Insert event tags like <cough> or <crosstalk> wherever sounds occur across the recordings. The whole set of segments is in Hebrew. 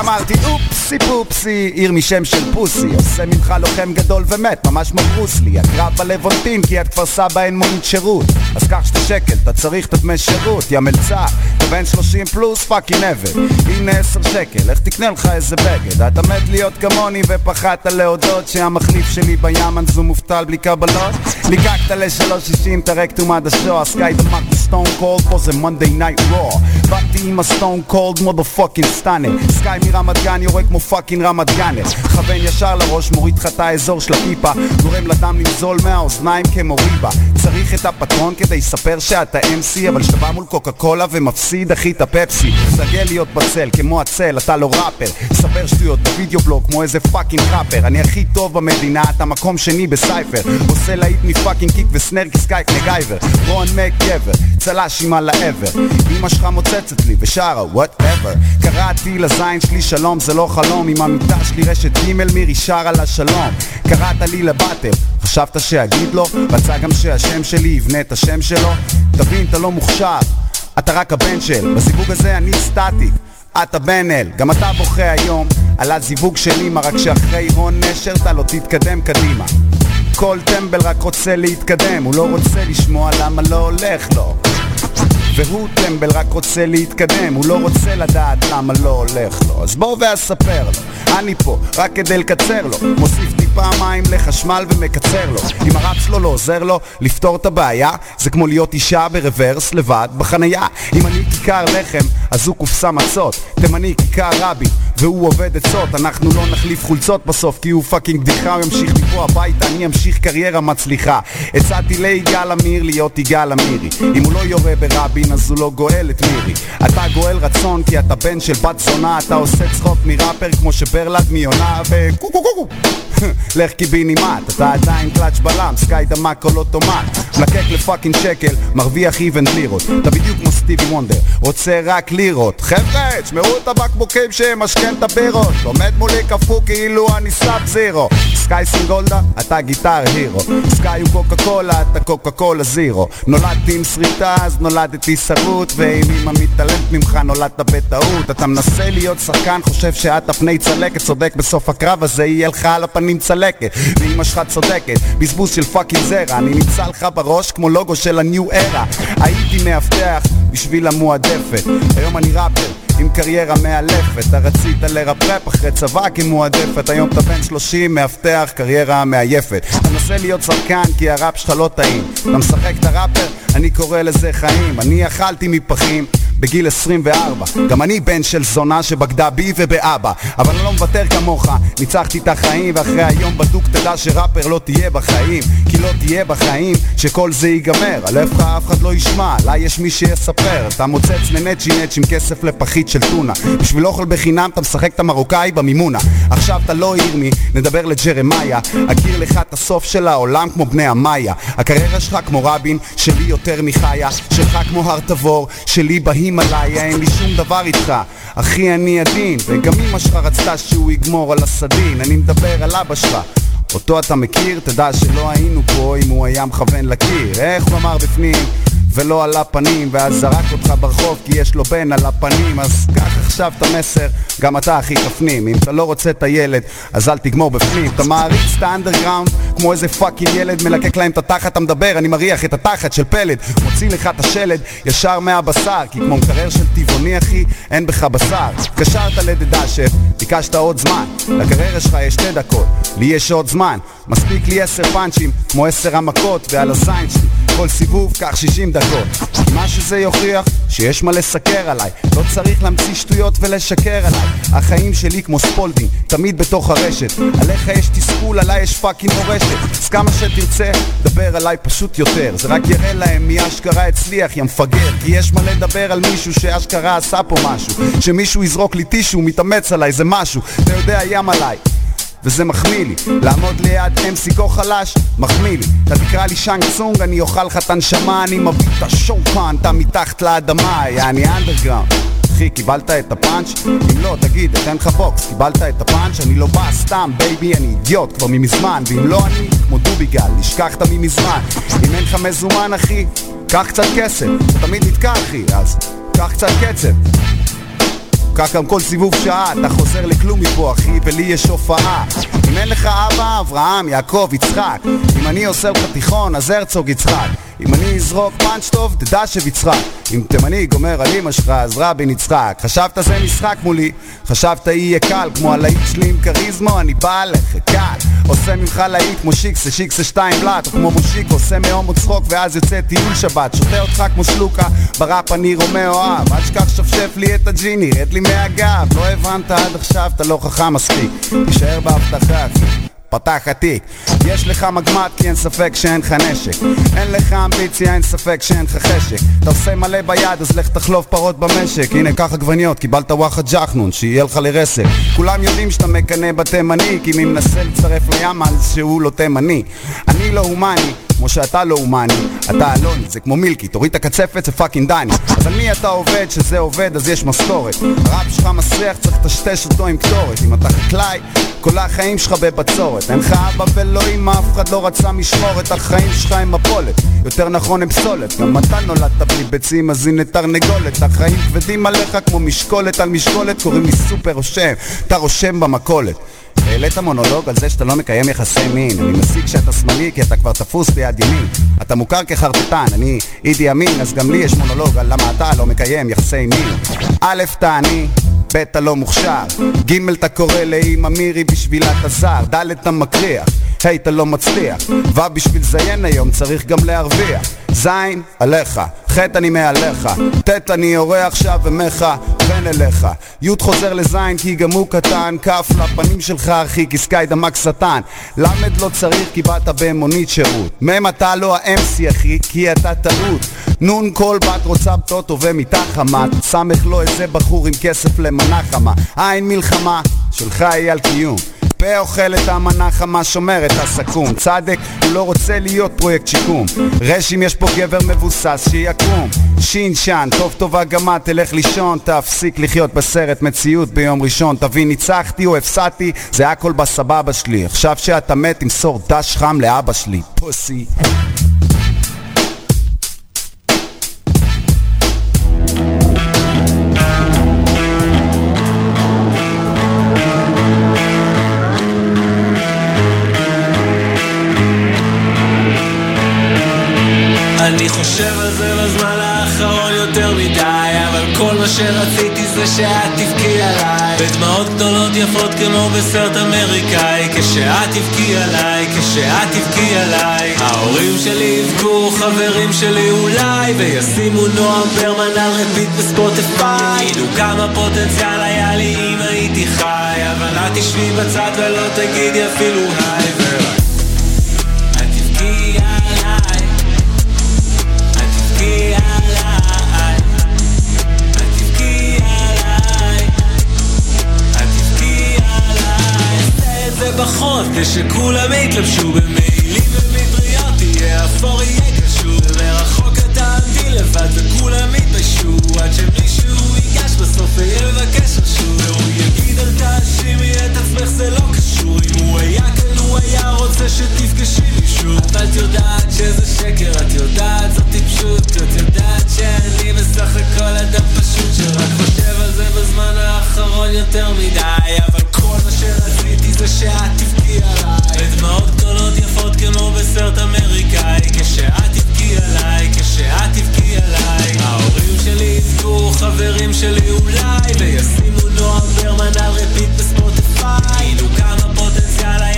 אמרתי אופסי פופסי, עיר משם של פוסי. עושה ממך לוחם גדול ומת, ממש כמו ברוסלי הקרב בלוונטין כי את כפר סבא אין מונית שירות. אז קח שתי שקל, אתה צריך את הדמי שירות. יא מלצר, אתה בן 30 פלוס פאקינג עבד הנה 10 שקל, איך תקנה לך איזה בגד? אתה מת להיות כמוני ופחדת להודות שהמחליף שלי בים אנזו מובטל בלי קבלות. ליקקת ל-360 את הרקטום עד השוע סקאי דמק סטון קולד פה זה מונדי נייט רוע באתי עם הסטון קולד מודו פאקינג סטאנר סקאי מרמת גן יורה כמו פאקינג רמת גאנר כוון ישר לראש מוריד לך את האזור של הכיפה גורם לדם לנזול מהאוזניים כמו ריבה. צריך את הפטרון כדי לספר שאתה MC אבל כשאתה בא מול קוקה קולה ומפסיד אחי את הפפסי. סגל להיות בצל כמו הצל אתה לא ראפר. ספר שטויות בווידאו בלוג כמו איזה פאקינג ראפר. אני הכי טוב במדינה אתה מקום שני בסייפר. עושה להיט מפאקינג קיק וסנר כסקייק מגייבר. רון מק גבר צל"ש עם על העבר אמא שלך מוצצת לי ושרה וואטאבר קראתי לזין שלי שלום זה לא חלום עם המיטה שלי רשת ג' מירי שרה לה שלום קראת לי לבטל חשבת שאגיד לו? רצה גם שהשם שלי יבנה את השם שלו? תבין אתה לא מוכשר אתה רק הבן של. בסיווג הזה אני סטטי אתה בן אל, גם אתה בוכה היום על הזיווג של אמא רק שאחרי הון נשר אתה לא תתקדם קדימה. כל טמבל רק רוצה להתקדם, הוא לא רוצה לשמוע למה לא הולך לו והוא טמבל רק רוצה להתקדם, הוא לא רוצה לדעת למה לא הולך לו. אז בוא ואספר לו, אני פה רק כדי לקצר לו. מוסיף טיפה מים לחשמל ומקצר לו. אם הראפ שלו לא עוזר לו. לפתור את הבעיה זה כמו להיות אישה ברוורס לבד בחנייה. אם אני כיכר לחם אז הוא קופסה מצות. תימני כיכר רבי והוא עובד עצות. אנחנו לא נחליף חולצות בסוף כי הוא fucking בדיחה הוא ימשיך מפה הביתה אני אמשיך קריירה מצליחה. הצעתי ליגאל עמיר להיות יגאל עמירי. אם הוא לא יורה ברבין אז הוא לא גואל את מירי. אתה גואל רצון כי אתה בן של בת זונה אתה עושה צחוק מראפר כמו שברלד מיונה קו לך קיבינימט אתה עדיין קלאץ' בלם סקאי דמק כל אוטומט. מלקק לפאקינג שקל מרוויח איבנט לירות. אתה בדיוק סטיבי וונדר רוצה רק לירות. חבר'ה תשמעו את הבקבוקים שמשכן את הבירות עומד מולי קפוא כאילו אני סאב זירו. סקאי סינגולדה אתה גיטר הירו. סקאי הוא קוקה קולה אתה קוקה קולה זירו. נולדתי עם שריטה אז נולדתי שרוט. ואם אמא מתעלמת ממך נולדת בטעות. אתה מנסה להיות שחקן חושב שאת הפני צלקת. צודק בסוף הקרב הזה יהיה לך על הפנים צלקת. ואמא שלך צודקת בזבוז של fucking זרע. אני נמצא לך בראש כמו לוגו של הניו ארה. הייתי מאבטח בשביל המועדפת. היום אני ראפר עם קריירה מאלפת. אתה רצית לרפרפ אחרי צבא כמועדפת. היום אתה בן 30 מאבטח קריירה מעייפת. אתה מנסה להיות שחקן כי הראפ שלך לא טעים. אתה משחק את הראפר אני קורא לזה חיים. אני אכלתי מפחים בגיל 24 גם אני בן של זונה שבגדה בי ובאבא. אבל אני לא מוותר כמוך. ניצחתי את החיים ואחרי היום בדוק תדע שראפר לא תהיה בחיים. כי לא תהיה בחיים שכל זה ייגמר. על איפה אף אחד לא ישמע. עליי יש מי שיספר. אתה מוצץ לנצ'י נצ' עם כסף לפחית של טונה. בשביל אוכל בחינם אתה משחק את המרוקאי במימונה. עכשיו אתה לא ירמי נדבר לג'רמיה. אכיר לך את הסוף של העולם כמו בני המאיה. הקריירה שלך כמו רבין שלי יותר מחיה. שלך כמו הר תבור שלי בהימאליה אין לי שום דבר איתך. אחי אני עדין וגם אמא שלך רצתה שהוא יגמור על הסדין. אני מדבר על אבא שלך. אותו אתה מכיר, תדע שלא היינו פה אם הוא היה מכוון לקיר. איך הוא אמר בפנים? ולא על הפנים ואז זרק אותך ברחוב כי יש לו בן על הפנים אז קח עכשיו את המסר, גם אתה אחי תפנים. אם אתה לא רוצה את הילד, אז אל תגמור בפנים. אתה מעריץ את האנדרגראונד כמו איזה fucking ילד מלקק להם את התחת, אתה מדבר, אני מריח את התחת של פלד מוציא לך את השלד ישר מהבשר כי כמו מקרר של טבעוני אחי, אין בך בשר. התקשרת לדדשף, ביקשת עוד זמן. לקריירה שלך יש שתי דקות, לי יש עוד זמן. מספיק לי עשר פאנצ'ים, כמו עשר המכות ועל הזין שלי כל סיבוב קח 60 דקות. מה שזה יוכיח שיש מה לסקר עליי. לא צריך להמציא שטויות ולשקר עליי. החיים שלי כמו ספולדינג תמיד בתוך הרשת. עליך יש תסכול עליי יש fucking מורשת. אז כמה שתרצה דבר עליי פשוט יותר. זה רק יראה להם מי אשכרה הצליח יא מפגר. כי יש מה לדבר על מישהו שאשכרה עשה פה משהו. שמישהו יזרוק לי טישו מתאמץ עליי זה משהו. אתה יורד עליי וזה מחמיא לי. לעמוד ליד MC כה חלש, מחמיא לי. אתה תקרא לי שאנג צונג, אני אוכל לך את הנשמה אני מביא את השוקן, אתה מתחת לאדמה, יעני אנדרגראונד אחי, קיבלת את הפאנץ'? אם לא, תגיד, אתן לך בוקס. קיבלת את הפאנץ'? אני לא בא סתם, baby, אני אידיוט כבר ממזמן. ואם לא אני, כמו דוביגל, נשכחת ממזמן אם אין לך מזומן, אחי, קח קצת כסף. אתה תמיד נתקע, אחי, אז קח קצת קצב כך גם כל סיבוב שעה, אתה חוזר לכלום מפה אחי, ולי יש הופעה. אם אין לך אבא, אברהם, יעקב, יצחק. אם אני עושה לך תיכון, אז הרצוג יצחק אם אני אזרוק פאנץ' טוב, תדע שביצחק אם תימני גומר על אמא שלך, אז רבין יצחק. חשבת זה משחק מולי, חשבת יהיה קל כמו הלהיט שלי עם כריזמו, אני בא עליך, קל. עושה ממך להיט כמו שיקסה, שיקסה שתיים בלאט או כמו מושיק, עושה מהומו צחוק ואז יוצא טיול שבת. שותה אותך כמו שלוקה, בראפ אני רומא אוהב. אל תשכח שפשף לי את הג'יני, רד לי מהגב. לא הבנת עד עכשיו, אתה לא חכם מספיק. תישאר בהבטחה פתח התיק יש לך מגמט כי אין ספק שאין לך נשק. אין לך אמביציה, אין ספק שאין לך חשק. אתה עושה מלא ביד אז לך תחלוף פרות במשק. הנה קח עגבניות, קיבלת וואחד ג'חנון שיהיה לך לרסק. כולם יודעים שאתה מקנא בתימני כי מי מנסה לצרף לים אז שהוא לא תימני. אני לא הומני כמו שאתה לא הומני אתה אלוני, זה כמו מילקי, תוריד את הקצפת זה fucking דני. אז על מי אתה עובד, שזה עובד אז יש משכורת הראפ שלך מסריח, צריך לטשטש אותו עם קטורת. אם אתה חקלאי, כל החיים שלך בבצורת. אין לך אבא ולא אמא, אף אחד לא רצה משמורת החיים שלך הם מפולת, יותר נכון הם פסולת. גם אתה נולדת בלי ביצים אז הנה תרנגולת. החיים כבדים עליך כמו משקולת על משקולת קוראים לי סופר רושם, אתה רושם במכולת העלית מונולוג על זה שאתה לא מקיים יחסי מין. אני מסיק שאתה שמאלי כי אתה כבר תפוס ביד ימין. אתה מוכר כחרטטן, אני אידי אמין אז גם לי יש מונולוג על למה אתה לא מקיים יחסי מין. א', אתה עני ב' אתה לא מוכשר, ג' אתה קורא לאמא מירי בשבילה אתה זר, ד' אתה מקריח, ה' אתה לא מצליח, ו' בשביל זיין היום צריך גם להרוויח, ז' עליך, ח' אני מעליך, ט' אני יורה עכשיו ומך בן אליך, י' חוזר לז' כי גם הוא קטן, כ' לפנים שלך אחי כי סקאי דמק שטן, ל' לא צריך כי באת במונית שירות, מ' אתה לא ה-MC אחי כי אתה טעות, נ' כל בת רוצה פטוטו ומיטה חמה, סמך לא איזה בחור עם כסף למנה חמה, עין מלחמה שלך היא על קיום פה אוכל את המנה חמה שומר את הסכו"ם. צדק הוא לא רוצה להיות פרויקט שיקום. רשים יש פה גבר מבוסס שיקום. שין שן טוב טובה גם את תלך לישון תפסיק לחיות בסרט מציאות ביום ראשון. תבין ניצחתי או הפסדתי זה הכל בסבבה שלי. עכשיו שאתה מת תמסור דש חם לאבא שלי. פוסי שרציתי זה שאת תבכי עליי. בדמעות גדולות יפות כמו בסרט אמריקאי. כשאת תבכי עליי, כשאת תבכי עליי. ההורים שלי יבכו, חברים שלי אולי. וישימו נועם ברמן על רפיט בספוטיפיי. ידעו כמה פוטנציאל היה לי אם הייתי חי. אבל את תשבי בצד ולא תגידי אפילו היי. ורק בחוף כשכולם יתלבשו במעילים ומטריות תהיה אפור יהיה קשור. ומרחוק את תעמדי לבד וכולם יתביישו עד שמישהו ייגש בסוף ויבקש רשות והוא יגיד אל תאשימי את עצמך זה לא קשור. אם הוא היה כאן הוא היה רוצה שתפגשי מישהו. אבל את יודעת שזה שקר את יודעת זאת טיפשות. את יודעת שאני בסך הכל אדם פשוט שרק חושב על זה בזמן האחרון יותר מדי. אבל כל מה שרציתי זה שאת תבכי עליי. בדמעות גדולות יפות כמו בסרט אמריקאי. כשאת תבכי עליי, כשאת תבכי עליי. ההורים שלי יבכו, חברים שלי אולי וישימו נועם ברמן על רפיט בספוטיפיי ידעו כמה פוטנציאל היה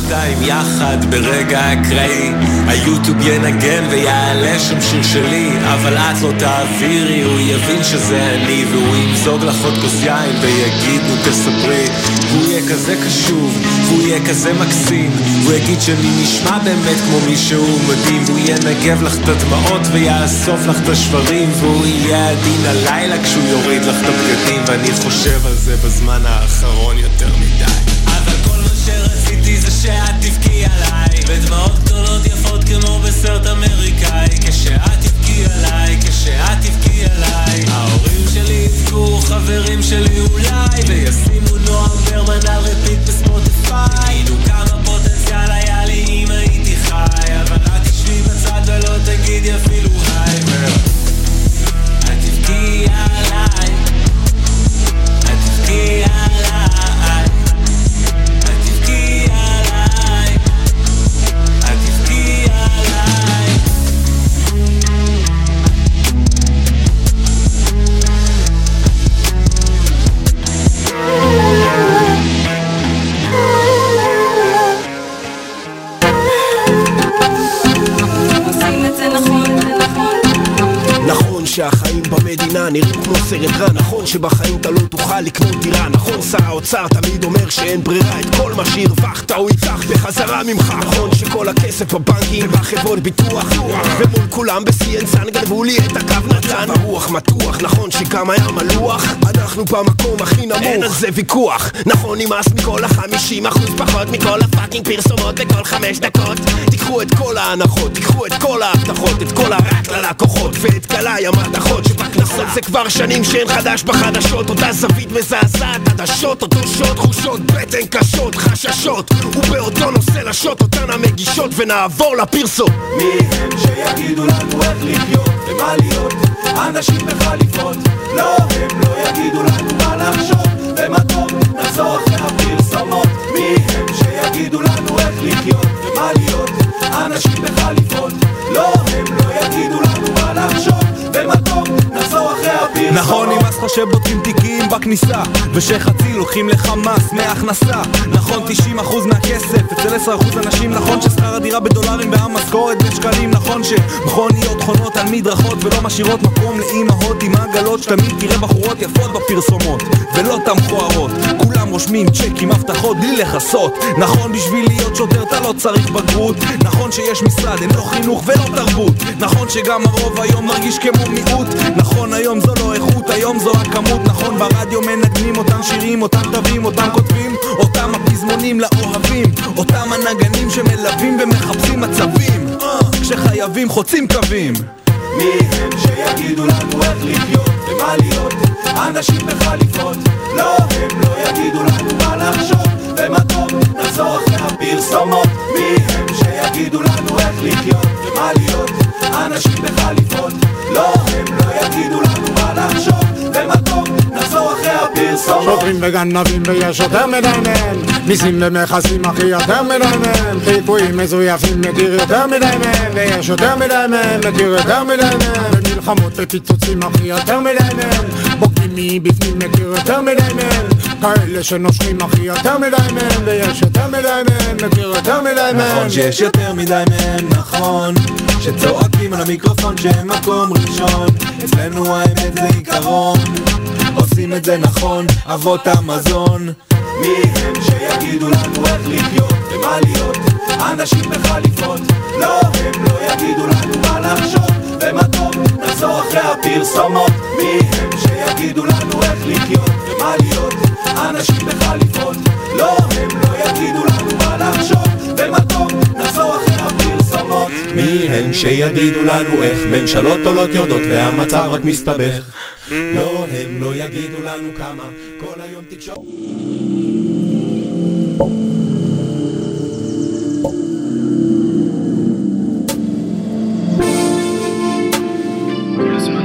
שנתיים יחד ברגע אקראי. היוטיוב ינגן ויעלה שם שיר שלי אבל את לא תעבירי הוא יבין שזה אני והוא ימזוג לך עוד כוס יין ויגיד נו תספרי. והוא יהיה כזה קשוב והוא יהיה כזה מקסים והוא יגיד שאני נשמע באמת כמו מישהו מדהים. והוא ינגב לך את הדמעות ויאסוף לך את השברים והוא יהיה עדין הלילה כשהוא יוריד לך את הבגדים ואני חושב על זה בזמן האחרון יותר מה שרציתי זה שאת תבכי עליי. בדמעות גדולות יפות כמו בסרט אמריקאי. כשאת תבכי עליי, כשאת תבכי עליי. ההורים שלי יבכו, חברים שלי אולי. וישימו נועם ברמן על רפיט בספוטיפיי. ידעו כמה פוטנציאל היה לי אם הייתי חי. אבל את תשבי בצד ולא תגידי אפילו היי במדינה נראים כמו סרט רע נכון שבחיים אתה לא תוכל לקנות דירה נכון שר האוצר תמיד אומר שאין ברירה את כל מה שהרווחת הוא ייקח בחזרה ממך נכון שכל הכסף בבנקים ובחברות ביטוח ומול כולם ב-CNSN גנבו לי את הקו נתן הרוח מתוח נכון שגם היה מלוח אנחנו במקום הכי נמוך. אין על זה ויכוח נכון נמאס מכל החמישים אחוז פחות מכל הפאקינג פרסומות בכל חמש דקות. תיקחו את כל ההנחות תיקחו את כל ההבטחות את כל הרק ללקוחות ואת גלאי המתכות שבכנסות זה כבר שנים שאין חדש בחדשות. אותה זווית מזעזעת עדשות אותו שוט תחושות בטן קשות חששות. ובאותו נושא לשוט אותן המגישות ונעבור לפרסום מי הם שיגידו לנו איך לחיות ומה להיות? אנשים בחליפות לא הם לא יגידו לנו מה לחשוב. ומה טוב נחזור אחרי הפרסומות. מי הם שיגידו לנו איך לחיות ומה להיות? אנשים בחליפות לא הם לא יגידו לנו נכון נמאס לך שבודקים תיקים בכניסה ושחצי לוקחים לך מס מהכנסה. נכון 90% מהכסף אצל 10% אנשים נכון ששכר הדירה בדולרים והמשכורת בשקלים. נכון שמכוניות חונות על מדרכות ולא משאירות מקום לאימהות עם עגלות שתמיד תראה בחורות יפות בפרסומות ולא תם מכוערות כולם רושמים צ'קים הבטחות בלי לכסות. נכון בשביל להיות שוטר אתה לא צריך בגרות. נכון שיש משרד אין לו חינוך ולא תרבות. נכון שגם הרוב היום מרגיש כמו מיעוט. נכון היום זו לא איכות היום זו הכמות. נכון ברדיו מנגנים אותם שירים אותם תווים אותם כותבים. אותם הפזמונים לאוהבים אותם הנגנים שמלווים ומחפשים מצבים. אה, כשחייבים חוצים קווים מי הם שיגידו לנו איך לחיות ומה להיות. אנשים בחליפות לא הם לא יגידו לנו מה לחשוב. ומה טוב נחזור אחרי הפרסומות. מי הם שיגידו לנו איך לחיות ומה להיות. אנשים בחליפות לא הם לא יגידו לנו מה לחשוב. ומה טוב נחזור אחרי הפרסומות שוטרים וגנבים ויש יותר מדי מהם מיסים ומכסים אחי יותר מדי מהם חיפויים מזויפים מכיר יותר מדי מהם ויש יותר מדי מהם מכיר יותר מדי מהם ומלחמות ופיצוצים אחי יותר מדי מהם בוגדים מבפנים מכיר יותר מדי מהם כאלה שנושכים אחי יותר מדי מהם ויש יותר מדי מהם מכיר יותר מדי מהם נכון שיש יותר מדי מהם, נכון. שצועקים על המיקרופון שהם מקום ראשון. אצלנו האמת זה עיקרון עושים את זה נכון, אבות המזון. מי הם שיגידו לנו איך לחיות ומה להיות? אנשים בחליפות לא הם לא יגידו לנו מה לחשוב ומה טוב. נחזור אחרי הפרסומות מי הם שיגידו לנו איך לחיות ומה להיות? אנשים בחליפות לא הם לא יגידו לנו מה לחשוב ומה טוב. נחזור אחרי הפרסומות מי הם שיגידו לנו איך ממשלות עולות יורדות והמצב רק מסתבך לא הם לא יגידו לנו כמה. כל היום תקשורת אני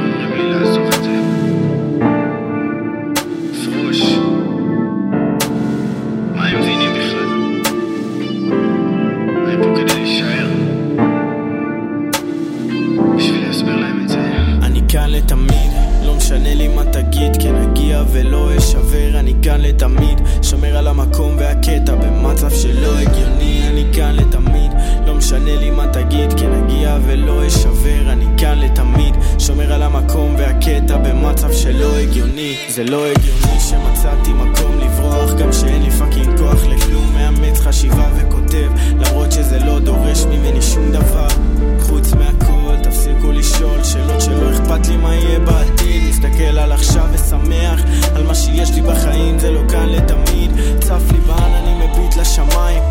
משנה לי מה תגיד, כן אגיע ולא אשבר, אני כאן לתמיד, שומר על המקום והקטע במצב שלא הגיוני, אני כאן לתמיד, לא משנה לי מה תגיד, כן אגיע ולא אשבר, אני כאן לתמיד, שומר על המקום והקטע במצב שלא הגיוני, זה לא הגיוני שמצאתי מקום לברוח, גם שאין לי פאקינג כוח לכלום, מאמץ חשיבה וכותב, למרות שזה לא דורש ממני שום דבר, חוץ מהכל, לשאול שאלות שלא אכפת לי מה יהיה בעתיד. מסתכל על עכשיו ושמח על מה שיש לי בחיים זה לא כאן לתמיד. צף לי בעננים מביט לשמיים.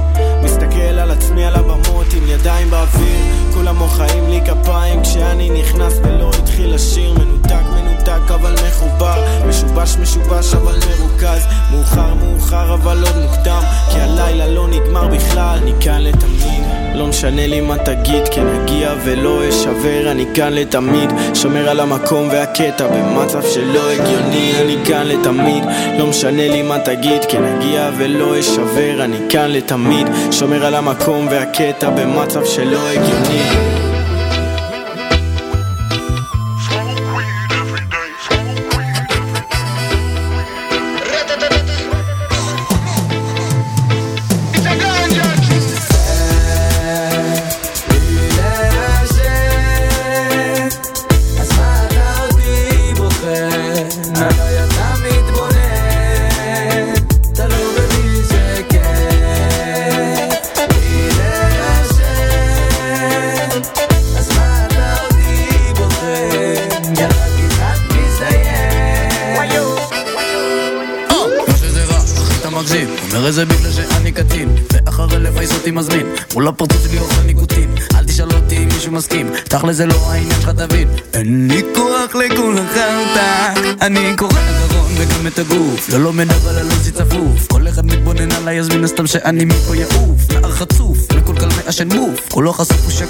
מסתכל על עצמי על הבמות עם ידיים באוויר. כולם מוחאים לי כפיים כשאני נכנס ולא התחיל לשיר מנותק מנותק אבל מחובר משובש משובש אבל מרוכז. מאוחר מאוחר אבל עוד מוקדם. כי הלילה לא נגמר בכלל אני כאן לתמיד. לא משנה לי מה תגיד כן אגיע ולא אשבר אני כאן לתמיד. שומר על המקום והקטע במצב שלא הגיוני אני כאן לתמיד. לא משנה לי מה תגיד כן אגיע ולא אשבר אני כאן לתמיד. שומר על המקום והקטע במצב שלא הגיוני מסכים תכל'ס זה לא העניין שלך תבין אין לי כוח לכולה חרטא אני קורא הגרון וגם את הגוף. לא לא מדבר על עוזי צפוף. כל אחד מתבונן עליי אז מן הסתם שאני מפה יעוף. נער חצוף לכל כלבי עשן מוף כולו חשוף ושקוף מה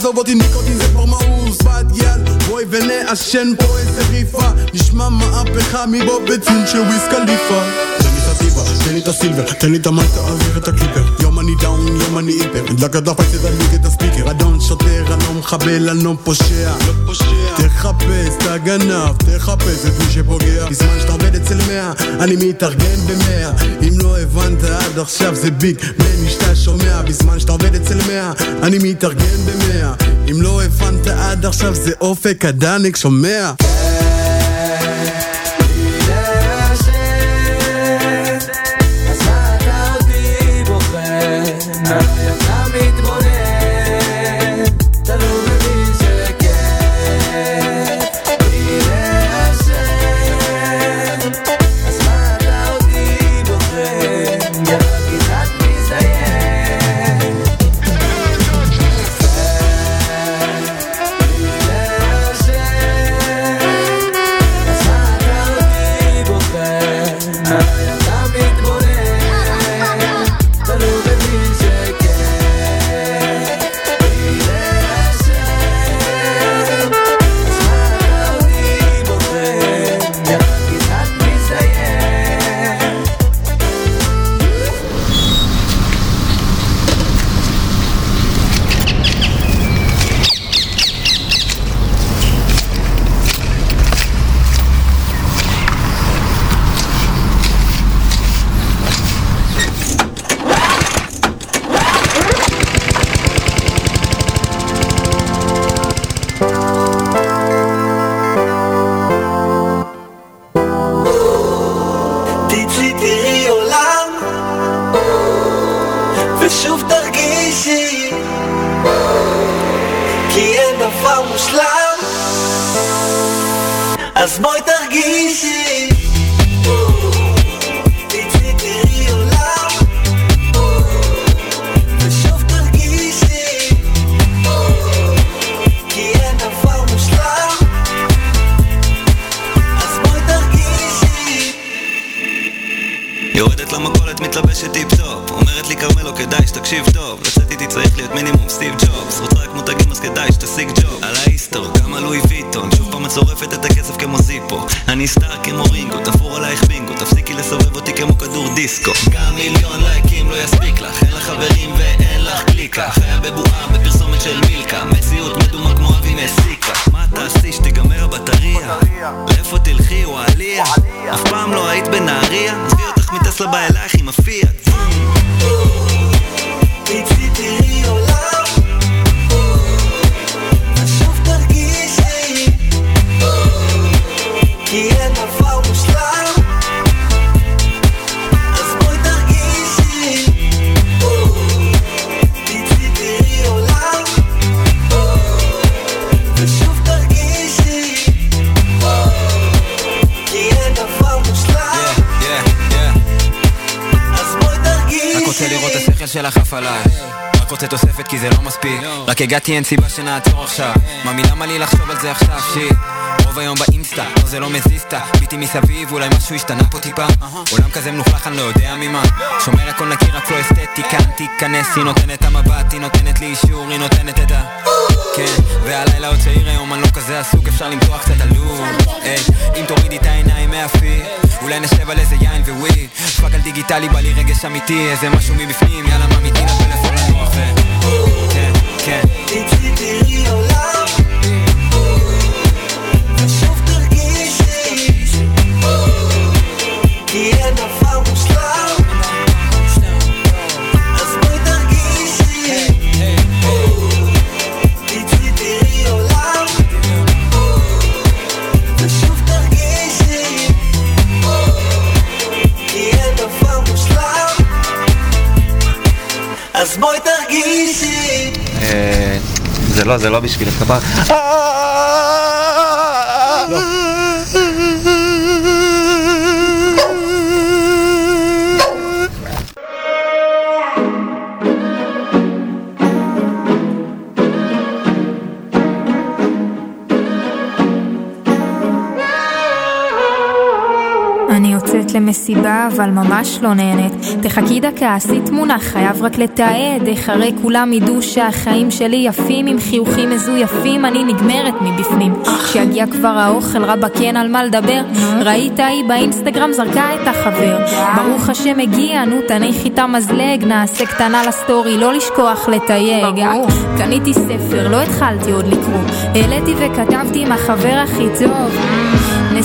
עזוב אותי ניקוטין זה כבר מאוס. בת יל בואי ונעשן פה איזה ריפה. נשמע מהפכה מבובצין של וויס קליפה. תן לי את הסילבר תן לי את המים תעביר את הקליפר. יום אני דאון יום אני היפר הדלק הדף הייתי תדליק את הספיקר. אדון שוטר אני לא מחבל, אני לא פושע. תחפש את הגנב, תחפש את מי שפוגע. בזמן שאתה עובד אצל מאה, אני מתארגן במאה. אם לא הבנת עד עכשיו זה ביג, מני שאתה שומע. בזמן שאתה עובד אצל מאה, אני מתארגן במאה. אם לא הבנת עד עכשיו זה אופק הדניק שומע. רק הגעתי אין סיבה שנעצור עכשיו. ממי למה לי לחשוב על זה עכשיו שיט. רוב היום באינסטה, לא זה לא מזיזתה ביטי מסביב, אולי משהו השתנה פה טיפה. עולם כזה מלוכלך, אני לא יודע ממה. שומר הכל נקי, רק לא אסתטיקה תיכנס, היא נותנת המבט, היא נותנת לי אישור, היא נותנת את ה... כן, והלילה עוד צעיר היום, אני לא כזה עסוק, אפשר למתוח קצת עלוב. היי, אם תורידי את העיניים מהפי אולי נשב על איזה יין וווי. פאק על דיגיטלי, בא לי רגש אמיתי, איזה משהו מבפנים, יאללה ממיתין הפלאפון לנוח ו... כן, כן תצאי תראי עולם ושוב תרגישי כי אין דבר מושלם זה לא, זה לא בשביל אבל ממש לא נהנית. תחכי דקה, עשי תמונה, חייב רק לתעד. איך הרי כולם ידעו שהחיים שלי יפים, עם חיוכים מזויפים, אני נגמרת מבפנים. כשיגיע כבר האוכל, רבאק אין על מה לדבר. ראית היא באינסטגרם זרקה את החבר. ברוך השם הגיע, נו תניחי את המזלג, נעשה קטנה לסטורי, לא לשכוח לתייג. קניתי ספר, לא התחלתי עוד לקרוא. העליתי וכתבתי עם החבר הכי טוב.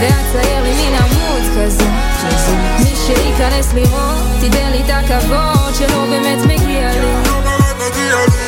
ואצייר לי מין עמוד כזה. מי שייכנס לראות, תיתן לי את הכבוד שלא באמת מגיע לי.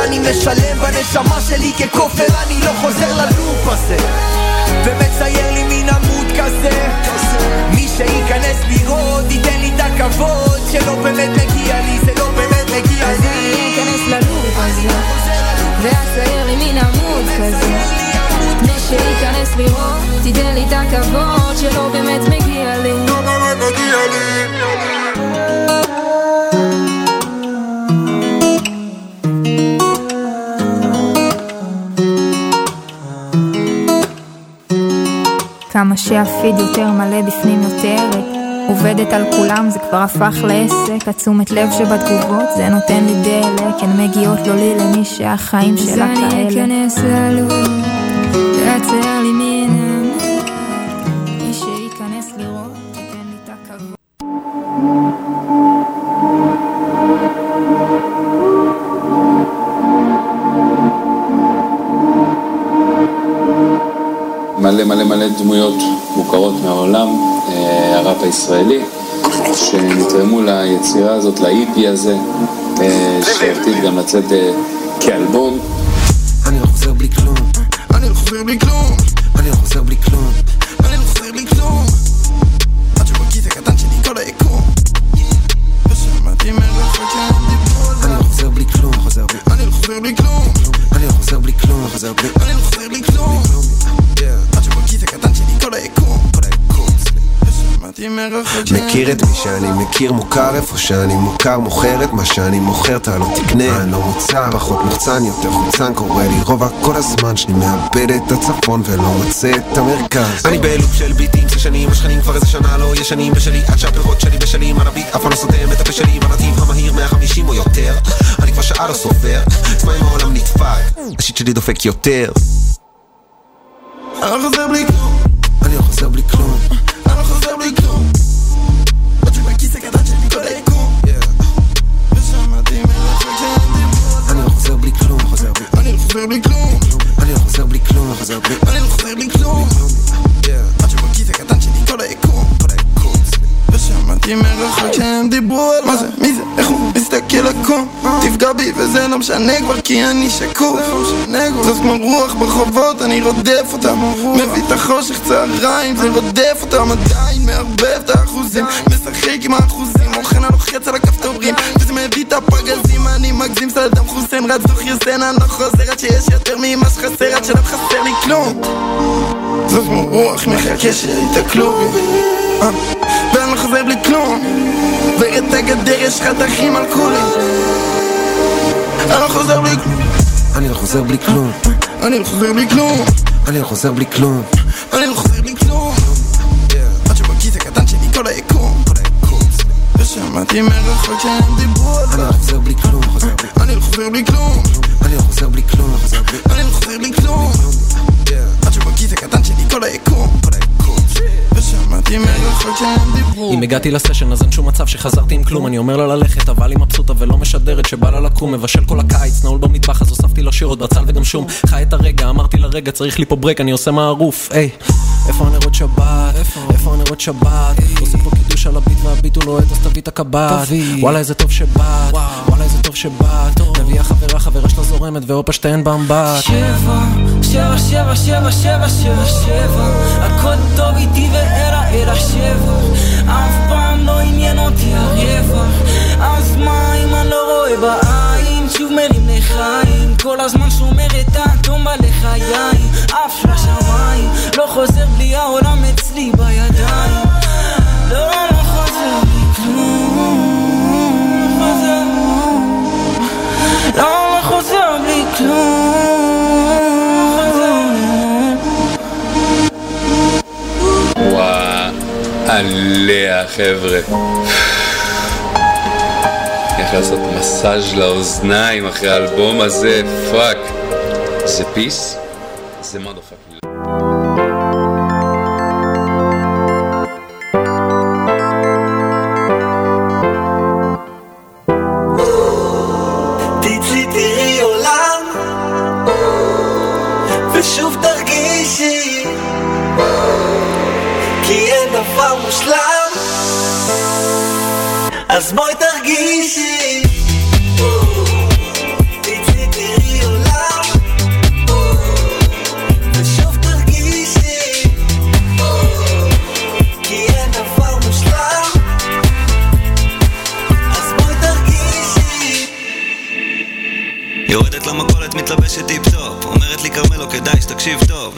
ואני משלם בנשמה שלי ככופר, אני לא חוזר ללופ הזה ומצייר לי מין עמוד כזה מי שייכנס לראות ייתן לי את הכבוד שלא באמת מגיע לי, זה לא באמת מגיע אז אני לי אכנס ללופ הזה, ואצייר לי מין עמוד כזה. מי שייכנס לראות, תיתן לי את הכבוד שלא באמת מגיע לי. לא באמת מגיע לי. כמה שהפיד יותר מלא בפנים יותר עובדת על כולם זה כבר הפך לעסק. התשומת לב שבתגובות זה נותן לי דלק. הן מגיעות לא לי למי שהחיים שלה כאלה. אז אני אכנס ללוב דמויות מוכרות מהעולם, אה, הראפ הישראלי, שנתרמו ליצירה הזאת, לאיפי הזה, אה, שעתיד גם לצאת אה, כאלבום. שאני מכיר מוכר איפה שאני מוכר מוכר את מה שאני מוכר אתה לא תקנה. אני לא מוצר פחות מוחצן יותר חוצן קורה לי רובע כל הזמן שאני מאבד את הצפון ולא מוצא את המרכז. אני בלופ של ביטים זה שנים השכנים כבר איזה שנה לא ישנים בשלי. עד שהפירות שלי בשלים על הביט אף פעם לא סותם את הפה שלי. בנתיב המהיר 150 או יותר אני כבר שעה לא סופר אם העולם נדפק. השיט שלי דופק יותר. אני חוזר בלי כלום דיברו על מה זה, מי זה, איך הוא מסתכל עקום תפגע בי וזה לא משנה כבר כי אני שקוף. זאת כמו רוח ברחובות אני רודף אותם. מביא את החושך צהריים זה רודף אותם. עדיין מערבב את האחוזים משחק עם האחוזים. אוכן הלוחץ על הכפתורים וזה מביא את הפגזים. אני מגזים סדאם חוסיין רץ דוח יוסן אני לא חוזר עד שיש יותר ממה שחסר עד שלא חסר לי כלום. זאת כמו רוח מחכה שיתקלו אה, ואני לא חוזר בלי כלום ואת הגדר יש חתכים על כולי אני לא חוזר בלי כלום אני לא חוזר בלי כלום אני לא חוזר בלי כלום אני לא חוזר בלי כלום אני לא חוזר בלי כלום עד שבכיס הקטן שלי כל היקום ושמעתי מרחוק שהם דיברו על זה אני לא חוזר בלי כלום אני לא חוזר בלי כלום אני לא חוזר בלי כלום אני לא חוזר בלי כלום אם הגעתי לסשן אז אין שום מצב שחזרתי עם כלום. אני אומר לה ללכת אבל היא מבסוטה ולא משדרת שבא לה לקום מבשל כל הקיץ נעול במטבח אז הוספתי לה שירות בצל וגם שום. חי את הרגע אמרתי לה רגע צריך לי פה ברק אני עושה מערוף איפה הנרות שבת? איפה הנרות שבת? עושה פה קידוש על הביט והביט הוא לוהט אז תביא את הקב"ט. וואלה איזה טוב שבאת. וואלה איזה טוב שבאת. מביאה חברה חברה שלה זורמת והופה שתיהן באמבט. שבע, שבע, שבע, שבע, שבע, שבע, שבע. הכל טוב איתי ואלה אל השבע אף פעם לא עניין אותי הרווח. אז מה אם אני לא רואה בעין? שוב מרים לחיים. כל הזמן שומר את האטום בלחיים. אף לשמיים. לא חוזר בלי העולם אצלי בידיים עליה חבר'ה. איך לעשות מסאז' לאוזניים אחרי האלבום הזה, פאק. זה פיס? זה מודופאק. תצאי אז בואי תרגישי. יורדת למכולת, מתלבשת טיפ-טופ. אומרת לי Carmelo, כדאי שתקשיב טוב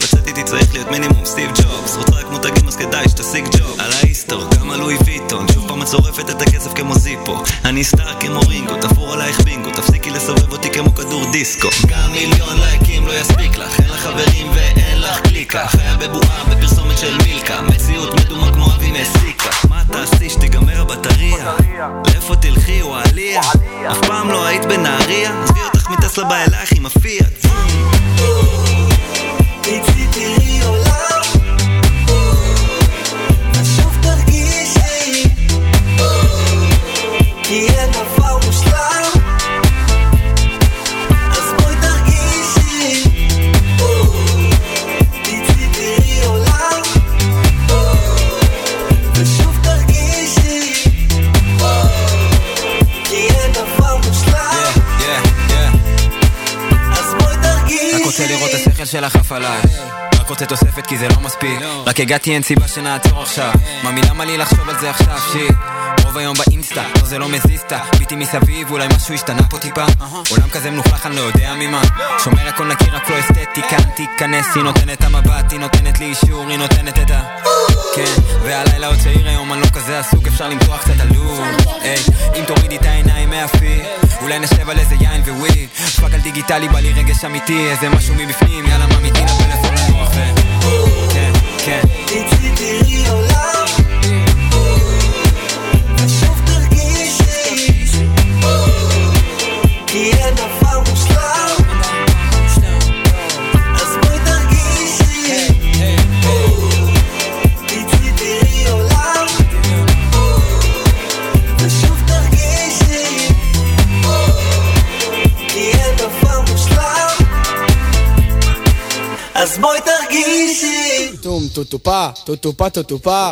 צריך להיות מינימום סטיב ג'ובס. רוצה רק מותגים אז כדאי שתשיג ג'וב. עליי סטור, גם על לואי ויטון שוב פעם את שורפת את הכסף כמו זיפו. אני סטאר כמו רינגו, תפור עלייך בינגו. תפסיקי לסובב אותי כמו כדור דיסקו. גם מיליון לייקים לא יספיק לך אין לך חברים ואין לך קליקה. חיה בבועה בפרסומת של מילקה. מציאות מדומה כמו אבי מסיקה. מה תעשי שתיגמר הבטריה? לאיפה תלכי וואליה? אף פעם לא היית בנהריה? עזבי אותך מטסלה בא אלייך עם הפיאט תצאי תראי עולם שלך עף עליי. רק רוצה תוספת כי זה לא מספיק. רק הגעתי אין סיבה שנעצור עכשיו. ממי למה לי לחשוב על זה עכשיו שיט רוב היום באינסטה, לא זה לא מזיזתה ביטי מסביב, אולי משהו השתנה פה טיפה. עולם כזה מלוכלך, אני לא יודע ממה. שומר הכל נקי, רק לא אסתטיקה תיכנס, היא נותנת המבט, היא נותנת לי אישור, היא נותנת את ה... כן, והלילה עוד צעיר היום, אני לא כזה עסוק, אפשר למתוח קצת עלוב היי, אם תורידי את העיניים מהפי אולי נשב על איזה יין וויד פאק על דיגיטלי, בא לי רגש אמיתי, איזה משהו מבפנים, יאללה ממיתי לפלאפון לנוח ו... כן, כן. תראי עולם כי אין דבר מושלם אז בואי תרגישי תצאי תראי עולם ושוב תרגישי כי אין דבר מושלם אז בואי תרגישי טום טוטופה, טוטופה, טוטופה.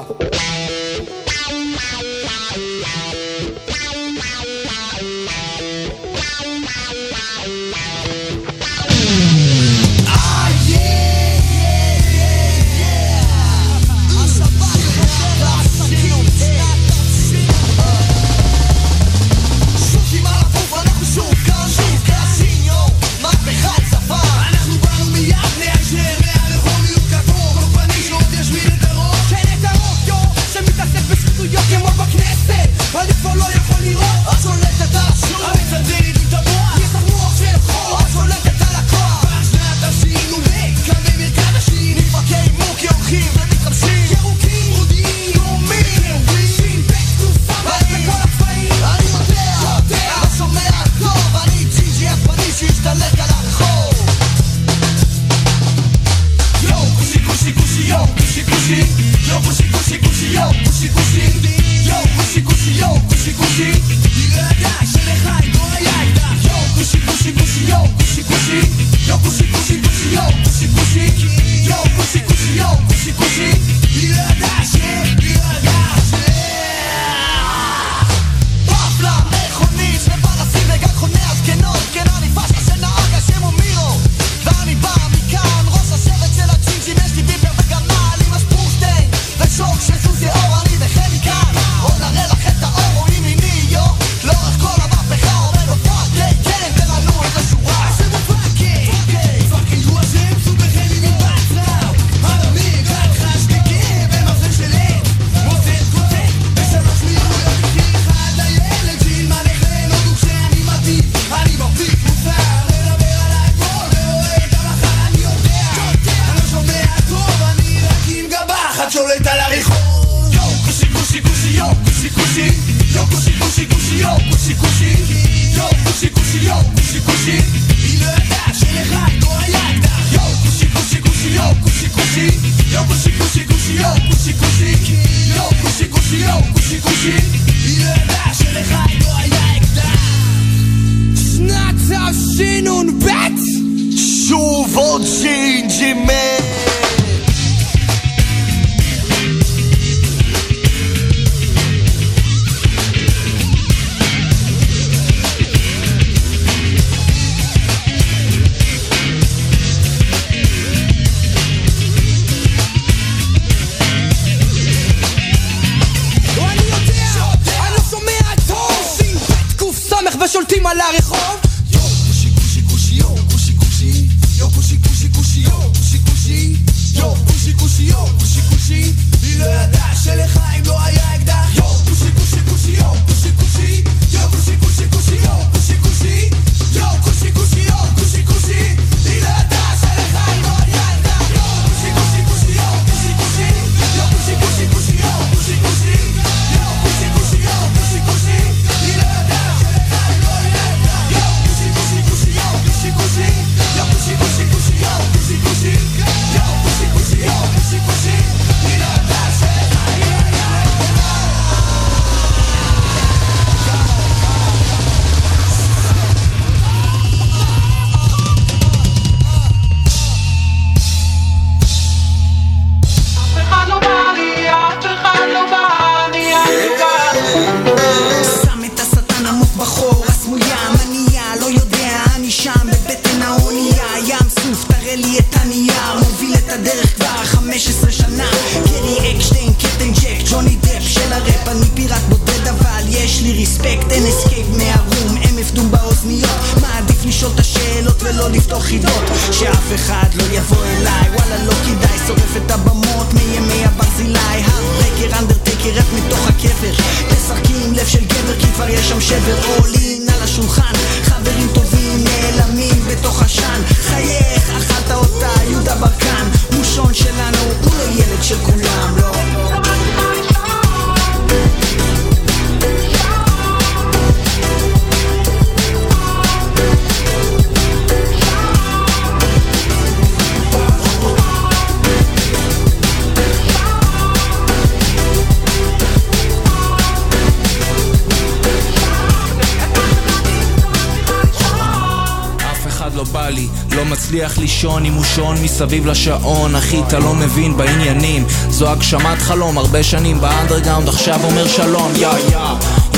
מסביב לשעון, אחי, אתה לא מבין בעניינים. זו הגשמת חלום, הרבה שנים באנדרגאונד, עכשיו אומר שלום, יא יא.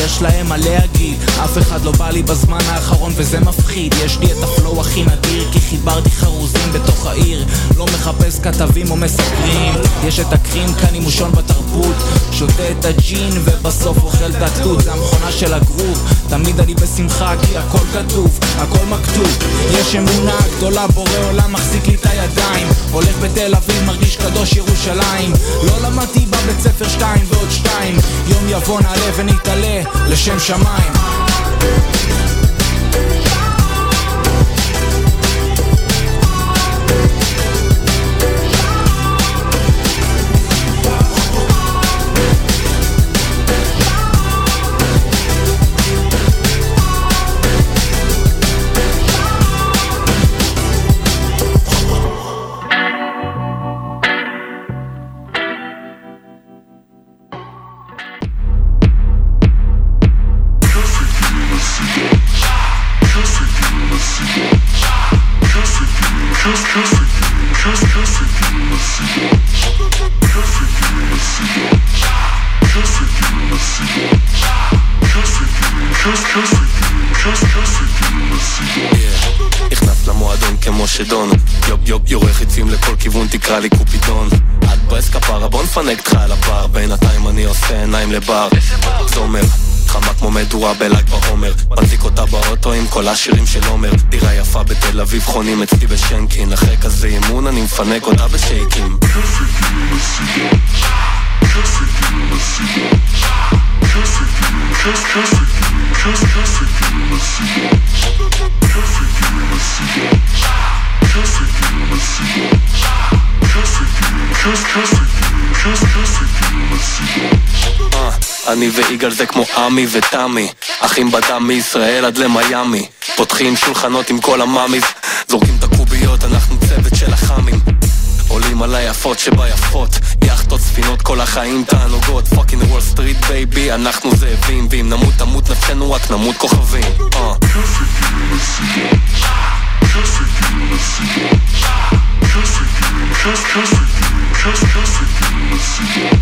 יש להם מלא הגיל להגיד אף אחד לא בא לי בזמן האחרון וזה מפחיד. יש לי את הפלואו הכי נדיר כי חיברתי חרוזים בתוך העיר. לא מחפש כתבים או מסקרים יש את הקרים כאן עם מושון בתרבות. שותה את הג'ין ובסוף אוכל את התות. זה המכונה של הגרוב. תמיד אני בשמחה כי הכל כתוב, הכל מכתוב. יש אמונה גדולה, בורא עולם מחזיק לי את הידיים. הולך בתל אביב, מרגיש קדוש ירושלים. לא למדתי בבית ספר שתיים ועוד שתיים. יום יבוא נעלה ונתעלה לשם שמיים. game. באוטו עם כל השירים של עומר. דירה יפה בתל אביב חונים אצלי בשנקין. אחרי כזה אימון אני מפנק אותה בשייקים. אה, אני ויגאל זה כמו עמי ותמי. אחים בדם מישראל עד למיאמי פותחים שולחנות עם כל ה mamis זורקים את הקוביות, אנחנו צוות של החכמים עולים על היפות שביפות יאכטות, ספינות, כל החיים תענוגות fucking Wall Street baby, אנחנו זאבים ואם נמות תמות נפשנו רק נמות כוכבים Just, just, just, just, just, just, just, just, just,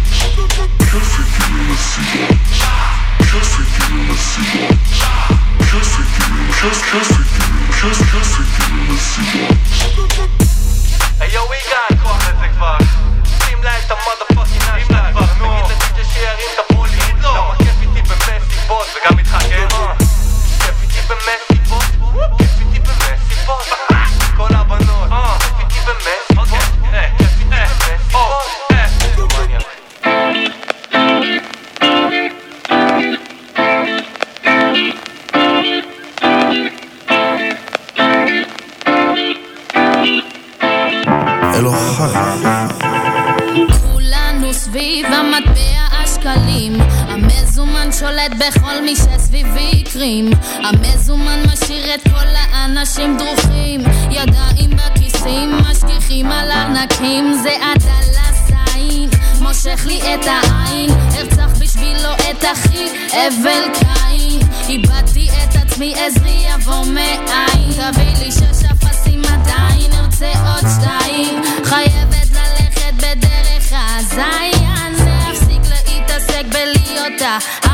בכל מי שסביבי קרים המזומן משאיר את כל האנשים דרוכים. ידיים בכיסים משגיחים על ארנקים זה הדלסיים מושך לי את העין. ארצח בשבילו את אחי אבל קין. איבדתי את עצמי עזרי יבוא מאין. תביא לי שש אפסים עדיין ארצה עוד שתיים. חייבת ללכת בדרך הזין. להפסיק להתעסק בלהיות כי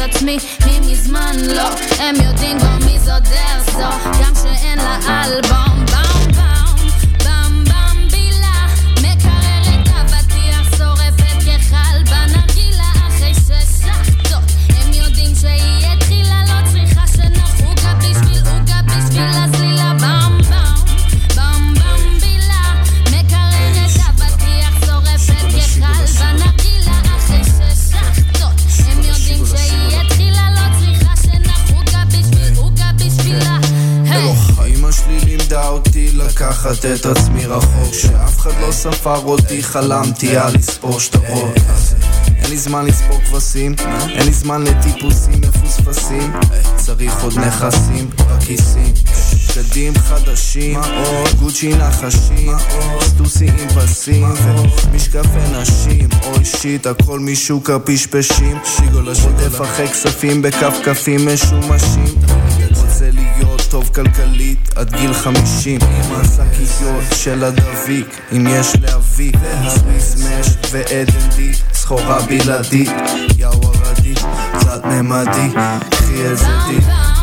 הוכחתי את עצמי מי מזמן לא הם יודעים כבר מי זאת דרסו גם שאין לה אלבום באום לקחת את עצמי רחוק שאף אחד לא ספר אותי, חלמתי על לספור שטרות אין לי זמן לספור כבשים, אין לי זמן לטיפוסים מפוספסים. צריך עוד נכסים בכיסים בגדים חדשים, גוצ'י נחשים, סטוסי עם פסים ומשקפי נשים, אוי שיט, הכל משוק הפשפשים. שיגולה שוטף אחרי כספים בכפכפים משומשים טוב כלכלית עד גיל חמישים. עם השקיות של הדביק אם יש להביא סמש ועדן די סחורה בלעדית. יאו ערדי תלת ממדי קחי את זה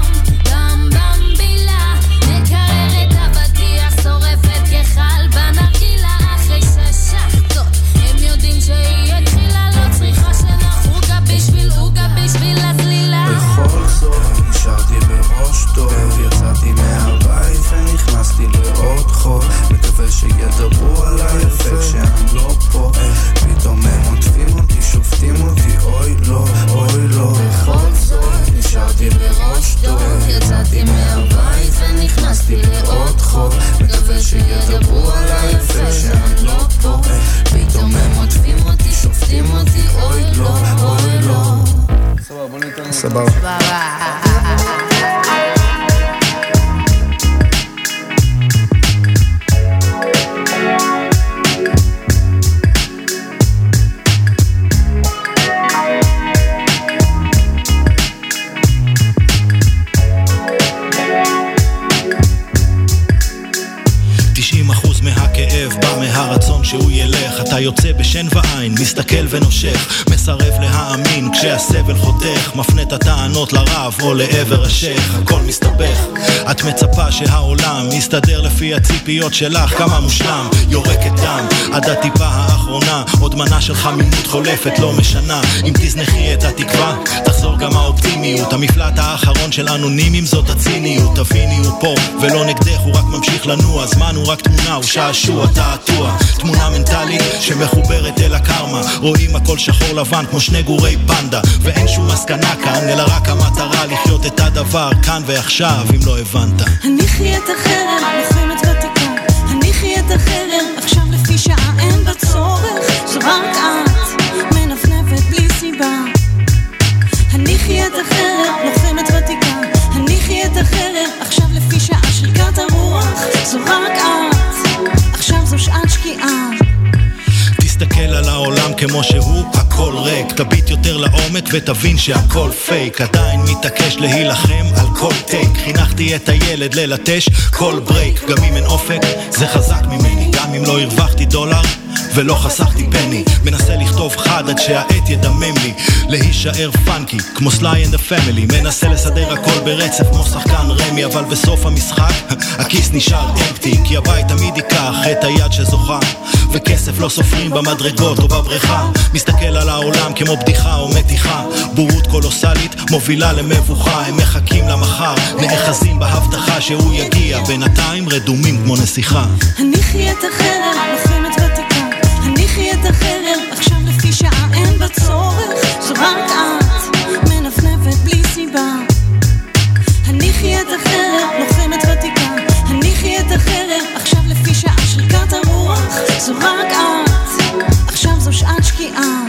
יפה כשאני לא פה. פתאום הם עוטפים אותי שופטים אותי אוי לא אוי לא. בכל זאת נשארתי בראש טוב. יצאתי מהבית ונכנסתי לעוד חור מקווה שידברו עליי יפה כשאני לא פה. פתאום הם עוטפים אותי שופטים אותי אוי לא אוי לא. סבבה תשעים בשן ועין, מסתכל ונושך מסרב להאמין כשהסבל חותך מפנה את הטענות לרב או לעבר השייח. הכל מסתבך. את מצפה שהעולם יסתדר לפי הציפיות שלך כמה מושלם יורקת דם. עד הטיפה האחרונה עוד מנה של חמימות חולפת לא משנה. אם תזנחי את התקווה תחזור גם האופטימיות. המפלט האחרון של אנונימים זאת הציניות. תביני הוא פה ולא נגדך הוא רק ממשיך לנוע. זמן הוא רק תמונה הוא שעשוע תעתוע. תמונה מנטלית שמחוברת אל הקרמה. רואים הכל שחור לבן כמו שני גורי פנדה. ואין שום מסקנה כאן אלא רק המטרה לחיות את הדבר כאן ועכשיו אם לא הבנת. הניחי את החרב, הניחי את החרב, עכשיו לפי שעה אין בה צורך זו רק את, הניחי את החרב, לוחמת ותיקה, הניחי את החרב, עכשיו לפי שעה של כת הרוח, זו רק את, עכשיו זו שעת שקיעה. תסתכל על העולם כמו שהוא, הכל ריק. תביט יותר לעומק ותבין שהכל פייק. עדיין מתעקש להילחם על כל take. חינכתי את הילד ללטש כל break. גם אם אין אופק, זה חזק ממני. גם אם לא הרווחתי דולר, ולא חסכתי penny. מנסה לכתוב חד עד שהעט ידמם לי. להישאר funky כמו Sly and the Family מנסה לסדר הכל ברצף כמו שחקן רמי אבל בסוף המשחק <laughs> הכיס נשאר empty כי הבית תמיד ייקח את היד שזוכה. וכסף לא סופרים במדרגות או בבריכה. מסתכל על העולם כמו בדיחה או מתיחה. בורות קולוסלית מובילה למבוכה. הם מחכים למחר נאחזים בהבטחה שהוא יגיע. בינתיים רדומים כמו נסיכה. הניחי את החרב, לוחמת ותיקה את החרב, עכשיו לפי שעה אין בה צורך. זו רק את, מנפנפת בלי סיבה. הניחי את החרב, לוחמת ותיקה. הניחי את החרב, עכשיו לפי שעה שריקת הרוח. זו רק את, עכשיו זו שעת שקיעה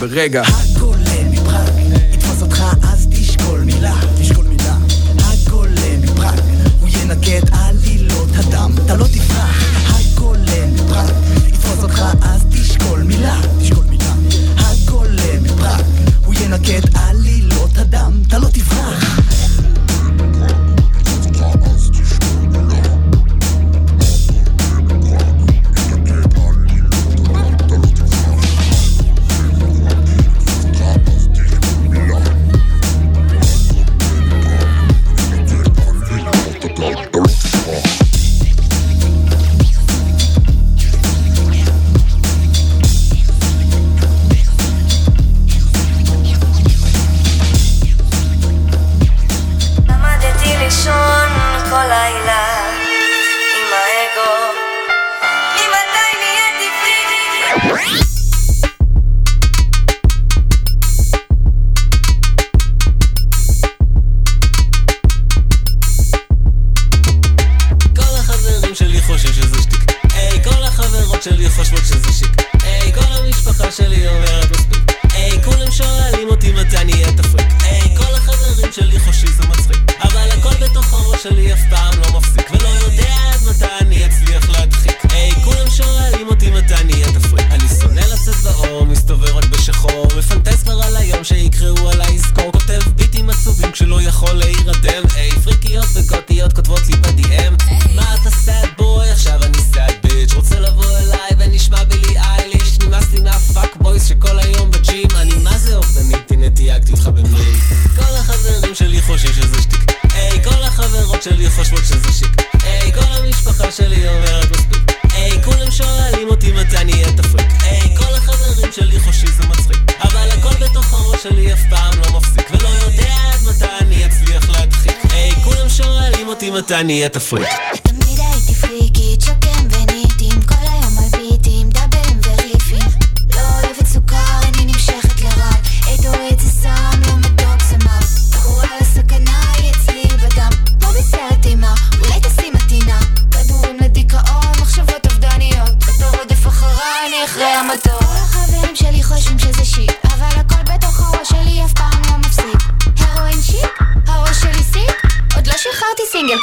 ברגע. הגולם מפראג אותי מתי נהיה תפריק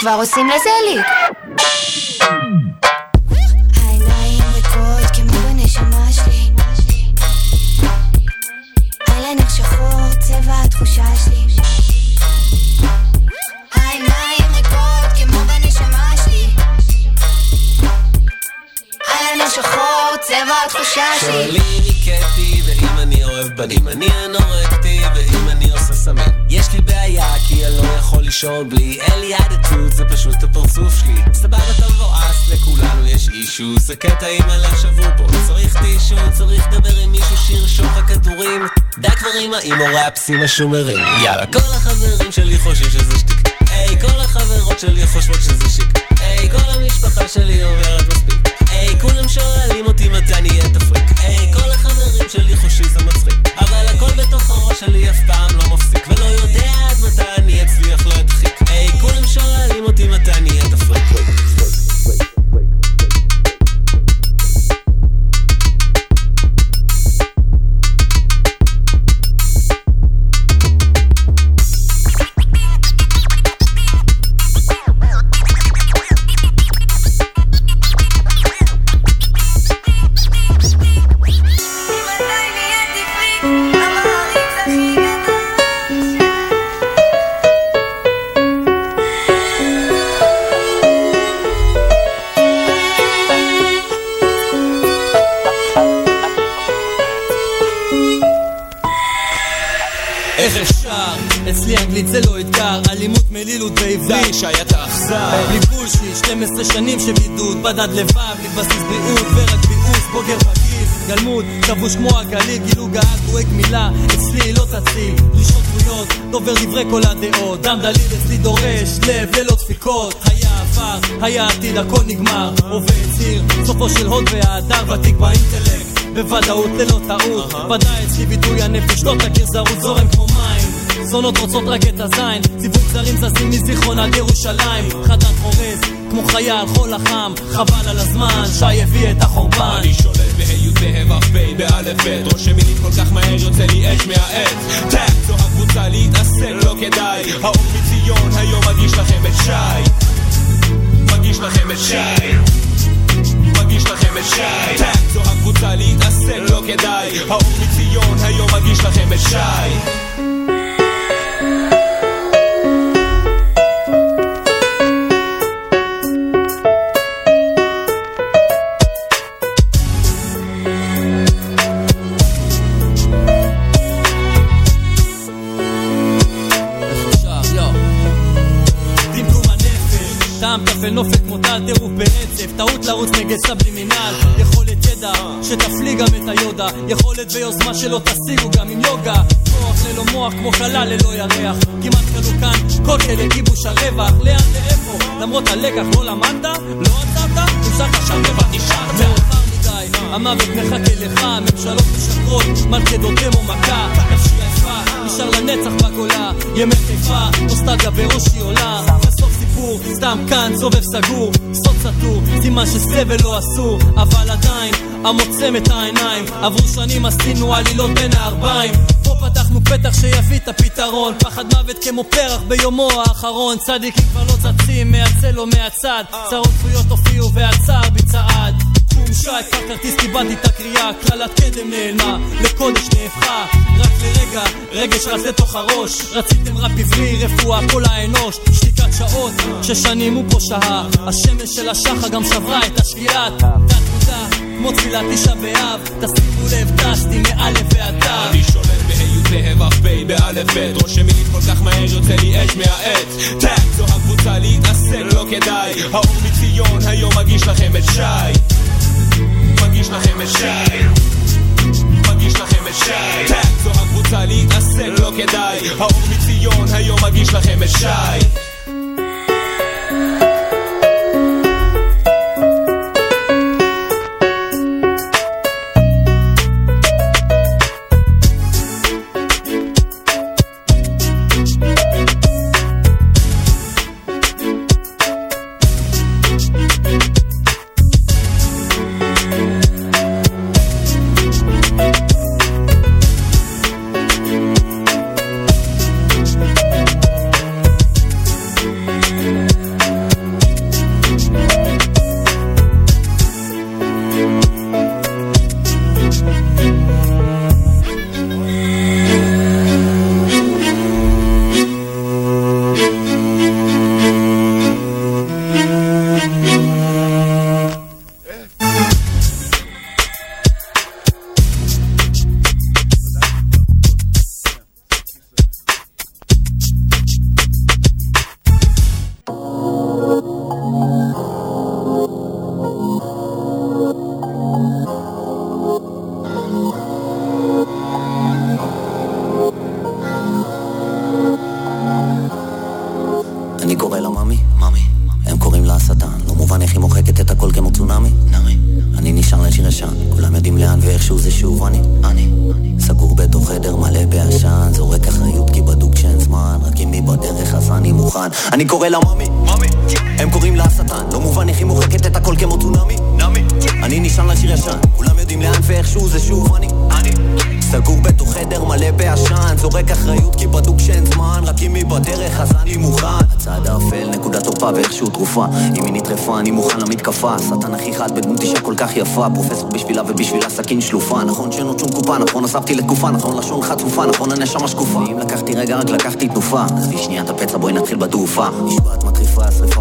כבר עושים לזה ליק צבע התחושה שלי. שואלים מי קטי ואם אני אוהב בנים אני אנורקטי ואם אני עושה סמים יש לי בעיה כי אני לא יכול לישון בלי אישו זה קטע עם הלב שבור פה. צריך טישו צריך לדבר עם מישהו שירשום לך כדורים. די כבר עם האימו ראפסים השומרים יאללה כל החברים שלי חושבים שזה שטיק היי כל החברות שלי חושבות שזה שיק. היי כל המשפחה שלי אומרת מספיק. היי כולם שואלים אותי מתי נהיה תפריק היי כל החברים שלי חושבים זה מצחיק. אבל הכל בתוך הראש שלי אף פעם לא מפסיק בדד לבב, בלי בסיס בריאות ורק ביאוס, בוגר בגיל, גלמוד, כבוש כמו הגליל, גילו גאה, דואג מילה, אצלי לא תציל, דרישות דמויות, דובר דברי כל הדעות, דם דליל אצלי דורש, לב ללא דפיקות, היה עבר, היה עתיד, הכל נגמר, הווה ציר, סופו של הוד וההדר, ותיק באינטלקט. בוודאות ללא טעות. ודאי אצלי ביטוי הנפש לא תכיר זרות זורם כמו זונות רוצות רק את הזין. סיבוב זרים זזים מזיכרון עד ירושלים. חדד חורז כמו חייל חול החם חבל על הזמן. שי הביא את החורבן. אני שולט בה' בה' ו' פ' באלף ב' רושם מילים כל כך מהר יוצא לי אש מהעט טאק זו הקבוצה להתעסק לא כדאי. האור מציון היום מגיש לכם את שי. מגיש לכם את שי. מגיש לכם את שי. טאק זו הקבוצה להתעסק לא כדאי. האור מציון היום מגיש לכם את שי לרוץ נגד סבלימינל. יכולת ידע שתפליא גם את היודה. יכולת ויוזמה שלא תשיגו גם עם יוגה. כוח ללא מוח כמו חלל ללא ירח. כמעט כלו כאן כל כלי כיבוש הרווח. לאן לאיפה למרות הלקח לא למדת? לא עצרת? המשכת שם לבד נשארת מאוחר מדי. המוות מחכה לך. ממשלות משקרות מלכדות דמו מכה. נפשי עייפה נשאר לנצח בגולה. ימי חיפה נוסטלגיה בראשי עולה סיפור סתם כאן סובב סגור סוד סתור סימן שסבל לא אסור אבל עדיין המוצם את העיניים עברו שנים עשינו עלילות בין הערביים פה פתחנו פתח שיביא את הפתרון פחד מוות כמו פרח ביומו האחרון צדיקים כבר לא צצים מהצל או מהצד צרות צפויות הופיעו והצער בצעד. שי, כבר כרטיס קיבלתי את הקריאה קללת קדם נעלמה, לקודש נהפכה רק לרגע, רגש רץ לתוך הראש רציתם רב עברי, רפואה, כל האנוש שתיקת שעות, ששנים הוא פה שהה. השמש של השחר גם שברה את השקיעת תת מודע, כמו תפילת תשעה באב. תשימו לב, טסתי מאלף ועד תו. אני שולט בה' צהב אף פ' באלף ב' ראש ימין כל כך מהר יוצא לי אש מהעץ. טאק זו הקבוצה להתעסק לא כדאי. האור מציון היום מגיש לכם את שי. מגיש לכם את שי. מגיש לכם את שי. זו הקבוצה להתעסק לא כדאי. האור מציון היום מגיש לכם את שי תנופה עזבי שנייה את הפצע בואי נתחיל בתעופה. נשבעת מטריפה שריפה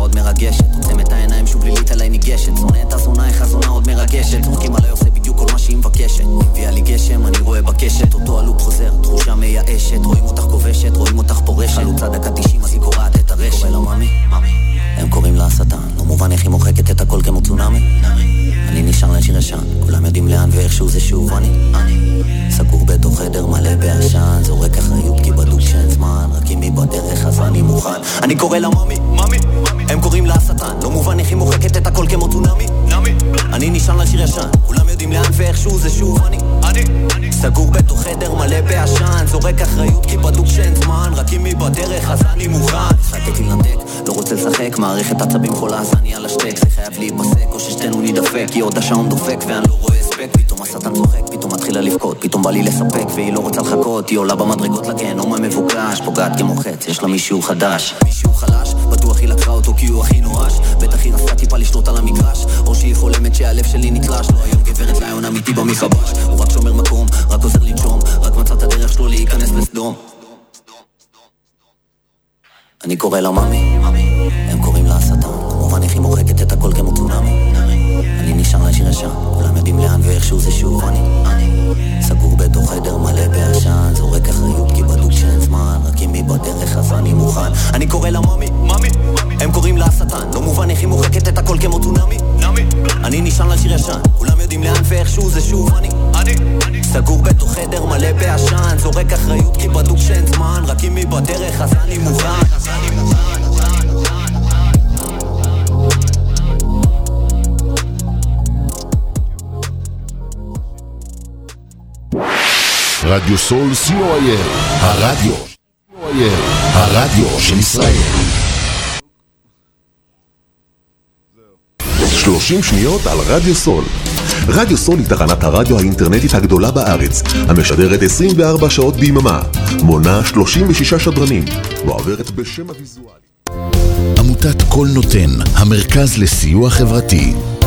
אני קורא לה ממי. הם קוראים לה השטן לא מובן איך היא מוחקת את הכל כמו צונאמי. אני נשען לשיר ישן. כולם יודעים לאן ואיכשהו זה שוב אני. סגור בתוך חדר מלא בעשן. זורק אחריות כי בדוק שאין זמן. רק אם היא בדרך אז אני מוכן. החלטתי לנתק. לא רוצה לשחק. מערכת עצבים חולה אז אני על השטק זה חייב להיפסק. או ששתינו נידפק. כי עוד השעון דופק ואני לא רואה הספק. פתאום השטן צוחק מתחילה לבכות פתאום בא לי לספק והיא לא רוצה לחכות. היא עולה במדרגות לגיהנום המבוקש פוגעת כמו חץ יש לה מישהו חדש. מישהו חלש בטוח היא לקחה אותו כי הוא הכי נואש. בטח היא רצתה טיפה לשלוט על המגרש או שהיא חולמת שהלב שלי נקרש. לא היום גברת ליון אמיתי במכבש הוא רק שומר מקום רק עוזר לנשום רק מצא את הדרך שלו להיכנס לסדום. אני קורא לה ממי, הם קוראים לה השטן כמובן איך היא מוחקת את הכל כמו צונאמי אני נשאר לשיר ישן כולם יודעים לאן ואיכשהו זה שוב אני. סגור בתוך חדר מלא בעשן זורק אחריות כי בדוק שאין זמן רק אם היא בדרך אז אני מוכן. אני קורא לה ממי, הם קוראים לה השטן לא מובן איך היא מוחקת את הכל כמו צונאמי. אני נשען לשיר ישן כולם יודעים לאן ואיכשהו זה שוב אני. סגור בתוך חדר מלא בעשן זורק אחריות כי בדוק שאין זמן רק אם היא בדרך אז אני מוכן רדיו סול co.il, הרדיו, הרדיו של ישראל. 30 שניות על רדיו סול. רדיו סול היא תחנת הרדיו האינטרנטית הגדולה בארץ, המשדרת 24 שעות ביממה, מונה 36 שדרנים, ועוברת בשם הוויזואלי. עמותת קול נותן, המרכז לסיוע חברתי.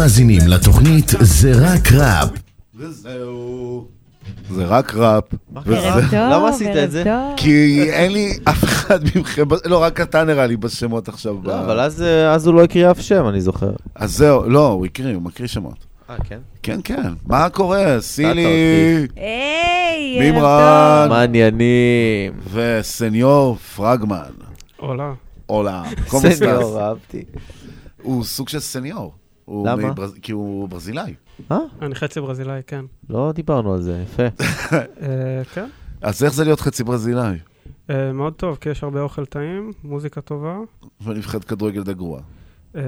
מאזינים לתוכנית זה רק ראפ. וזהו. זה רק ראפ. ערב וזה- טוב, <laughs> למה עשית את זה? כי אין לי אף אחד מכם, לא, רק אתה נראה לי בשמות עכשיו. לא, אבל אז, אה, אז הוא לא הקריא אף שם, אני זוכר. אז זהו, לא, הוא הקריא, הוא מקריא שמות. אה, כן? כן, כן. מה קורה? סילי, היי, מימרן, מה העניינים? וסניור פרגמן. עולה. עולה. <laughs> סניור, אהבתי. הוא סוג של סניור. הוא למה? מברז- כי הוא ברזילאי. אני חצי ברזילאי, כן. לא דיברנו על זה, יפה. <laughs> אה, כן. אז איך זה להיות חצי ברזילאי? אה, מאוד טוב, כי יש הרבה אוכל טעים, מוזיקה טובה. ונבחרת כדורגל די גרועה. אה,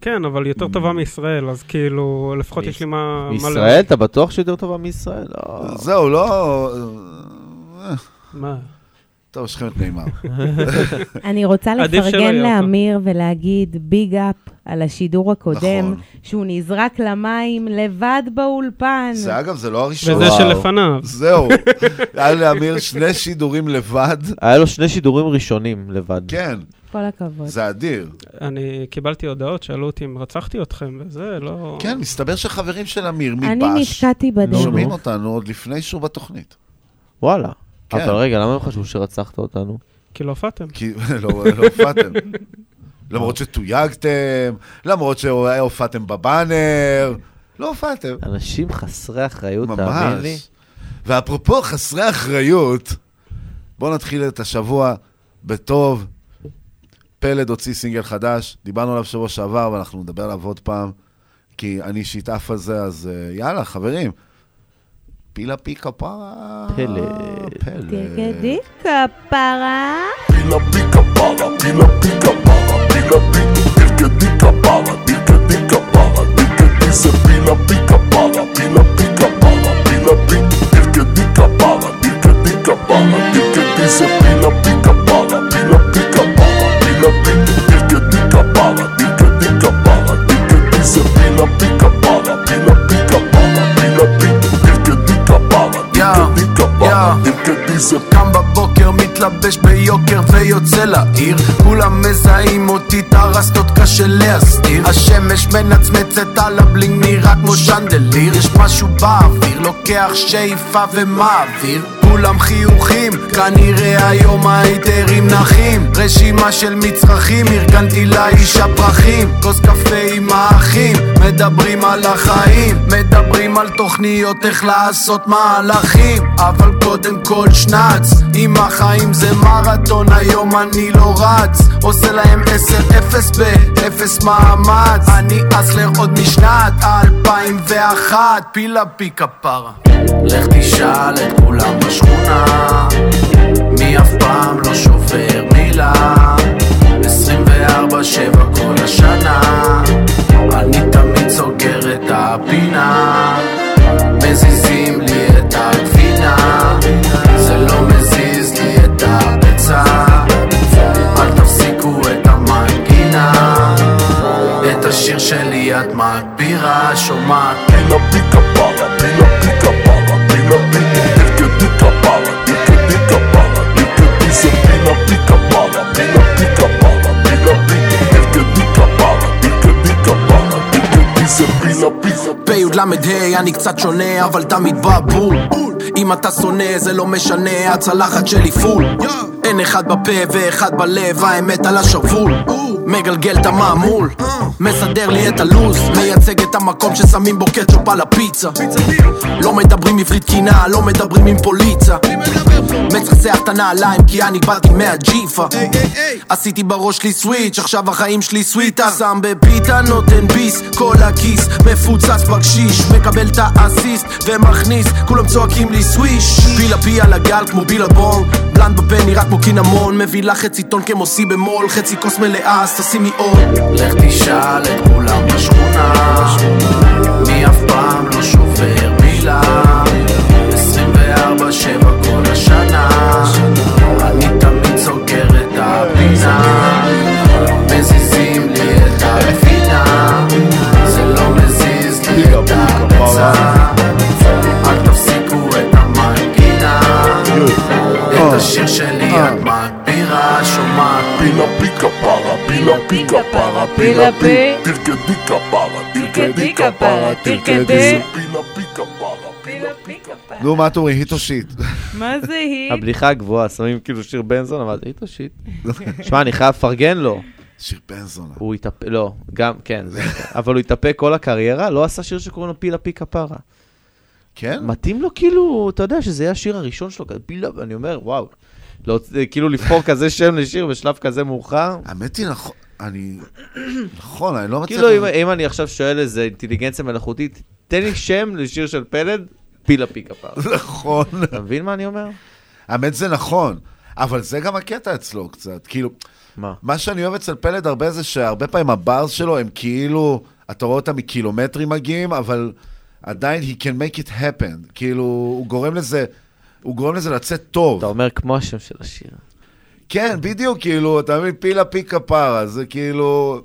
כן, אבל יותר טובה מישראל, אז כאילו, לפחות יש לי מה... מה מישראל? אתה בטוח שיותר טובה מישראל? לא. זהו, לא... מה? טוב, יש לכם את נעימה. <laughs> אני רוצה לפרגן. לאמיר ולהגיד ביג אפ על השידור הקודם, נכון. שהוא נזרק למים לבד באולפן. זה אגב, זה לא הראשון. וזה שלפניו. זהו. <laughs> היה לאמיר שני שידורים לבד. היה לו שני שידורים ראשונים לבד. כן. כל הכבוד. זה אדיר. אני קיבלתי הודעות, שאלו אותי אם רצחתי אתכם, וזה לא... כן, מסתבר שחברים של אמיר אני מבש נתקעתי בדרך. שומעים אותנו עוד לפני שהוא בתוכנית. וואלה. כן. אבל רגע, למה הם חשבו שרצחת אותנו? כי לא הופעתם. כי <laughs> לא לא הופעתם. למרות שתויגתם, למרות שהופעתם בבאנר, לא הופעתם. אנשים חסרי אחריות, תאמין לי. ואפרופו חסרי אחריות, בואו נתחיל את השבוע בטוב. פלד הוציא סינגל חדש, דיברנו עליו שבוע שעבר, ואנחנו נדבר עליו עוד פעם, כי אני אישית עף על זה, אז אה, יאללה, חברים. פילה פי כפרה. פלד. פלד. תגדי כפרה. Pila pica para, pila pica para, pila pica, el que dica para, el que dica para, el que dice pila pica para, pila pica para, pila pica, el que dica para, el que dica para, el que dice pila pica para, pila pica para, pila pica, el que dice קם בבוקר, מתלבש ביוקר ויוצא לעיר. כולם מזהים אותי, את הרסטות קשה להסתיר. השמש מנצמצת על הבלינג נראה כמו שנדליר. יש משהו באוויר, לוקח שאיפה ומעביר כולם חיוכים, כנראה היום ההיתרים נחים. רשימה של מצרכים, ארגנתי לאישה פרחים כוס קפה עם האחים, מדברים על החיים. מדברים על תוכניות איך לעשות מהלכים. אבל קודם כל שנץ עם החיים זה מרתון, היום אני לא רץ. עושה להם 10-0 באפס מאמץ. אני אסלר עוד משנת 2001 פילה פי כפרה לך תשאל את כולם בשכונה. מי אף פעם לא שובר מילה? 24-7 כל השנה. אני תמיד סוגר את הפינה. מזיזים לי את הגבינה זה לא מזיז לי את הביצה אל תפסיקו את המנגינה. את השיר שלי את מגבירה. שומעת. Pila pica para, pila pica para, pila pica, pila pica para, pila pica para, pila pica, el que dica para, el que dica para, el que dice pila pica בי"ל אני קצת שונה אבל תמיד בבול. אם אתה שונא זה לא משנה הצלחת שלי פול. אין אחד בפה ואחד בלב האמת על השרוול מגלגל את המעמול מסדר לי את הלו"ז מייצג את המקום ששמים בו קטשופ על הפיצה. לא מדברים עברית קינה, לא מדברים עם פוליצה מצחצח את הנעליים כי אני באתי מהג'יפה. עשיתי בראש שלי סוויץ', עכשיו החיים שלי סוויטה. שם בפיתה, נותן ביס, כל הכיס מפוצץ בקשיש מקבל את האסיסט ומכניס, כולם צועקים לי סוויש פילה פי על הגל כמו בילבון בלנד בפה נראה כמו קינמון מביא לך חצי טון כמו סי במול חצי כוס מלאה אז תשימי עוד. לך תשאל את כולם בשכונה מי אף פעם לא שובר מילה. 24-7 כל השנה אני תמיד סוגר את הפינה. מזיזים לי את הגבינה זה לא מזיז לי את המצע אל תפסיקו את המנגינה. את השיר שלי את מגבירה. שומעת פילה פיקה פרה פילה פיקה פרה פילה פי. תרקדי כפרה תרקדי כפרה תרקדי פילה פיקה פרה פילה פיקה נו, מה את אומרים? היט או שיט? מה זה היא? הבדיחה הגבוהה, שמים כאילו שיר בנזון, אבל זה איתו שיט. <laughs> שמע, אני חייב לפרגן לו. שיר בנזון. הוא התאפק, לא, גם, כן, אבל הוא התאפק כל הקריירה, לא עשה שיר שקוראים לו פילה פי כפרה. כן? מתאים לו כאילו, אתה יודע, שזה יהיה השיר הראשון שלו, כזה פילה, אני אומר, וואו. לא, כאילו לבחור כזה שם לשיר בשלב כזה מאוחר. האמת היא, נכון, אני... נכון, אני לא מצליח... כאילו, אם, אני עכשיו שואל איזה אינטליגנציה מלאכותית, תן לי שם לשיר של פלד, פילה פי כפרה. <laughs> נכון. אתה מבין מה אני אומר? האמת זה נכון, אבל זה גם הקטע אצלו קצת. כאילו, מה? מה שאני אוהב אצל פלד הרבה זה שהרבה פעמים הברס שלו הם כאילו, אתה רואה אותם מקילומטרים מגיעים, אבל עדיין he can make it happen. כאילו, הוא גורם לזה, הוא גורם לזה לצאת טוב. אתה אומר כמו השם של השיר. כן, בדיוק, כאילו, אתה מבין, פילה פי כפרה, זה כאילו...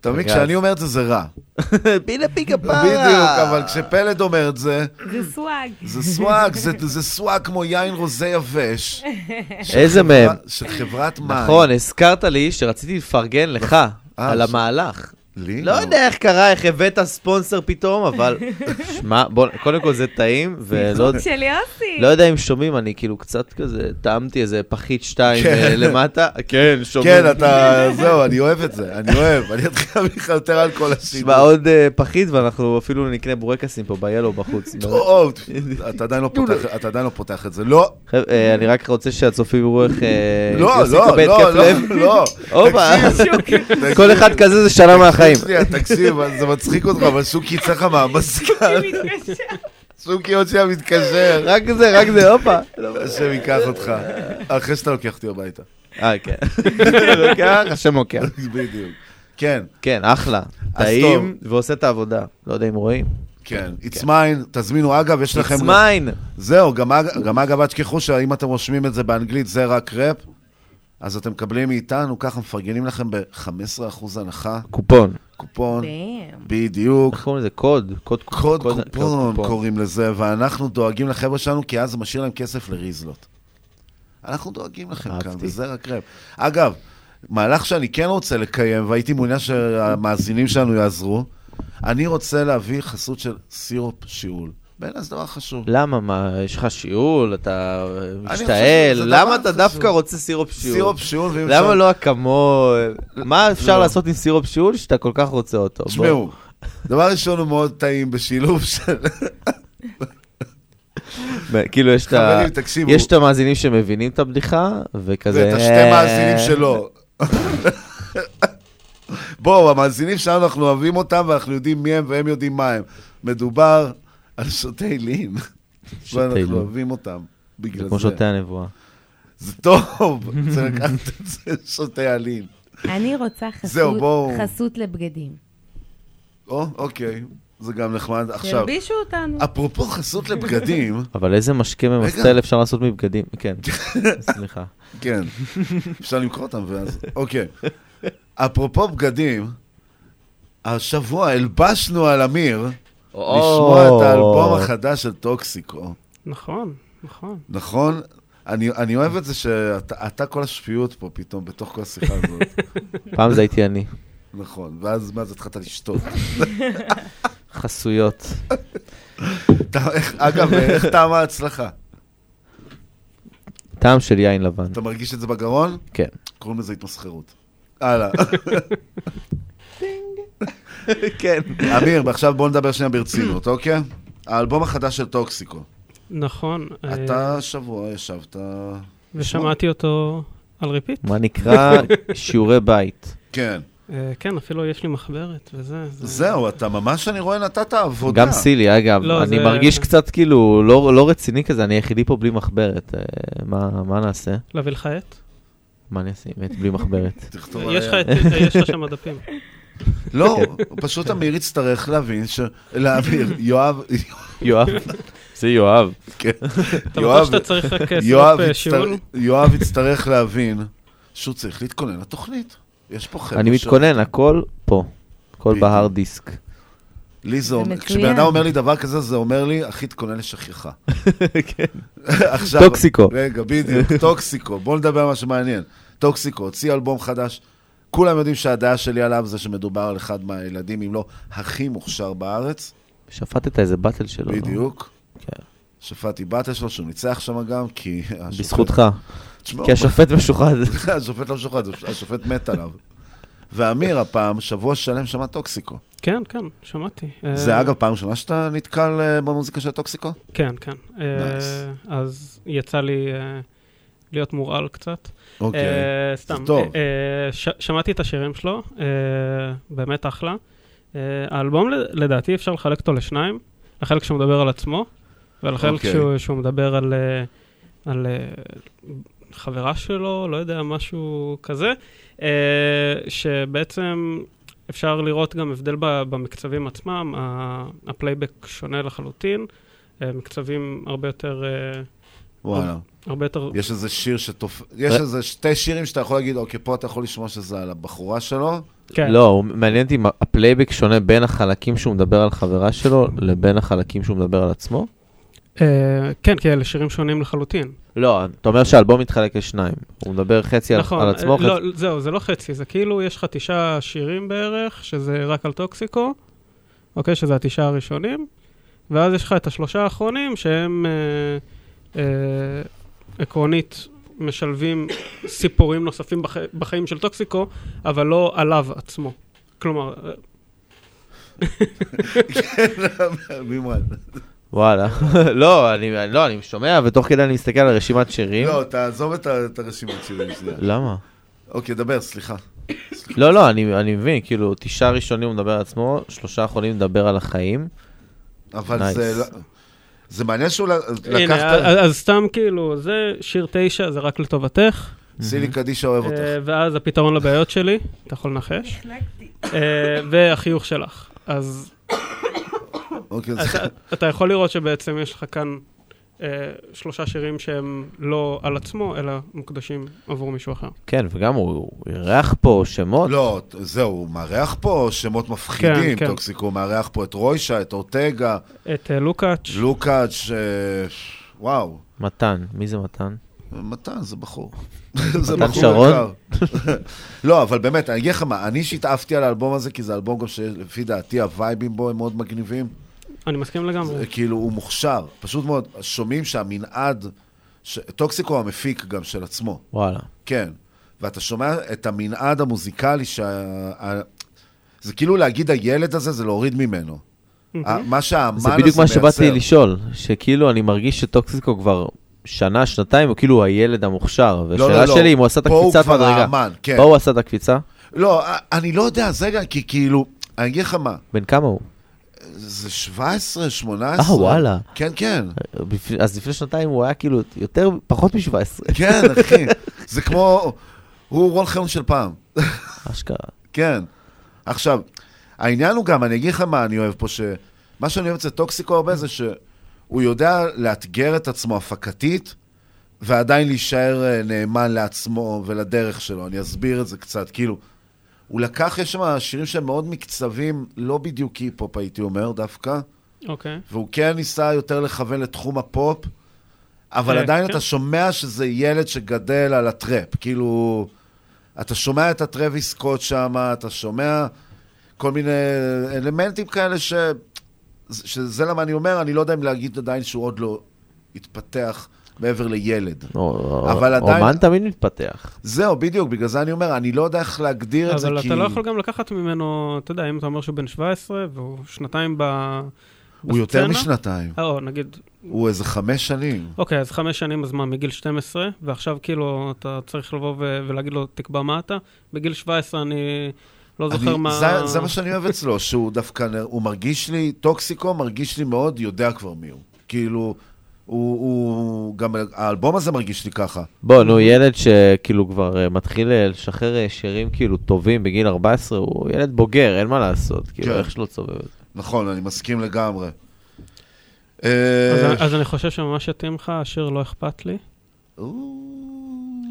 אתה מבין. כשאני אומר את זה, זה רע. <laughs> פילה פי כפרה. בדיוק, אבל כשפלד אומר את זה, זה סוואג. זה סוואג, זה, סוואג כמו יין רוזה יבש. <laughs> איזה מהם? של חברת מים. נכון, הזכרת לי שרציתי לפרגן לך על ש- המהלך. לי? לא יודע איך קרה, איך הבאת ספונסר פתאום, אבל... <laughs> שמע, בוא, קודם כל זה טעים, ולא של יוסי. לא יודע אם שומעים, אני כאילו קצת כזה, טעמתי איזה פחית שתיים כן. אה, למטה. כן, שומעים. כן, אתה... <laughs> זהו, אני אוהב את זה, אני אוהב. אני אתחיל להביא לך יותר אלכוהול לשידור. שמע, עוד אה, פחית, ואנחנו אפילו נקנה בורקסים פה ב-Yellow בחוץ. <laughs> טוב, אתה עדיין לא פותח- אתה עדיין לא פותח את זה. לא, אה, אני רק רוצה שהצופים יראו איך לא, לא, לא, לא. לא. כל אחד כזה זה שנה מהחיים. שנייה, תקשיב, זה מצחיק אותך, אבל שוקי יצא לך מהמזכ"ל. שוקי עוד שנייה מתקשר. רק זה, רק זה, הופה. השם ייקח אותך. אחרי שאתה לוקח אותי הביתה. אה, כן. לוקח, השם לוקח. בדיוק. כן. כן, אחלה. טעים ועושה את העבודה. לא יודע אם רואים. כן, it's mine, תזמינו, אגב, יש לכם... It's mine. זהו, גם אגב, אל תשכחו שאם אתם רושמים את זה באנגלית, זה רק ראפ, אז אתם מקבלים מאיתנו, ככה מפרגנים לכם ב-15% הנחה. קופון. קופון, Damn. בדיוק. איך קוראים לזה? קוד. קוד קוד קוד- קופון קוראים לזה, ואנחנו דואגים לחבר'ה שלנו, כי אז זה משאיר להם כסף לריזלות. אנחנו דואגים לכם כאן. וזה רק ראפ. אגב, מהלך שאני כן רוצה לקיים, והייתי מעוניין שהמאזינים שלנו יעזרו, אני רוצה להביא חסות של סירופ שיעול. בעיניי זה דבר חשוב. למה? מה, יש לך שיעול? אתה משתעל? למה אתה. דווקא רוצה סירופ שיעול? סירופ שיעול, ואם למה אפשר- לא אקמול? מה אפשר לא. לעשות עם סירופ שיעול שאתה כל כך רוצה אותו? תשמעו, דבר ראשון הוא מאוד טעים בשילוב של... כאילו יש את ה... חברים, תקשיבו. יש את המאזינים שמבינים את הבדיחה, וכזה... ואת השתי מאזינים שלו. בואו, המאזינים שלנו, אנחנו אוהבים אותם, ואנחנו יודעים מי הם והם יודעים מה הם. מדובר על שותי לין. ואנחנו אוהבים אותם בגלל זה. כמו שותי הנבואה. זה טוב, צריך לקחת את זה, שותי הלין. אני רוצה זהו, חסות- בואו. חסות לבגדים. או, אוקיי, זה גם נחמד. עכשיו, תלבישו אותנו. אפרופו חסות לבגדים, <laughs> אבל איזה משקה ממסטל אפשר לעשות מבגדים? כן, <laughs> סליחה. כן, אפשר למכור אותם ואז, אוקיי. אפרופו בגדים, השבוע הלבשנו על אמיר לשמוע את האלבום החדש של טוקסיקו. נכון, נכון. נכון? אני, אני אוהב את זה שאתה אתה כל השפיות פה פתאום, בתוך כל השיחה הזאת. <laughs> פעם זה הייתי אני. נכון, ואז מאז התחלת לשתות. <laughs> חסויות. אגב, איך טעם ההצלחה? טעם של יין לבן. אתה מרגיש את זה בגרון? כן. קוראים לזה התמסחרות. הלאה. <laughs> <laughs> כן. אמיר, ועכשיו בוא נדבר שנייה ברצינות, אוקיי? האלבום החדש של טוקסיקו. נכון. אה, אתה השבוע ישבת... ושמעתי אותו על repeat. מה נקרא <laughs> שיעורי בית. כן. אה, כן, אפילו יש לי מחברת וזה. זה- זהו, אתה ממש, אני רואה, נתת עבודה. גם סילי, אגב, לא, אני מרגיש קצת כאילו לא לא רציני כזה, אני היחידי פה בלי מחברת. אה, מה מה נעשה? להביא לך עט? מה אני אעשה עם עט בלי מחברת? יש לך שם דפים. <laughs> לא, פשוט אמיר יצטרך להבין ש... להעביר, יואב... יואב? זה יואב. כן. אתה יואב- בטוח שאתה צריך רק, אה, יואב סירופ, אה, יצטר- שיעול? יואב יצטרך להבין שהוא צריך להתכונן לתוכנית. יש פה חבר'ה... אני מתכונן, הכל פה. הכל בהארד דיסק. לי זה אומר. כשבן אדם אומר לי דבר כזה, זה אומר לי, אחי, תתכונן לשכחה. <laughs> כן. <laughs> עכשיו... טוקסיקו. רגע, בדיוק, טוקסיקו. בואו נדבר על מה שמעניין. טוקסיקו, הוציא אלבום חדש. כולם יודעים שהדעה שלי עליו זה שמדובר על אחד מהילדים, אם לא הכי מוכשר בארץ. שפטת איזה battle שלו. לא? בדיוק. כן. שפטתי battle שלו, שהוא ניצח שם גם, כי... השופט- בזכותך. תשמעו, כי השופט משוחד. <laughs> השופט לא משוחד, השופט מת עליו. ואמיר הפעם, שבוע שלם שמע טוקסיקו. כן, כן, שמעתי. זה אה, אגב פעם ראשונה שאתה נתקל אה, במוזיקה של טוקסיקו? כן, כן. אה, Nice. אז יצא לי להיות מורעל קצת. אוקיי, אה, זה. טוב. אה, ש- שמעתי את השירים שלו, אה, באמת אחלה. אה, האלבום לדעתי אפשר לחלק אותו לשניים, לחלק שהוא מדבר על עצמו, ולחלק אוקיי. שהוא- מדבר על... אה, על אה, חברה שלו, לא יודע, משהו כזה, אה, שבעצם אפשר לראות גם הבדל במקצבים עצמם, הפלייבק שונה לחלוטין, אה, מקצבים הרבה יותר... וואלה. הרבה יותר... יש איזה שיר שתופ... יש איזה שתי שירים שאתה יכול להגיד, אוקיי, פה אתה יכול לשמוע שזה על הבחורה שלו. כן. לא, הוא מעניין אותי אם הפלייבק שונה בין החלקים שהוא מדבר על חברה שלו לבין החלקים שהוא מדבר על עצמו? אה, כן, כי אלה שירים שונים לחלוטין. לא, אתה אומר שהאלבום מתחלק לשניים. הוא מדבר חצי על- נכון, על עצמו, אה, לא, חצי... זהו, זה לא חצי, זה כאילו יש לך תשעה שירים בערך, שזה רק על טוקסיקו, אוקיי, שזה התשעה הראשונים, ואז יש לך את השלושה האחרונים שהם אה, עקרונית משלבים סיפורים נוספים בח... בחיים של טוקסיקו, אבל לא עליו עצמו. כלומר... אה, מימרן. וואלה. <laughs> לא, אני לא, אני שומע, ותוך כדי אני מסתכל על רשימת שירים. לא, תעזוב את הרשימת שירים שנייה. למה? אוקיי, דבר, סליחה. לא, לא, אני, אני מבין, כאילו, תשעה ראשונים הוא מדבר על עצמו, שלושה אחרונים מדבר על החיים. אבל Nice. זה... זה מעניין שהוא לקח הנה, את... אז, אז סתם כאילו, זה שיר תשע, זה רק לטובתך. סילי קדישה אוהב אותך. אה, ואז הפתרון לבעיות שלי, אתה יכול לנחש. אה, והחיוך שלך. אז אוקיי, אתה- יכול לראות שבעצם יש לך כאן שלושה שירים שהם לא על עצמו, אלא מוקדשים עבור מישהו אחר. כן, וגם הוא אירח פה שמות. לא, זהו, הוא מארח פה שמות מפחידים, כן, כן. טוקסיקו, הוא מארח פה את רוישה, את אורטגה. את אה, לוקאץ'. לוקאץ', אה, וואו. מתן, מי זה מתן? מתן, זה בחור. מתן בחור שרון? יקר. <laughs> לא, אבל באמת, אני אגיד לך מה, אני שהתאהבתי על האלבום הזה, כי זה אלבום גם שלפי דעתי הווייבים בו הם מאוד מגניבים. אני מסכים לגמרי. זה כאילו, הוא מוכשר, פשוט מאוד. שומעים שהמנעד, ש... טוקסיקו המפיק גם של עצמו. וואלה. כן. ואתה שומע את המנעד המוזיקלי שה... ה- זה כאילו להגיד הילד הזה, זה להוריד ממנו. מה שהאמן הזה זה מייצר. בדיוק מה שבאתי לשאול, שכאילו אני מרגיש שטוקסיקו כבר שנה, שנתיים, הוא כאילו הילד המוכשר. לא, והשאלה לא. שלי אם הוא עשה את פה הוא הקפיצת כבר מדרגה. האמן, כן. פה הוא עשה את הקפיצה? לא, אני לא יודע, זה גם, כי כאילו, אני אגיד לך מה, בן כמה הוא? זה 17, 18. אה, וואלה. כן, כן. אז לפני שנתיים הוא היה כאילו יותר, פחות מ-17. כן, אחי. זה כמו, הוא רון חיון של פעם. אשכרה. כן. עכשיו, העניין הוא גם, אני אגיד לך מה אני אוהב פה, שמה שאני אוהב אצל טוקסיקו הרבה זה שהוא יודע לאתגר את עצמו הפקתית, ועדיין להישאר אה, נאמן לעצמו ולדרך שלו. אני אסביר את זה קצת. כאילו, הוא לקח, יש שם שירים שהם מאוד מקצבים, לא בדיוק היפ-הופ הייתי אומר דווקא, אוקיי. והוא כן ניסה יותר לכוון לתחום הפופ, אבל אה, עדיין כן. אתה שומע שזה ילד שגדל על ה trap. כאילו, אתה שומע את הטרוויס סקוט שם, אתה שומע כל מיני אלמנטים כאלה ש... שזה למה אני אומר, אני לא יודע אם להגיד עדיין שהוא עוד לא התפתח מעבר לילד. או- אבל עדיין... אומן תמיד מתפתח. זהו, בדיוק, בגלל זה אני אומר, אני לא יודע איך להגדיר את זה, אבל כי... אתה לא יכול גם לקחת ממנו, אתה יודע, אם אתה אומר שהוא בן 17 והוא שנתיים ב... הוא יותר? משנתיים. אה, או, נגיד... הוא איזה חמש שנים. אוקיי, אז חמש שנים, אז מה, מגיל 12, ועכשיו כאילו אתה צריך לבוא ולהגיד לו, תקבע מה אתה? בגיל 17 אני לא זוכר אני, מה... זה, זה מה שאני אוהב אצלו, שהוא דווקא, הוא מרגיש לי, טוקסיקו מרגיש לי מאוד, יודע כבר מי הוא. כאילו, הוא, הוא גם האלבום הזה מרגיש לי ככה. בוא, נו, ילד שכאילו כבר אה, מתחיל אה, לשחרר אה, שירים כאילו טובים בגיל 14, הוא ילד בוגר, אין מה לעשות, כאילו, כן. איך שלא תסובב את זה. נכון, אני מסכים לגמרי. אז, אז אני חושב שממש יתאים לך, השיר לא אכפת לי,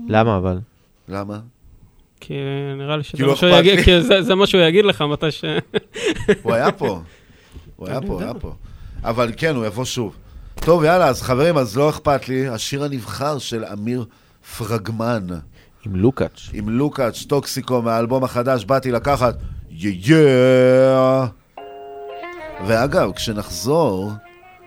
למה אבל? למה? כי נראה לי שזה לא מה שהוא יגיד. כי זה, זה מה שהוא יגיד לך מתי ש... הוא היה פה. הוא היה פה, יודע. היה פה. אבל כן, הוא יבוא שוב. טוב, יאללה, אז חברים, אז לא אכפת לי, השיר הנבחר של אמיר פרגמן. עם לוקאץ'. עם לוקאץ', טוקסיקו, מהאלבום החדש, באתי לקחת yeah yeah. ואגב, כשנחזור...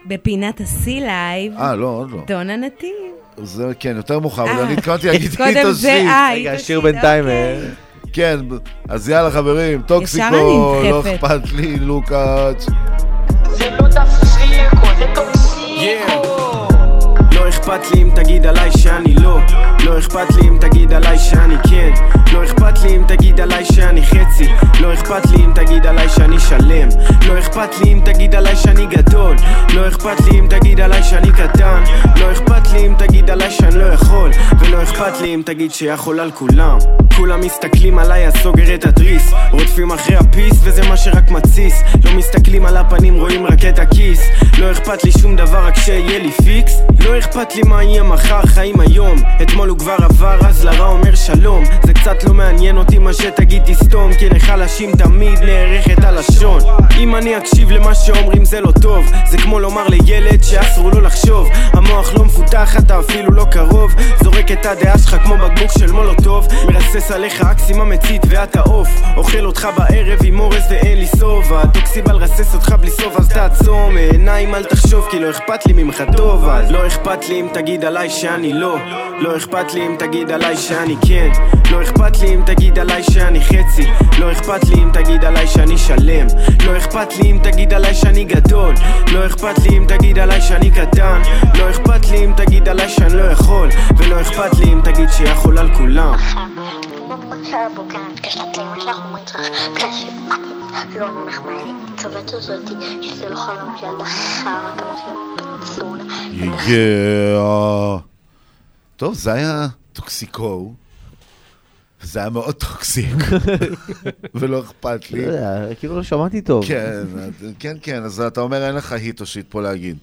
בפינת השיא לייב, אה, לא, עוד לא. דונה נתיב. זה כן, יותר מאוחר, אבל אה, אני התכוונתי להגיד <laughs> קודם איתו זה, shit. אה, רגע, השיר בינתיים... אוקיי. אה, כן, אז יאללה חברים, טוקסיקו, לא. אכפת לי, לוקאץ'. לא Yeah. אכפת לי אם תגיד עליי שאני לא. לא אכפת לי אם תגיד עליי שאני כן. לא אכפת לי אם תגיד עליי שאני חצי. לא אכפת לי אם תגיד עליי שאני שלם. לא אכפת לי אם תגיד עליי שאני גדול. לא אכפת לי אם תגיד עליי שאני קטן. לא אכפת לי אם תגיד עליי שאני לא יכול. ולא אכפת לי אם תגיד שיכול על כולם. כולם מסתכלים עליי אז סוגר את התריס. רודפים אחרי הפיס וזה מה שרק מתסיס. לא מסתכלים על הפנים רואים רק את הכיס. לא אכפת לי שום דבר רק שיהיה לי fix. לא אכפת לי מה יהיה מחר חיים היום. אתמול הוא כבר עבר אז לרע אומר שלום. זה קצת לא מעניין אותי מה שתגיד תסתום כי לחלשים תמיד נערכת הלשון. אם אני אקשיב למה שאומרים זה לא טוב. זה כמו לומר לילד שאסור לו לחשוב. המוח לא מפותח אתה אפילו לא קרוב. זורק את הדעה שלך כמו בקבוק של מולוטוב. מרסס עליך אקסימה מצית ואתה עוף אוכל אותך בערב עם אורז ואין לי שובע טוקסיבל רסס אותך בלי סוף אז תעצום. עיניים אל תחשוב כי לא אכפת לי ממך טוב. אז לא אכפת לי אם תגיד עליי שאני לא לא אכפת לי אם תגיד עליי שאני כן. לא אכפת לי אם תגיד עליי שאני חצי. לא אכפת לי אם תגיד עליי שאני שלם. לא אכפת לי אם תגיד עליי שאני גדול. לא אכפת לי אם תגיד עליי שאני קטן. לא אכפת לי אם תגיד עליי שאני לא יכול. ולא אכפת לי אם תגיד שיכול על כולם לא נחמד לי, צובט אותי, שזה לא חלום של ילדה חרא, כמה של פצונה. יאה. טוב, זה היה טוקסיקו. זה היה מאוד טוקסיק, <laughs> ולא אכפת לי. לא יודע, כאילו לא שמעתי טוב. כן, כן, כן, אז אתה אומר אין לך היט או שיט פה להגיד.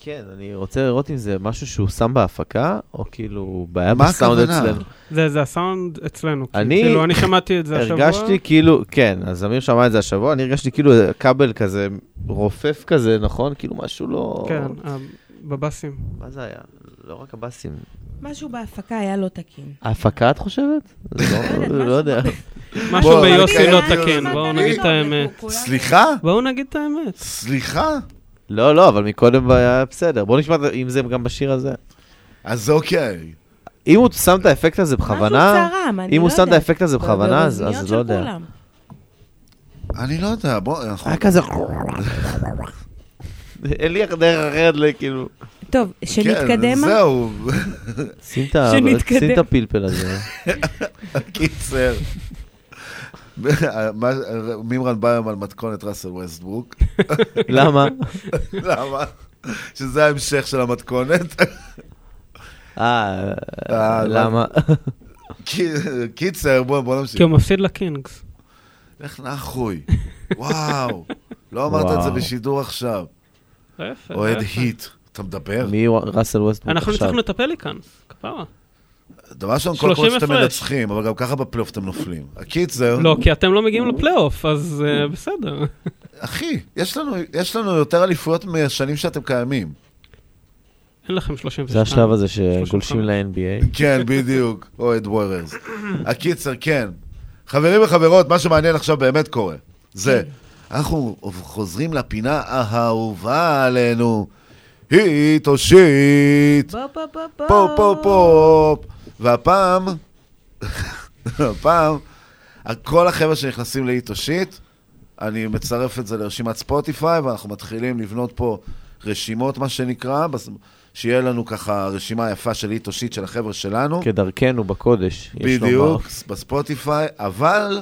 כן, אני רוצה לראות אם זה משהו שהוא שם בהפקה, או כאילו בעיה מה בסאונד? אצלנו. זה, זה הסאונד אצלנו. אני כאילו, אני שמעתי את זה השבוע. הרגשתי כאילו, כן, אז אמיר שמע את זה השבוע, אני הרגשתי כאילו כבל כזה רופף כזה, נכון? כאילו משהו לא... כן, ה- בבאסים. מה זה היה? לא רק הבאסים. משהו בהפקה היה לא תקין. ההפקה, את חושבת? לא <laughs> לא יודע. משהו ביוסי לא תקין, בואו. נגיד את האמת. סליחה? בואו נגיד את האמת. סליחה? לא, לא, אבל מקודם היה בסדר. בואו נשמע אם זה גם בשיר הזה. אז אוקיי. אם הוא שם את האפקט הזה בכוונה, אם הוא לא שם את. האפקט הזה בכוונה, אז לא יודע. אני לא יודע, בוא... אנחנו- היה כזה... <laughs> אין לי דרך אחרת לכאילו... טוב, שנתקדם. כן, זהו. שים את הפלפל הזה. <laughs> קיצר. מה- מימרן בא היום על מתכונת ראסל ווסטברוק. למה? למה? שזה ההמשך של המתכונת. אה, אה, למה? קי- קיצר, בוא נמשיך. כי הוא מפסיד לקינגס. לך נחוי. וואו. לא אמרת את זה. בשידור עכשיו. יפה, אוהד. hit. אתה מדבר? מי ראסל ווסטברוק אנחנו עכשיו? ניצחנו את ה Pelicans, כפרה. דבר ראשון, כל 30 פעם שאתם. מנצחים, אבל גם ככה בפלייאוף אתם נופלים. הקיצר, לא, כי אתם לא מגיעים לפלייאוף, אז אה, בסדר. אחי, יש לנו- יש לנו יותר אליפויות מהשנים שאתם קיימים. אין לכם 32. זה השלב הזה שגולשים 35. ל-NBA. כן, בדיוק, <laughs> אוהד Warriors. הקיצר, כן. חברים וחברות, מה שמעניין עכשיו באמת קורה. זה, אנחנו חוזרים לפינה האהובה עלינו. hit או shit. פופ פופ פופ. והפעם, הפעם, כל החבר'ה שנכנסים ל hit או shit, אני מצרף את זה לרשימת Spotify, ואנחנו מתחילים לבנות פה רשימות, מה שנקרא, שיהיה לנו ככה רשימה יפה של hit או shit של החבר'ה שלנו. כדרכנו בקודש, יש לומר. בדיוק, בספוטיפיי, אבל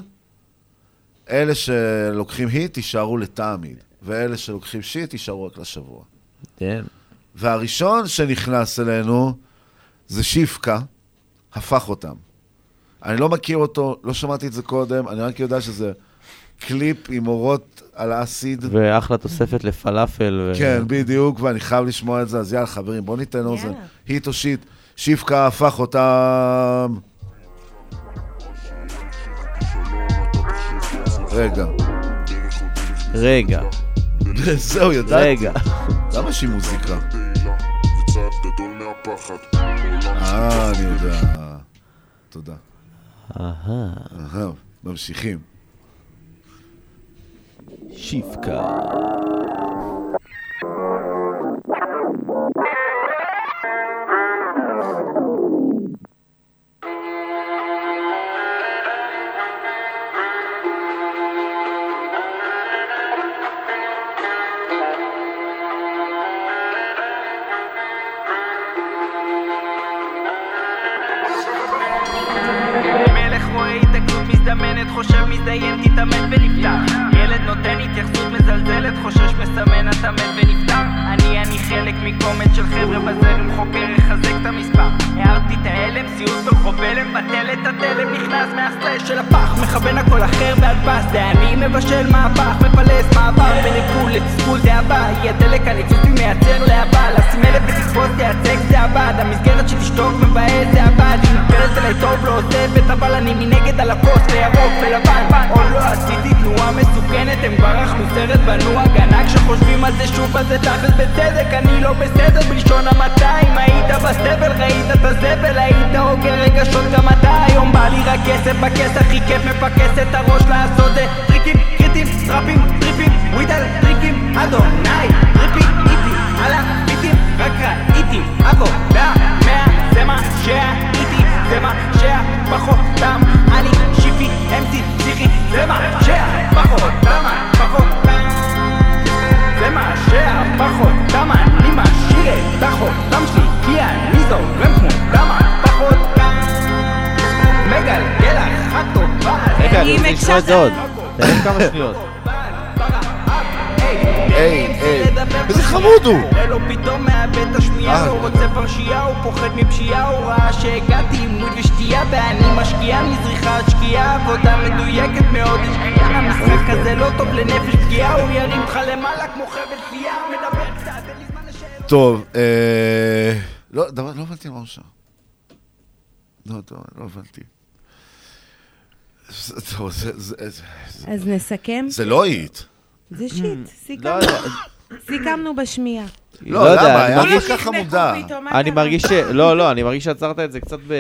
אלה שלוקחים היט יישארו לתמיד, ואלה שלוקחים שיט יישארו רק לשבוע. כן. והראשון שנכנס אלינו זה שיפקה, הפך אותם. אני לא מכיר אותו, לא שמעתי את זה קודם, אני רק יודע שזה קליפ עם אורות על אסיד. ואחלה תוספת לפלאפל. ו- כן, בדיוק, ואני חייב לשמוע את זה, אז יאללה, חברים, בואו ניתן אוזן. היט או שיט, שיפקה הפך אותם. רגע. רגע. <laughs> זהו, ידעתי. רגע. למה יש לי מוזיקה? אה, אני יודע. תודה. אהה. אהה, ממשיכים. שיפקה. חושב מזדיין, תתאמן ונפתח ילד נותן התייחסות מזלזלת, חושש מסמן, אתה מת ונפטר. אני, אני חלק מקומץ של חבר'ה בזרם חוקר, יחזק את המספר. הערתי את ההלם, סיוט ברחוב הלם, בטל את התלם, נכנס מהסלש של הפח. מכוון הכל אחר בהדבס, זה אני מבשל מהפך, מפלס מעבר בין עיכול לתסכול, זה הבא היא הדלק הניצוצי מייצר להבא אלף ותקפוץ, תייצג זה הבד המסגרת שתשתוק מבאס זה הבד היא נופלת אליי טוב, לא עוזבת אבל אני מנגד על הכוס לירוק ולבן. או לא עשיתי תנועה מסוכנת הם כבר אכלו סרט בנו. הגנה כשחושבים על זה שוב אז זה תכלס בצדק. אני לא בסדר בלשון אם היית בסבל ראית את הזבל היית אוגר רגשות גם אתה. היום בא לי רק כסף בכס הכי כיף מפקס את הראש לעשות זה. טריקים קריטים טראפים טריפים וויד על טריקים. אדוני על הביטים רק ראיתי עבודה מאה זה מה שהייתי זה מה שהפך אותם אני שיפי אמצי פסיכי זה מה שהפך אותם הפך אותם זה מה שהפך אותם אני משאיר את החותם שלי כי אני זורם כמו דם הפך אותם מגלגל אחת טובה. רגע, אני רוצה לשמוע את זה עוד. תן לי כמה שניות. היי, היי, איזה חמוד הוא! נראה לו פתאום מאבד את השמיעה, לא רוצה פרשייה, הוא פוחד מפשיעה, הוא ראה שהגעתי עם מוד ושתייה, ואני משקיעה מזריחה עד שקיעה, עבודה מדויקת מאוד, השקיעה, המשחק הזה לא טוב לנפש פגיעה, הוא ירים אותך למעלה כמו חבל תלייה, מדבר קצת, אין לי זמן לשאלות. טוב, אה... לא, דבר, לא הבנתי מה הוא שר. לא, טוב, לא הבנתי. זה- טוב, זה- זה- זה- אז נסכם. זה לא היט. זה שיט, לא סיכמנו. סיכמנו בשמיעה. לא, יודע, למה? אני היה מרגיש- כל כך חמודה. אני מרגיש ש... <laughs> לא, לא, אני מרגיש שעצרת את זה קצת ב-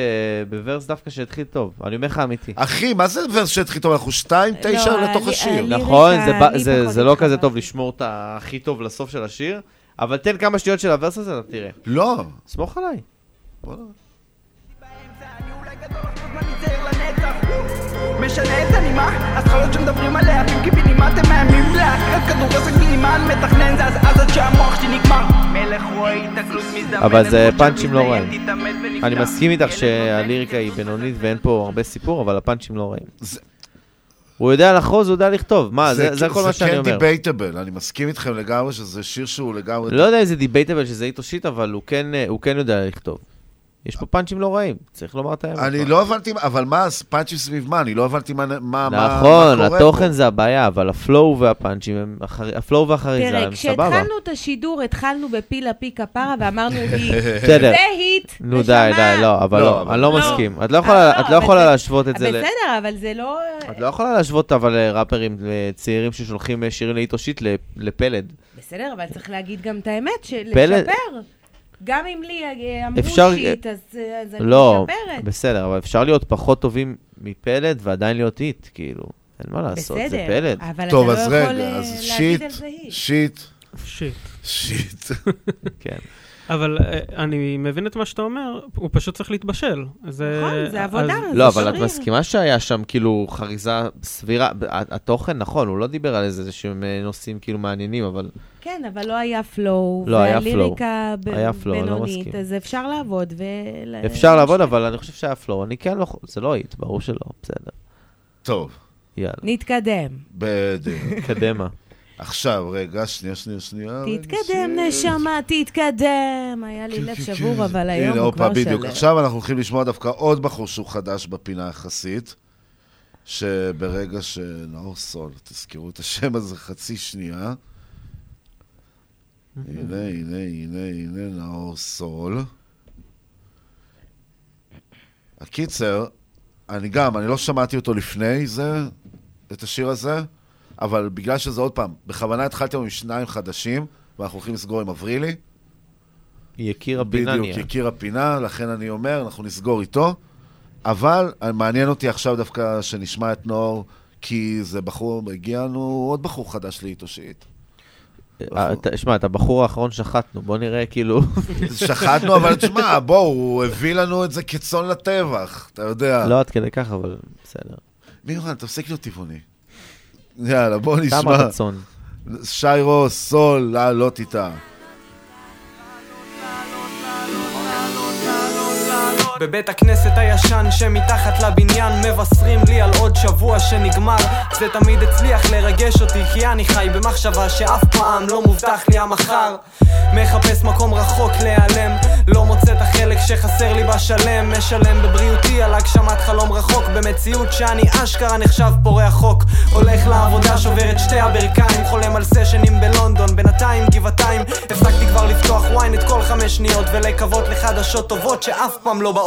בוורס דווקא שהתחיל טוב. אני אומר לך אמיתי. אחי, מה זה ורס שהתחיל טוב? אנחנו שתיים, תשע לא, לתוך הלי- השיר. נכון, זה אני זה- פחות זה לא. כזה טוב לשמור את הכי טוב לסוף של השיר, אבל תן כמה שניות של הוורס הזה, אתה תראה. לא. סמוך עליי. משנה את הנימה, הזכויות שמדברים עליה, אתם מאיימים להקראת כדור עסק מינימן, מתכנן זה אז אז עד שהמוח שלי נגמר. מלך רואה התעכלות מזדמנת, אבל זה פאנצ'ים לא רעים. אני מסכים איתך שהליריקה היא בינונית ואין פה הרבה סיפור, אבל הפאנצ'ים לא רעים. הוא יודע לחרוז, הוא יודע לכתוב. מה, זה זה כל מה שאני אומר. זה כן debatable, אני מסכים איתכם לגמרי שזה שיר שהוא לגמרי... לא יודע איזה debatable שזה hit או shit, אבל הוא כן, אה, הוא כן יודע לכתוב. יש פה פאנצ'ים לא רעים, צריך לומר את האמת. אני לא הבנתי, אבל מה, פאנצ'ים סביב מה? אני לא הבנתי מה מה- מה- מה נכון, קורה התוכן פה. זה הבעיה, אבל ה flow והפאנצ'ים, הם ה flow והחריזה תראה, הם סבבה. כשהתחלנו את השידור, התחלנו בפילה פי כפרה ואמרנו, "היא- <laughs> בסדר. זה hit. נו די, די, לא, אבל לא, לא, אבל- אני לא לא. מסכים. את לא יכולה- לא להשוות את זה ל... בסדר, אבל זה לא... את לא יכולה להשוות אבל אה, ראפרים אה, צעירים ששולחים אה, שירים ל hit או shit ל- לפלד. בסדר, אבל צריך להגיד גם את האמת, לשפר. גם אם לי אה, אמרו אפשר- shit, אז אה, אז אני לא, משפרת. בסדר, אבל אפשר להיות פחות טובים מפלד ועדיין להיות hit, כאילו, אין מה לעשות, זה בסדר, פלד. אבל טוב, אתה אז לא יכול רגע, אה, אז להגיד שיט, על זה היט. שיט, שיט. שיט. <laughs> כן. אבל אה, אני מבין את מה שאתה אומר, הוא פשוט צריך להתבשל. זה... נכון, זה עבודה, אז- לא, אבל את מסכימה שהיה שם כאילו חריזה סבירה, התוכן נכון, הוא לא דיבר על איזה שהם אה, נושאים כאילו מעניינים, אבל כן, אבל לא היה פלואו, לא היה והליריקה flow, אני לא בינונית. אז אפשר לעבוד ול... אפשר לעבוד, אבל אני חושב שהיה פלואו, אני כן לא, זה לא היט, ברור שלא, בסדר. טוב. יאללה. נתקדם. בדיוק. קדימה. עכשיו, רגע, שנייה, שנייה, שנייה. תתקדם, נשמה, תתקדם. היה לי לב שבור, אבל היום כן, הוא כבר בדיוק. שלם. עכשיו אנחנו הולכים לשמוע דווקא עוד בחור שהוא חדש בפינה יחסית, שברגע שנאור סול, תזכרו את השם הזה חצי שנייה. הנה, הנה, הנה, הנה, נאור סול. הקיצר, אני גם, אני לא שמעתי אותו לפני זה, את השיר הזה, אבל בגלל שזה עוד פעם, בכוונה התחלתי עם שניים חדשים, ואנחנו הולכים לסגור עם אברילי. יקיר הפינה בדיוק, נהיה. יקיר הפינה, לכן אני אומר, אנחנו נסגור איתו. אבל אה, מעניין אותי עכשיו דווקא שנשמע את נאור, כי זה בחור, הגיע לנו עוד בחור חדש להתאושית. אה, שמע, את הבחור האחרון שחטנו, בוא נראה כאילו... <laughs> שחטנו, אבל תשמע, בוא, הוא הביא לנו את זה כצאן לטבח, אתה יודע. לא עד כדי כך, אבל בסדר. מירן, תפסיק להיות טבעוני. יאללה, בוא נשמע. אמרת צאן. שי רוס, סול, לעלות איתה. בבית הכנסת הישן שמתחת לבניין מבשרים לי על עוד שבוע שנגמר. זה תמיד הצליח לרגש אותי כי אני חי במחשבה שאף פעם לא מובטח לי המחר. מחפש מקום רחוק להיעלם לא מוצא את החלק שחסר לי בשלם. משלם בבריאותי על הגשמת חלום רחוק במציאות שאני אשכרה נחשב פורע חוק. הולך לעבודה שובר את שתי הברכיים חולם על סשנים בלונדון. בינתיים גבעתיים הפסקתי כבר לפתוח ynet כל חמש שניות ולקוות לחדשות טובות שאף פעם לא באות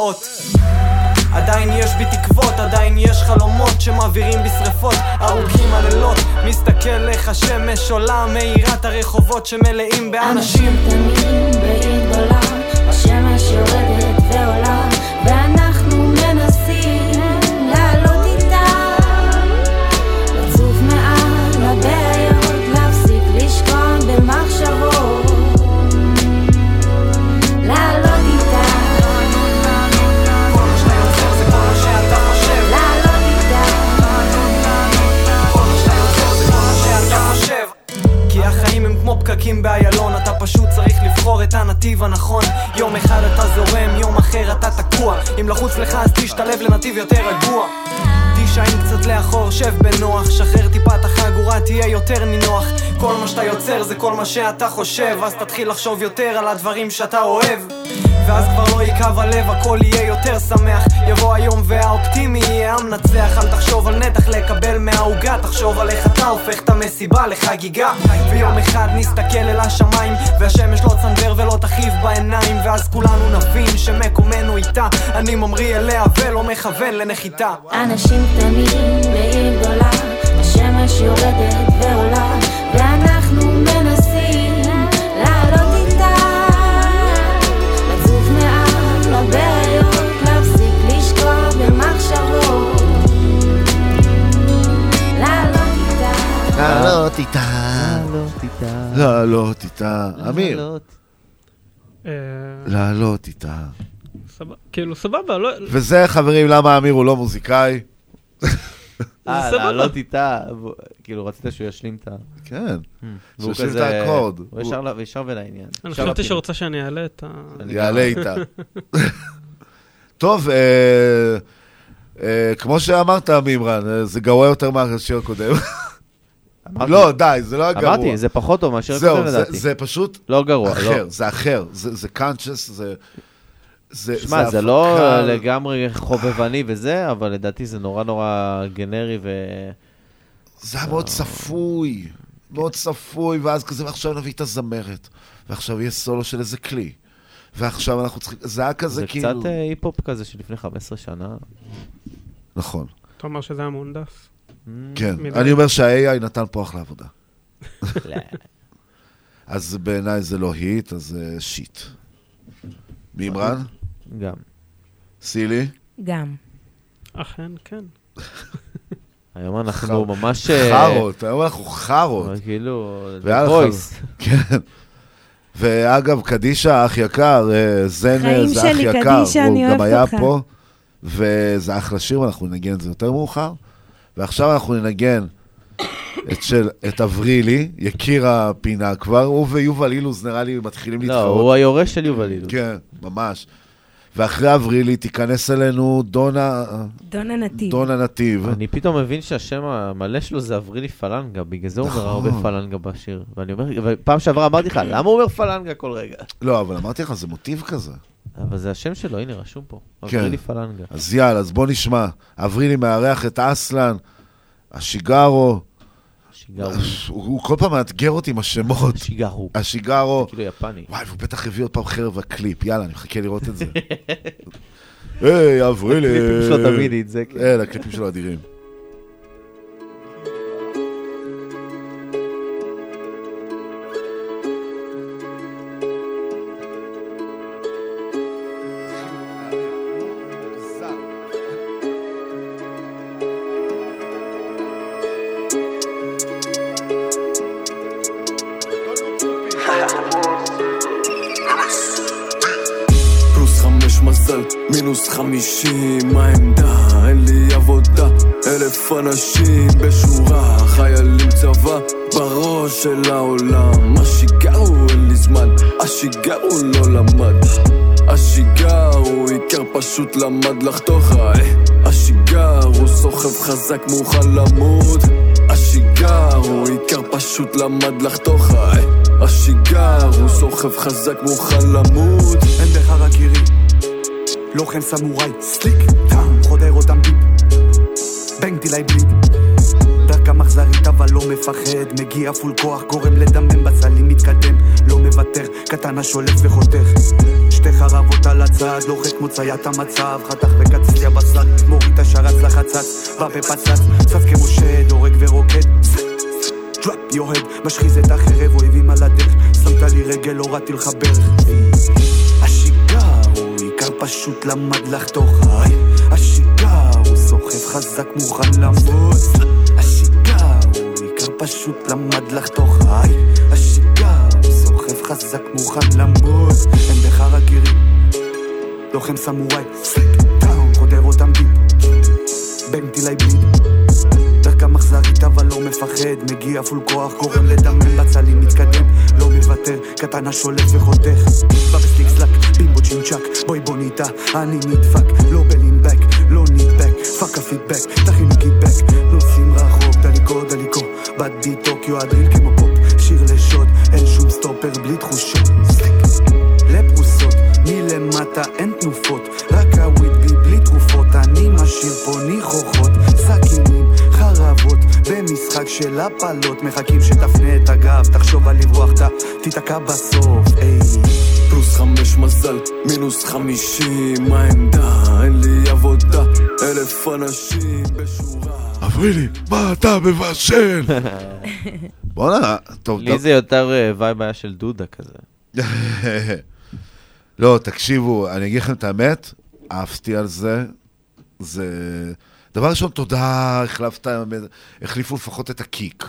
עדיין יש בי תקוות, עדיין יש חלומות שמעבירים בשרפות ארוכים הלילות מסתכל איך השמש עולה מאירה את הרחובות שמלאים באנשים. קטנים בעיר גדולה, השמש יורדת ועולה, פקקים באיילון אתה פשוט צריך לבחור את הנתיב הנכון. יום אחד אתה זורם, יום אחר אתה תקוע. אם לחוץ לך אז תשתלב לנתיב יותר רגוע תישען קצת לאחור, שב בנוח שחרר טיפה את החגורה, תהיה יותר נינוח. כל מה שאתה יוצר זה כל מה שאתה חושב אז תתחיל לחשוב יותר על הדברים שאתה אוהב. ואז כבר לא יכאב הלב, הכל יהיה יותר שמח. יבוא היום והאופטימי יהיה המנצח אל תחשוב על נתח לקבל מהעוגה תחשוב על איך אתה הופך את המסיבה לחגיגה. ויום אחד נסתכל אל השמיים והשמש לא צנבר ולא תכאיב בעיניים. ואז כולנו נבין שמקומנו איתה. אני ממריא אליה ולא מכוון לנחיתה. אנשים קטנים בעיר גדולה, השמש יורדת ועולה, ואנחנו מנסים לעלות איתה, לצוף מעל הבעיות, להפסיק לשקוע במחשבות, לעלות איתה. לעלות איתה. לעלות איתה. לעלות איתה. אמיר, לעלות. אה, לעלות איתה. סבבה, כאילו, סבבה, לא... וזה, חברים, למה אמיר הוא לא מוזיקאי. אה. לעלות איתה, כאילו רצית שהוא ישלים את ה... כן, והוא שישלים את כזה- האקורד. הוא ישר ולעניין. אני חשבתי לפינה. שרוצה שאני אעלה את ה... יעלה. איתה. <laughs> טוב, אה, אה, כמו שאמרת, מימרן, אה, זה גרוע יותר מהשיר הקודם. לא, די, זה לא היה גרוע. אמרתי, זה פחות טוב מהשיר הקודם לדעתי. זה פשוט לא גרוע, לא. זה אחר, זה זה conscious, זה... זה שמע, זה לא הפקה- לגמרי חובבני וזה, אבל לדעתי זה נורא נורא גנרי ו... זה היה מאוד צפוי, מאוד צפוי, ואז כזה, ועכשיו נביא את הזמרת, ועכשיו יהיה סולו של איזה כלי, ועכשיו אנחנו צריכים, זה היה כזה זה כאילו... קצת אה, היפ-הופ כזה של לפני 15 שנה. נכון. אתה אומר שזה היה מהונדס. כן, מדי. אני אומר שה-AI נתן פה אחלה עבודה. אז בעיניי זה לא היט, אז זה שיט. מימרן? גם. סילי? גם. אכן, כן. היום אנחנו ממש... אה, חארות, היום אנחנו חארות. כאילו, לך- Voice. כן. ואגב, קדישה, אח יקר, אה, זן חיים זה אח שלי, יקר, קדישה, אני הוא גם היה אותך. פה, וזה אחלה שיר, ואנחנו ננגן את זה יותר מאוחר. ועכשיו אנחנו ננגן את של, את אברילי, יקיר הפינה כבר, הוא ויובל אילוז נראה לי מתחילים לא, להתחרות. הוא היורש של יובל אילוז. כן, ממש. ואחרי אברילי תיכנס אלינו דונה, דונה נתיב. דונה נתיב. אני פתאום מבין שהשם המלא שלו זה אברילי פלנגה, בגלל זה הוא אומר נכון. הרבה פלנגה בשיר. ואני אומר, ופעם שעברה אמרתי לך, למה הוא אומר פלנגה כל רגע? לא, אבל אמרתי לך, זה מוטיב כזה. אבל זה השם שלו, הנה, רשום פה. כן. אברילי פלנגה. אז יאללה, אז בוא נשמע. אברילי מארח את אסלן, השיגרו. השיגרו. הוא, כל פעם מאתגר אותי עם השמות. השיגרו. השיגרו. כאילו יפני. וואי, והוא בטח הביא עוד פעם חרב הקליפ. יאללה, אני מחכה לראות את זה. <laughs> היי, אברילי. הקליפים שלו תמיד את זה, כן. כן, הקליפים שלו אדירים. זמן, השיגר הוא לא למד. השיגר הוא עיקר פשוט למד לחתוך, אה. השיגר הוא סוחב חזק מוכן למות. השיגר הוא עיקר פשוט למד לחתוך, אה. השיגר הוא סוחב חזק מוכן למות. אין בך רק ירי לוחם סמוראי, סליק, טאם, חודר אותם דיפ בנג דילי אכזרית אבל לא מפחד. מגיע פול כוח, גורם לדמם בצלים מתקדם. לא מוותר, קטן השולף וחותך. שתי חרבות על הצד, לוחץ כמו ציית המצב. חתך וקצץ לי הבשר, מוריד את השרץ לחצץ. בא בפצץ, צף כמו שד, הורג ורוקד. דראפ יורד, משחיז את החרב, אויבים על הדרך. שמת לי רגל, הורדתי לך ברך. השיגר הוא עיקר פשוט למד לחתוך היי השיגר הוא סוחב חזק מוכן למות פשוט למד לחתוך היי. השיגר סוחב חזק מוכן למות בך רק ירי לוחם סמוראי. סליק טאון חודר אותם דיפ בנג דילי בליד דרכם אכזרית אבל לא מפחד. מגיע פול כוח גורם לדמם. בצלים מתקדם לא מוותר. קטן השולף וחותך. בא בסליק סלאק בימבו צ'ינצ'אק בואי בוא ניטה אני נדפק. לא בלינבק לא נדבק פאק הפידבק תכינו דליקו בי טוקיו הדריל כמו פופ שיר לשוד אין שום סטופר בלי תחושות לפרוסות מלמטה אין תנופות רק הוויד בי בלי תרופות אני משאיר פה ניחוחות סכינים חרבות במשחק של הפלות מחכים שתפנה את הגב תחשוב על לברוח אתה תיתקע בסוף איי פלוס חמש מזל, מינוס חמישים, מה העמדה? אין לי עבודה, אלף אנשים בשורה. אברילי, מה אתה מבשל? <laughs> בואנה, טוב, לי זה יותר אה, vibe היה של Doja כזה. <laughs> לא, תקשיבו, אני אגיד לכם את האמת, אהבתי על זה. זה... דבר ראשון, תודה, החלפת, החליפו לפחות את ה kick.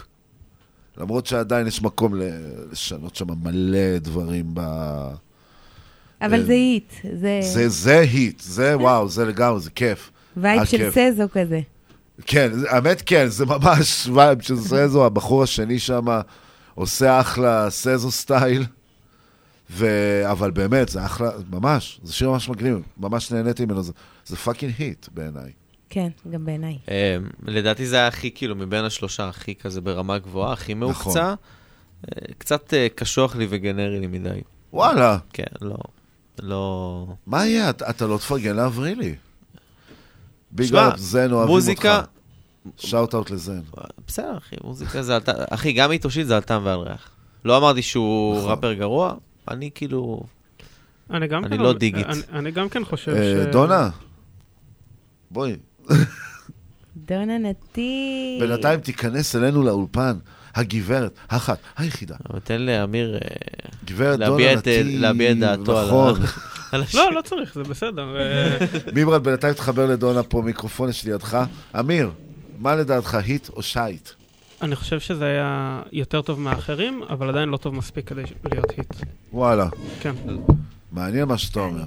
למרות שעדיין יש מקום לשנות שם מלא דברים ב... אבל אה, זה היט. זה זה, זה היט, זה וואו, זה לגמרי, זה כיף. וייב של. סזו כזה. כן, האמת כן, זה ממש vibe של SZA, הבחור השני שם עושה אחלה SZA style, ו... אבל באמת, זה אחלה, ממש, זה שיר ממש מגניב, ממש נהניתי ממנו, זה, זה fucking hit בעיניי. כן, גם בעיניי. אה, לדעתי זה היה הכי, כאילו, מבין השלושה, הכי כזה ברמה גבוהה, הכי נכון. מהוקצע. אה, קצת אה, קשוח לי וגנרי לי מדי. וואלה. כן, לא. לא... מה יהיה, אתה, אתה לא תפרגן לאברילי. big up, זן אוהבים מוזיקה- אותך. shout out לזן. בסדר, אחי, מוזיקה זה על טעם, אחי, גם איתושית זה על טעם ועל ריח. לא אמרתי שהוא נכון. ראפר גרוע, אני כאילו... אני גם אני כן... לא דיגית. אני- אני גם כן חושב אה, ש... דונה, בואי. דונה נתיב. בינתיים תיכנס אלינו לאולפן, הגברת, האחת, היחידה. אבל תן לאמיר אה, להביע את- אה, להביע את דעתו על ה- נכון. <laughs> על השיר. לא, לא צריך, זה בסדר. אה, <laughs> מימרד, בינתיים תחבר לדונה פה מיקרופון, יש לידך. אמיר, מה לדעתך, היט או שייט? אני חושב שזה היה יותר טוב מהאחרים, אבל עדיין לא טוב מספיק כדי להיות היט. וואלה. כן. מעניין מה שאתה אומר.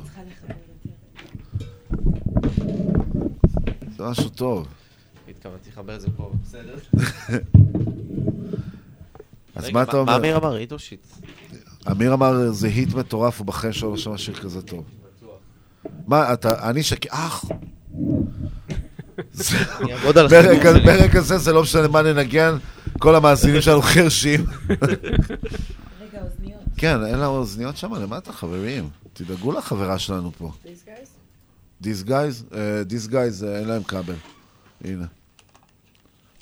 זה משהו טוב. התכוונתי לחבר את זה פה, בסדר. <laughs> אז מה אתה אומר? מה אמיר אמר, היט או שיט? אמיר אמר, זה היט מטורף, הוא בחיים שלו לא שמע שיר כזה טוב. מה, אתה, אני שק... אח! ברגע-. ברגע זה, זה לא משנה מה ננגן, כל המאזינים שלנו חרשים. רגע, אוזניות. כן, אין לה אוזניות שם למטה, חברים. תדאגו לחברה שלנו פה. These guys? אה, These guys, אה, אין להם כבל. הנה.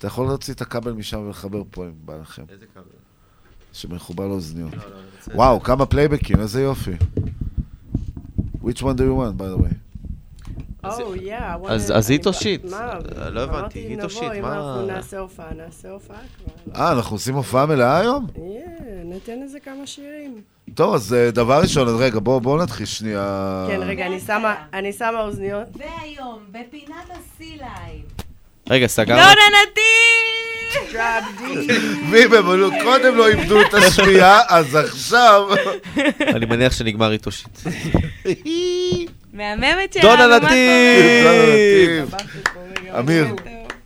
אתה יכול להוציא את הכבל משם ולחבר פה אם בא לכם. איזה כבל? שמחובר לאוזניות. לא, לא, רוצה- וואו, כמה פלייבקים, איזה יופי. Which one do you want, by the way? Oh, yeah, I wanna- אז- hit או shit? מה? לא הבנתי, אמרתי, hit או נבוא, shit? אם מה- אנחנו נעשה הופעה, נעשה הופעה כבר. אה, אנחנו עושים הופעה מלאה היום? Yeah, ניתן לזה כמה שירים. טוב, אז אה, דבר ראשון, אז רגע, בואו בוא נתחיל שנייה. כן, רגע, אני שמה- אני שמה אוזניות. והיום, בפינת השיא לייב. רגע, סגרנו? דונה נתיב! מי במולו, קודם לא איבדו את השמיעה, אז עכשיו... אני מניח שנגמר איתו shit. מהממת שלנו, דונה נתיב! אמיר,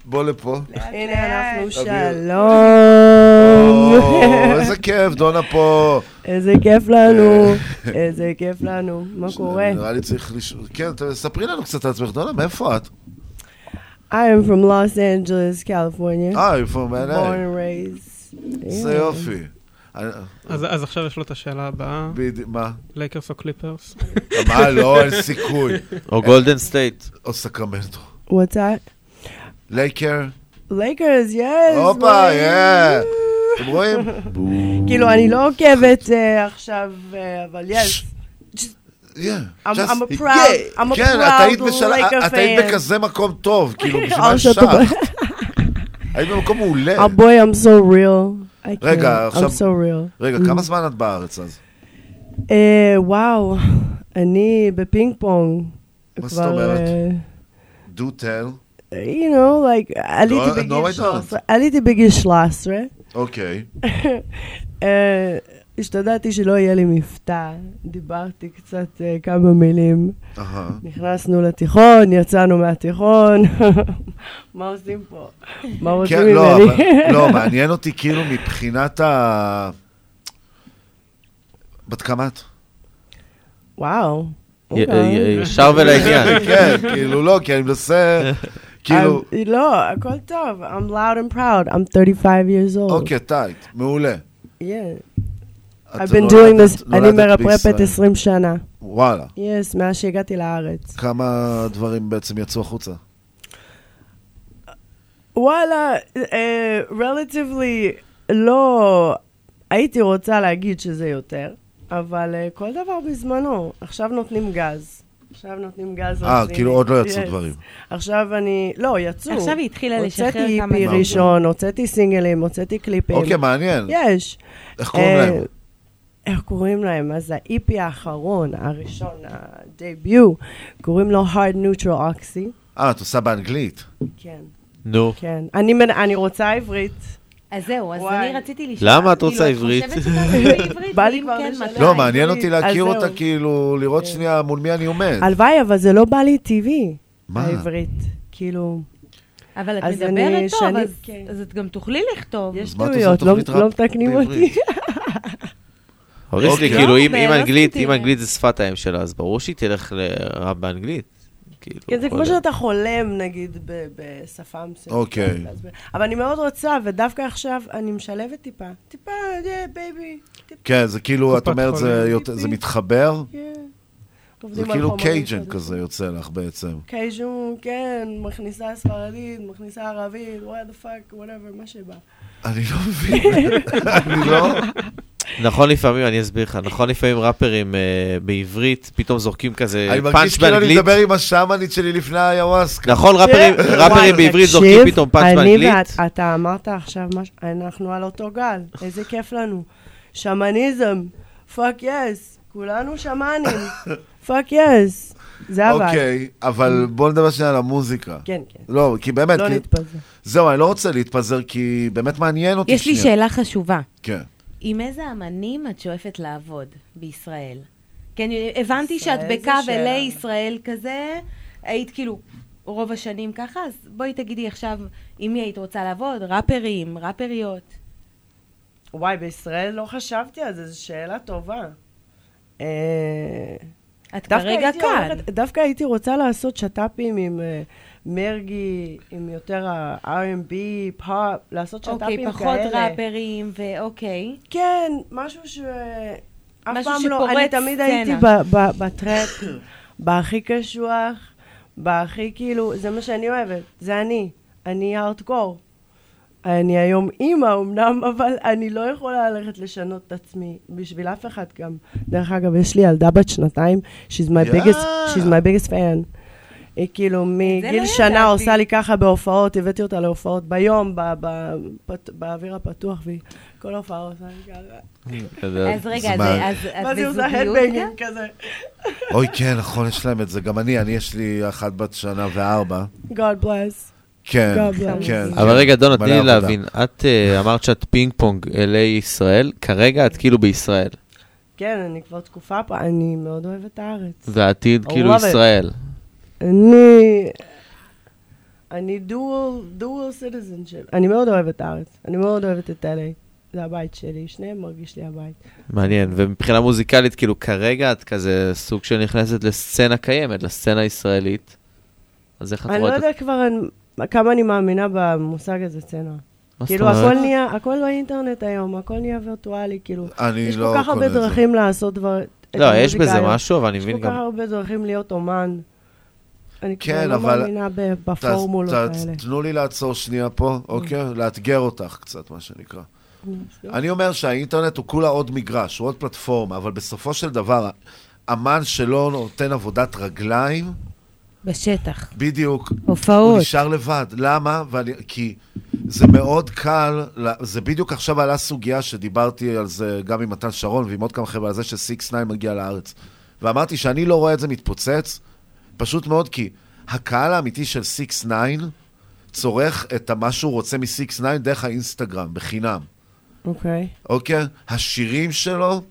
בוא לפה. הנה אנחנו שלום. איזה כיף, דונה פה. איזה כיף לנו, איזה כיף לנו. מה קורה? נראה לי צריך לשאול... כן, ספרי לנו קצת על עצמך, דונה, מאיפה את? I am from Los Angeles, California. אה, you're from LA. Born and raised. איזה Yeah. יופי. אז אז עכשיו יש לו את השאלה הבאה. בדיוק, מה? לייקרס או קליפרס? <laughs> מה, לא, אין סיכוי. או גולדן סטייט. או סקרמנטו. What's that? לייקר? Lakers, yes. הופה, boy. אתם רואים? <laughs> כאילו, אני לא עוקבת אה, עכשיו, אה, אבל yes. Yeah, I'm- just- I'm a proud- I'm a כן, proud היית בשל- את היית. בכזה מקום טוב, כאילו, <laughs> בשביל מה שחת? the- היית במקום מעולה. Oh boy, I'm so real. I. רגע, I'm עכשיו... so real. רגע, Mm. כמה זמן את בארץ אז? אה, וואו, אני בפינג פונג. מה זאת אומרת? אה, do tell. you know, like, עליתי No, no, בגיל I don't. 13. עליתי בגיל 13. אוקיי. <laughs> השתדלתי שלא יהיה לי מבטא, דיברתי קצת אה, כמה מילים. אהה. נכנסנו לתיכון, יצאנו מהתיכון. <laughs> מה עושים פה? מה רוצים כן, לא, ממני? אבל- לא, <laughs> מעניין אותי כאילו מבחינת ה... בת כמה את? וואו. אוקיי. ישר ולעניין. כן, כאילו לא, כי אני מנסה, כאילו... I'm- לא, הכל טוב. I'm loud and proud. I'm 35 years old. אוקיי, טייט, מעולה. Yeah. I've been נולדת- doing this, אני נולדת מרפרפת בישראל. 20 שנה. וואלה. יס, מאז שהגעתי לארץ. כמה דברים בעצם יצאו החוצה? וואלה, אה, relatively לא... הייתי רוצה להגיד שזה יותר, אבל אה, כל דבר בזמנו. עכשיו נותנים גז. עכשיו נותנים גז. אה, רציני. כאילו עוד לא יצאו Yes. דברים. עכשיו אני... לא, יצאו. עכשיו היא התחילה לשחרר הוצאתי כמה איפי דברים. ראשון, הוצאתי סינגלים, הוצאתי קליפים. אוקיי, מעניין. יש. איך קוראים אה, להם? איך קוראים להם? אז האיפי האחרון, הראשון, הדייביו, קוראים לו hard neutral oxy. אה, את עושה באנגלית. כן. נו. כן. אני, מנ- אני רוצה עברית. אז זהו, אז וואי. אני רציתי לשאול. למה את רוצה כאילו, עברית? <laughs> בא לי כבר כן, לשלם. מתי? לא, מעניין אותי להכיר. אותה, כאילו, לראות שנייה מול מי אני עומד. הלוואי, אבל זה לא בא לי טבעי, מה? העברית. כאילו... אבל את אז מדברת טוב, אז- את גם תוכלי לכתוב. יש טעויות, לא- לא מתקנים? אותי. אוריסלי, אוקיי. כאילו, אם אם לא אנגלית. אם אנגלית זה שפת האם שלה, אז ברור שהיא תלך לרב באנגלית. כאילו, כן, זה כמו. שאתה חולם, נגיד, ב- בשפה מסוימת. אוקיי. אבל אני מאוד רוצה, ודווקא עכשיו אני משלבת טיפה. טיפה, yeah, baby. כן, זה כאילו, את אומרת, זה מתחבר? כן. זה כאילו Cajun. כזה יוצא לך בעצם. Cajun, כן, מכניסה ספרדית, מכניסה ערבית, what the fuck, whatever, מה שבא. אני לא מבין. <laughs> אני לא... נכון לפעמים, אני אסביר לך, נכון לפעמים ראפרים אה, בעברית, פתאום זורקים כזה אני מרגיש פאנץ' כאילו אני באנגלית. מדבר עם השאמנית שלי לפני האיוואסקה. נכון, ראפרים וואי, בעברית זורקים פתאום פאנץ' באנגלית. אתה אמרת עכשיו משהו, אנחנו על אותו גל, איזה כיף לנו. שמניזם, fuck yes, כולנו שמאנים. fuck yes. זה הבעיה. אוקיי, אבל בוא נדבר שנייה על המוזיקה. כן, כן. לא, כי באמת... לא כי- נתפזר. זהו, אני לא רוצה להתפזר, כי באמת מעניין אותי יש לי שנייה. שאלה חשובה. כן. עם איזה אמנים את שואפת לעבוד בישראל? כן, הבנתי ישראל שאת בקו. אלי ישראל כזה, היית כאילו רוב השנים ככה, אז בואי תגידי עכשיו, עם מי היית רוצה לעבוד? ראפרים, ראפריות. וואי, בישראל לא חשבתי על זה, זו שאלה טובה. אה, את כרגע כאן. דווקא הייתי רוצה לעשות שת"פים עם אה, מרגי, עם יותר ה-R&B, פופ, לעשות שת"פים כאלה. אוקיי, פחות ראפרים, ואוקיי. כן, משהו ש... אף משהו פעם לא, אני תמיד סצנה. הייתי בטראפ, בהכי קשוח, בהכי כאילו, זה מה שאני אוהבת, זה אני, אני הארדקור. אני היום אימא אמנם, אבל אני לא יכולה ללכת לשנות את עצמי בשביל אף אחד גם. דרך אגב, יש לי ילדה בת שנתיים, she's my biggest, יאה. she's my biggest fan. היא כאילו מגיל לא שנה ידעתי. עושה לי ככה בהופעות, הבאתי אותה להופעות ביום, ב- ב- פת- באוויר הפתוח, והיא כל הופעה עושה לי ככה. אז רגע, אז מה- אז את מה זה עושה גם? כזה? אוי, כן, נכון, יש להם את זה. גם אני, אני, יש לי אחת בת שנה וארבע. God bless. כן, God bless. כן. אבל רגע, דונה, תני לי. להבין. את אה, אמרת שאת פינג פונג אלי ישראל, כרגע את כאילו בישראל. כן, אני כבר תקופה פה, אני מאוד אוהבת את הארץ. והעתיד I כאילו. ישראל. אני... אני dual, dual citizenship. אני מאוד אוהבת את הארץ. אני מאוד אוהבת את LA. זה הבית שלי, שניהם מרגיש לי הבית. מעניין. ומבחינה מוזיקלית, כאילו כרגע את כזה סוג של נכנסת לסצנה קיימת, לסצנה הישראלית. אז איך את אני לא רואה את יודעת כבר אני- כמה אני מאמינה במושג הזה סצנה. כאילו? הכל נהיה, הכל באינטרנט היום, הכל נהיה וירטואלי, כאילו. אני יש לא כל כך הרבה. דרכים לעשות דבר... לא, יש בזה. משהו, אבל אני מבין יש כל גם- כך הרבה דרכים להיות אומן. אני כבר כן, לא אבל... מאמינה ב- ת- בפורמולות ת- האלה. תנו לי לעצור שנייה פה, אוקיי? לאתגר אותך קצת, מה שנקרא. אני אומר שהאינטרנט הוא כולה עוד מגרש, הוא עוד פלטפורמה, אבל בסופו של דבר, אמן שלא נותן עבודת רגליים, בשטח. בדיוק. הופעות. הוא נשאר לבד. למה? ואני, כי זה מאוד קל, זה בדיוק עכשיו עלה סוגיה שדיברתי על זה גם עם מתן שרון ועם עוד כמה חבר'ה, על זה ש-6-9 מגיע לארץ. ואמרתי שאני לא רואה את זה מתפוצץ, פשוט מאוד כי הקהל האמיתי של 6-9 צורך את מה שהוא רוצה מ-6-9 דרך האינסטגרם, בחינם. אוקיי. אוקיי? השירים שלו,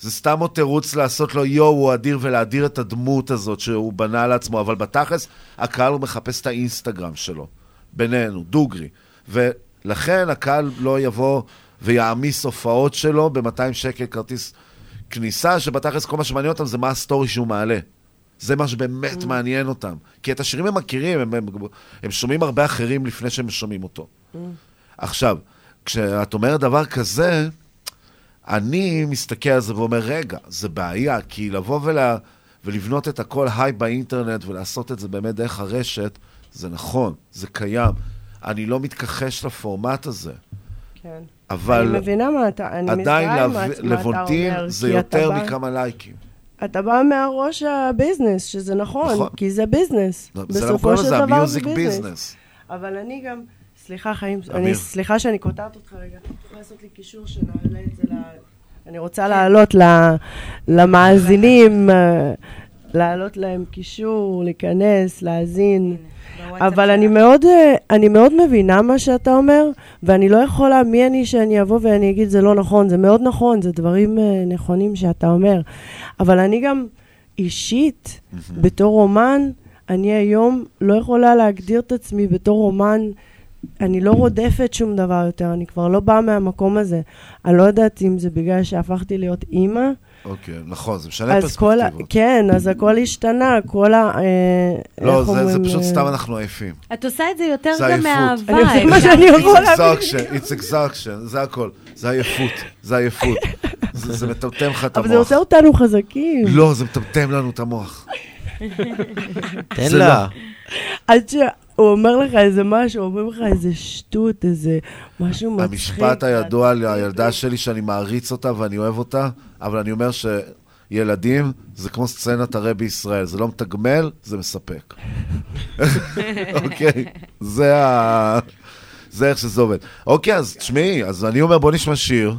זה סתם עוד תירוץ לעשות לו יואו, הוא אדיר, ולהדיר את הדמות הזאת שהוא בנה לעצמו, אבל בתכלס, הקהל הוא מחפש את האינסטגרם שלו, בינינו, דוגרי. ולכן הקהל לא יבוא ויעמיס הופעות שלו ב-200 שקל כרטיס כניסה, שבתכלס כל מה שמעניין אותם זה מה הסטורי שהוא מעלה. זה מה שבאמת מעניין אותם. כי את השירים הם מכירים, הם, הם, הם שומעים הרבה אחרים לפני שהם שומעים אותו. עכשיו, כשאת אומרת דבר כזה, אני מסתכל על זה ואומר, רגע, זה בעיה, כי לבוא ולה, ולבנות את הכל הייפ באינטרנט ולעשות את זה באמת דרך הרשת, זה נכון, זה קיים. אני לא מתכחש לפורמט הזה. כן. אבל אני מבינה מה אתה, אני עדיין להב- מה מה אתה לבונטין אומר, זה כי אתה יותר בא- מכמה לייקים. אתה בא מהראש הביזנס, שזה נכון, נכון. כי זה ביזנס. לא, זה בסופו של דבר זה ה music business. אבל אני גם, סליחה חיים. אני, סליחה שאני קוטעת אותך רגע. יכול לעשות לי קישור שנעלה את זה ל... אני רוצה להעלות ל- למאזינים, אה, להעלות להם קישור, להיכנס, להאזין. אבל אני מאוד, אה, אני מאוד מבינה מה שאתה אומר, ואני לא יכולה, מי אני שאני אבוא ואני אגיד זה לא נכון, זה מאוד נכון, זה דברים אה, נכונים שאתה אומר. אבל אני גם אישית, בתור אומן, אני היום לא יכולה להגדיר את עצמי בתור אומן, אני לא רודפת שום דבר יותר, אני כבר לא באה מהמקום הזה. אני לא יודעת אם זה בגלל שהפכתי להיות אימא, אוקיי, נכון, זה משנה אז כל ה... פרספקטיבות. כן, אז הכל השתנה, כל ה... אה, לא, זה- פשוט אה, סתם אנחנו עייפים. את עושה את זה יותר זה גם. מהאהבה. זה מה שאני יכול להבין. it's exhaustion, זה הכל. זה עייפות, זה עייפות. זה מטמטם לך את אבל זה המוח. עושה אותנו חזקים. לא, זה מטמטם לנו את המוח. תן לה. שהוא אומר לך איזה משהו, אומר לך איזה שטות, איזה משהו מצחיק. המשפט הידוע על הילדה שלי שאני מעריץ אותה ואני אוהב אותה, אבל אני אומר שילדים זה כמו סצנת הרי בישראל, זה לא מתגמל, זה מספק. <laughs> אוקיי? זה ה... זה איך שזה עובד. אוקיי, אז תשמעי, אז אני אומר בוא נשמע שיר,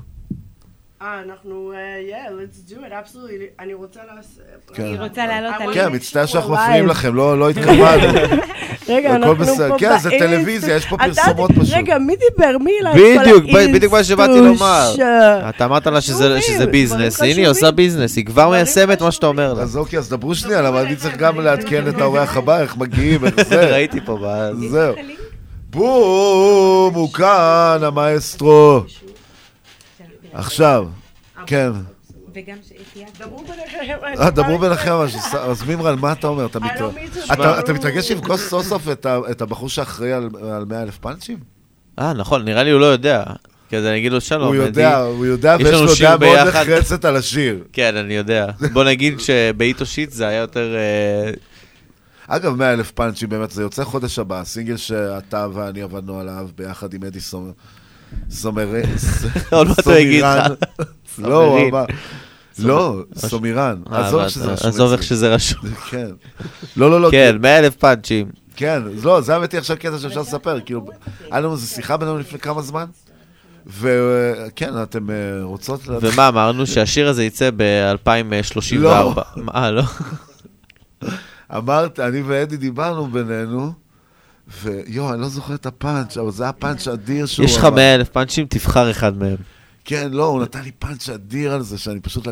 אה, אנחנו, uh, yeah, let's do it, absolutely. אני רוצה לעשות... כן. היא רוצה לעלות I על- wanna כן, מצטער שאנחנו מפריעים. לכם, לא לא <laughs> התכוונו. רגע, אנחנו. פה כן, זה טלוויזיה, יש פה פרסומות פשוט. רגע, מי דיבר? מי כל בדיוק, בדיוק מה שבאתי לומר. אתה אמרת לה שזה ביזנס, הנה היא. עושה ביזנס, היא כבר מיישמת מה שאתה אומר לה. אז אוקיי, אז דברו שנייה, למה אני צריך גם לעדכן את האורח הבא, איך מגיעים, איך זה. <laughs> ראיתי פה, זהו. בום, הוא כאן, המאסטרו. עכשיו, כן. וגם. דברו ביניכם. אה, דברו ביניכם אז מימרן, מה אתה אומר? אתה מתרגש לפגוש סוף סוף את הבחור שאחראי על על 100 אלף פאנצ'ים? אה, נכון, נראה לי הוא לא יודע. כי אז אני אגיד לו שלום. הוא יודע, הוא יודע, יש ויש לו דעה מאוד. נחרצת על השיר. כן, אני יודע. בוא נגיד שבאיטו שיט זה היה יותר... אה, אגב, 100 אלף פאנצ'ים באמת, זה יוצא חודש הבא, סינגל שאתה ואני עבדנו עליו ביחד עם אדי סומר. סומרי... <laughs> עוד מעט הוא יגיד לך. <laughs> לא, הוא. אמר... לא, סומירן. אה, עזוב איך שזה רשום. עזוב איך. שזה רשום. <laughs> כן. לא, לא, לא. כן, 100 אלף פאנצ'ים. כן, לא, זה האמת היא עכשיו קטע שאפשר לספר, כאילו, היה לנו איזו שיחה בינינו לפני כמה זמן, וכן, אתם אה, רוצות... ומה, אמרנו שהשיר הזה יצא ב-2034. לא. אה, לא? אמרת, אני ואדי דיברנו בינינו, ויואו, אני לא זוכר את הפאנץ', אבל זה היה פאנץ' אדיר שהוא יש לך. 100 אלף פאנצ'ים, תבחר אחד מהם. כן, לא, הוא נתן לי פאנץ' אדיר על זה, שאני פשוט...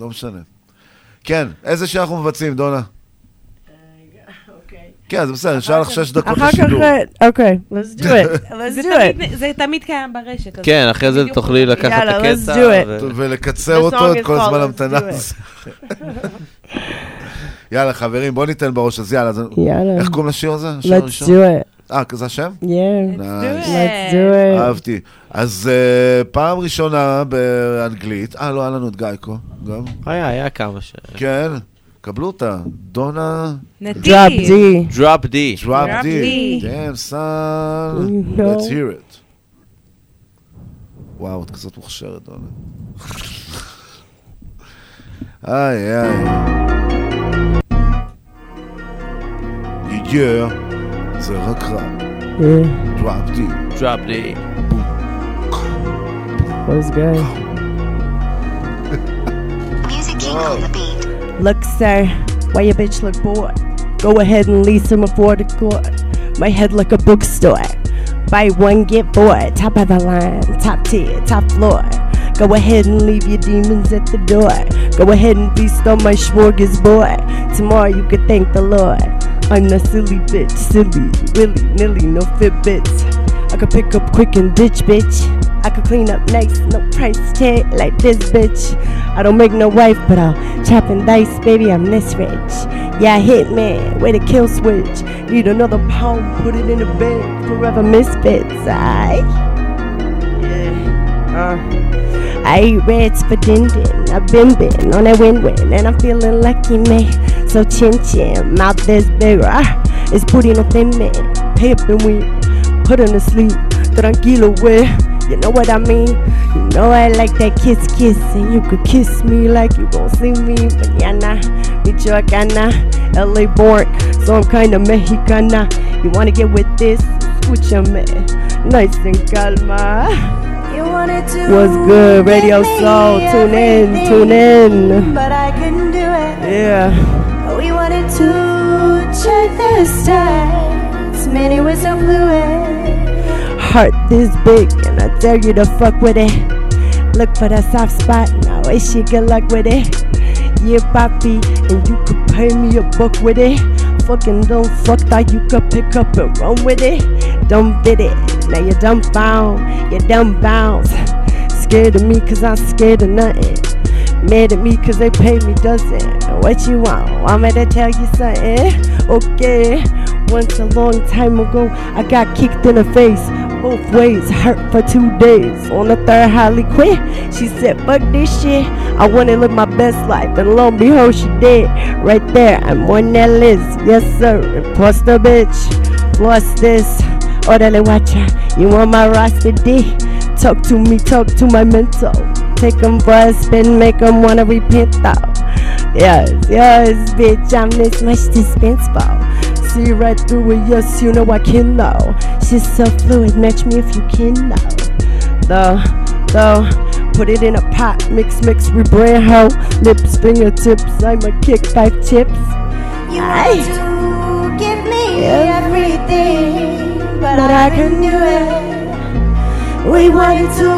לא- משנה. כן, איזה שיר אנחנו מבצעים, דונה? כן, זה בסדר, נשאר לך שש דקות אחר כך, לשידור. אה, אוקיי, let's do it, <laughs> let's זה do it. תמיד- זה תמיד קיים ברשת. כן, אחרי זה תוכלי. לקחת את יאללה, let's הקטע. do it. ו- ולקצר אותו, את כל הזמן המתנה. <laughs> יאללה, חברים, בואו ניתן בראש, אז יאללה. אז- יאללה. איך קוראים לשיר הזה? Let's do it. אה, זה השם? Yeah. Nice. Let's do it. אהבתי. אז אה, פעם ראשונה באנגלית, אה, לא, היה לנו את גאיקו, גם. היה, היה כמה ש... כן, קבלו אותה. דונה... נתיב. Drop D. Drop D. Drop Drop D. D. Damn, son. No. Let's hear it. וואו, את כזאת מוכשרת, דונה. <laughs> איי, איי. יגר, זה רק רע. Yeah, Drop D. Drop D. was good. Music King on the beat. Look, sir, why your bitch look bored? Go ahead and lease him before the court. My head like a bookstore. Buy one, get four. Top of the line, top tier, top floor. Go ahead and leave your demons at the door. Go ahead and feast on my smorgasbord. Tomorrow you could thank the Lord. I'm a silly bitch, silly, willy nilly, no Fitbits. I could pick up quick and ditch, bitch. I could clean up nice, no price tag like this bitch. I don't make no wife, but I'll chop and dice, baby. I'm this rich. Yeah, hit man, way to kill switch. Need another pound, put it in the bag. Forever misfits, I. Yeah. Uh. I eat reds for din din. I've been been on that win win, and I'm feeling lucky, man. So chin chin, mouth this bigger. Ah, It's booty no thin man. Pay up and win, put him to sleep. Tranquilo, way. You know what I mean? You know I like that kiss kiss, and you could kiss me like you gon' see me mañana. Michoacana, LA born, so I'm kinda Mexicana. You wanna get with this? Escúchame, nice and calma. You wanted to What's good, Radio Soul? Tune in, tune in. But I couldn't do it. Yeah. To check the stars. Man, it was so fluid. Heart this big, and I dare you to fuck with it. Look for that soft spot, now wish you good luck with it. Yeah, papi, and you could pay me a buck with it. Fucking don't fuck that you could pick up and run with it. Dumb did it, now you dumb bound, you dumb bounce. Scared of me cause I'm scared of nothing. Mad at me cause they pay me doesn't. What you want? Want me to tell you something? Okay. Once a long time ago, I got kicked in the face. Both ways, hurt for two days. On the third, Holly quit. She said, fuck this shit. I wanna live my best life. And lo and behold, she did. Right there, I'm on that list. Yes, sir. Plus bitch. Plus this. Oh, Orderly watcher. You want my roster, D? Talk to me, talk to my mental. Take 'em for a spin, make 'em wanna repent though. Yes, yes, bitch, I'm this much dispensable. See right through it, yes, you know I can know. She's so fluid, match me if you can know. Though, though, Put it in a pot, mix, mix, we bring home. Lips, fingertips, I'm a kick five tips. You want to give me Everything, but but I I can do it. We wanted to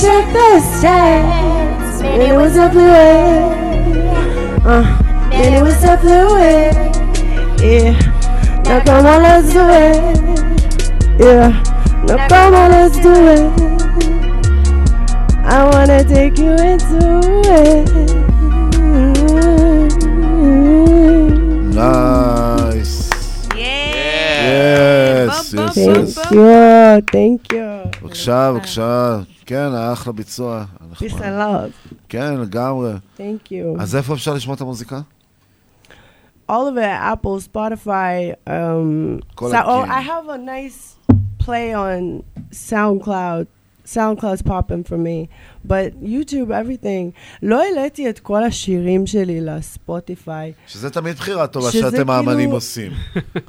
check the stats, man, it was a fluid. Uh, man, it was a fluid. Yeah, now come on, let's do it. Yeah, now come on, let's do it. I wanna take you into it. Love. יס, יס, יס. Thank you, thank you. בבקשה, בבקשה. כן, אחלה ביצוע. Peace love. כן, לגמרי. Thank you. אז איפה אפשר לשמוע את המוזיקה? all of it Apple, Spotify. Um, Call so, oh. I have a nice play on SoundCloud. SoundCloud's popping for me, but YouTube, everything. לא העליתי את כל השירים שלי לספוטיפיי. שזה תמיד בחירה טובה שאתם האמנים כאילו- עושים.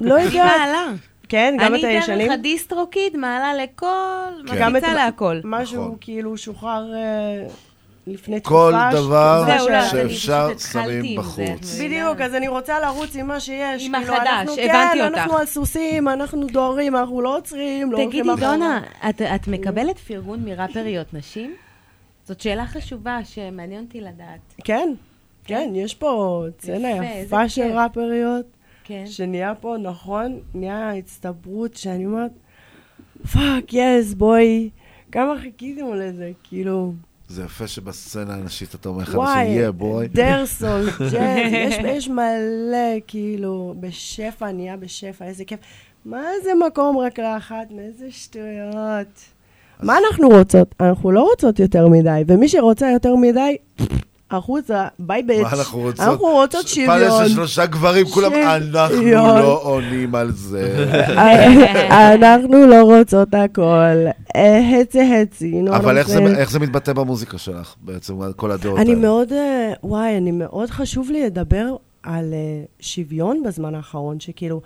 לא יודעת. כן, גם את אני הישנים? דרך ה DistroKid מעלה לכל, גם את מפיצה להכל. משהו כאילו שוחרר אה, לפני כל תקופה. דבר זהו, לא, אני שאפשר שמים בחוץ. בדיוק, אז אני רוצה לרוץ עם מה שיש. עם כאילו, החדש, אנחנו- הבנתי כן, אותך. אנחנו על סוסים, אנחנו דוהרים, אנחנו לא עוצרים, לא תגידי. דונה, את- את מקבלת פרגון מראפריות נשים? זאת שאלה חשובה שמעניין אותי לדעת. כן, כן, יש פה סצנה יפה, של. ראפריות, כן. שנהיה פה, נכון, נהיה הצטברות שאני אומרת, fuck, yes, בואי, כמה חיכיתם לזה, כאילו, זה יפה שבסצנה הנשית אתה אומר לך וואי, שיהיה בוי. דרסון, <laughs> ג'אז, יש, יש מלא, כאילו, בשפע, נהיה בשפע, איזה כיף. מה זה מקום רק לאחת? מאיזה שטויות. מה אנחנו רוצות? אנחנו לא רוצות יותר מדי, ומי שרוצה יותר מדי, החוצה, ביי ביץ'. מה אנחנו רוצות? אנחנו רוצות שוויון. פעם יש שלושה גברים, כולם, אנחנו. לא עונים על זה. <laughs> אנחנו לא רוצות הכל. אה, הצי הצי, נו, אבל איך זה- אני- מתבטא במוזיקה שלך, בעצם, כל הדעות אני האלה? מאוד, אה, וואי, אני מאוד חשוב לי לדבר על אה, שוויון בזמן האחרון, שכאילו,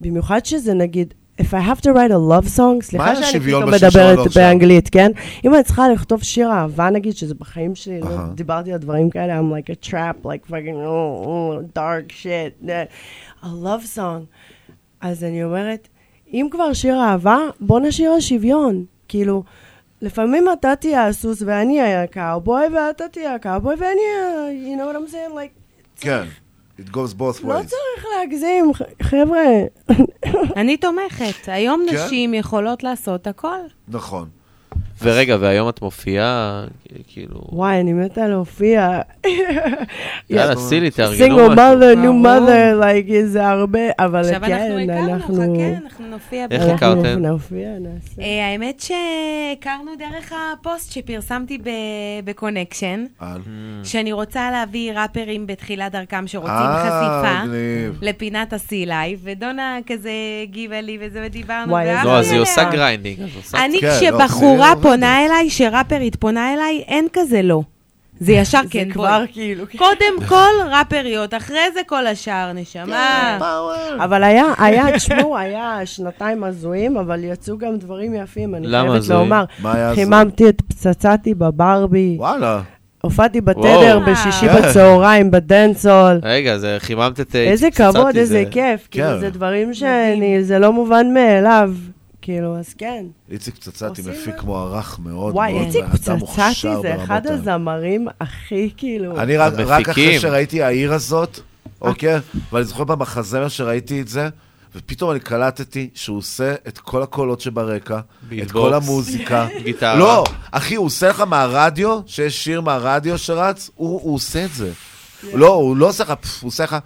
במיוחד שזה נגיד, if I have to write a love song, סליחה שאני השוויון פתאום מדברת? באנגלית, כן? אם אני צריכה לכתוב שיר אהבה, נגיד, שזה בחיים שלי, לא. דיברתי על דברים כאלה, I'm like a trap, like fucking, oh, oh, dark shit, that. a love song. אז אני אומרת, אם כבר שיר אהבה, בוא נשאיר על שוויון. כאילו, לפעמים אתה תהיה הסוס ואני אהיה הקאובוי, ואתה תהיה הקאובוי ואני אהיה, you know what I'm saying? Like, כן, it goes both לא ways. צריך להגזים, חבר'ה. אני תומכת. היום כן? נשים יכולות לעשות הכל. נכון. ורגע, והיום את מופיעה, כאילו... וואי, אני מתה להופיע. יאללה, סילי, תארגנו משהו. mother, new mother, like, זה הרבה, אבל עכשיו כן, אנחנו הכרנו, אנחנו... חכה, אנחנו נופיע. איך. הכרתם? אנחנו נופיע, נעשה. אה, האמת שהכרנו דרך הפוסט שפרסמתי ב connection, על? שאני רוצה להביא ראפרים בתחילת דרכם שרוצים אה, חשיפה. לפינת השיא לייב, ודונה כזה הגיבה לי וזה, ודיברנו, וואי, לא, אז היא. עושה grinding. אני, כן, לא, כשבחורה. פונה אליי, כשראפרית פונה אליי, אין כזה לא. זה ישר <laughs> זה כן, כבר בואי. כאילו... קודם <laughs> כל ראפריות, אחרי זה כל השאר, נשמה. אבל היה, <laughs> היה, תשמעו, היה שנתיים הזויים, אבל יצאו גם דברים יפים, אני חייבת? לומר. מה היה הזוי? חיממתי את פצצתי בברבי, וואלה. הופעתי בתדר וואו. בשישי כן. בצהריים בדנסול. רגע, זה חיממת את... אה, איזה כבוד, זה- איזה כיף. כן. כאילו, זה דברים שאני, זה לא מובן מאליו. כאילו, אז כן. איציק פצצתי מפיק מוערך מאוד וואי, מאוד, איציק ואדם פצצתי זה אחד. הזמרים הכי, כאילו... אני רק, רק אחרי. שראיתי העיר הזאת, אוקיי? ואני זוכר במחזמר שראיתי את זה, ופתאום אני קלטתי שהוא עושה את כל הקולות שברקע, את. כל המוזיקה. <laughs> גיטרה. לא, אחי, הוא עושה לך מהרדיו, שיש שיר מהרדיו שרץ, הוא, הוא עושה את זה. לא, הוא לא עושה לך, הוא עושה לך...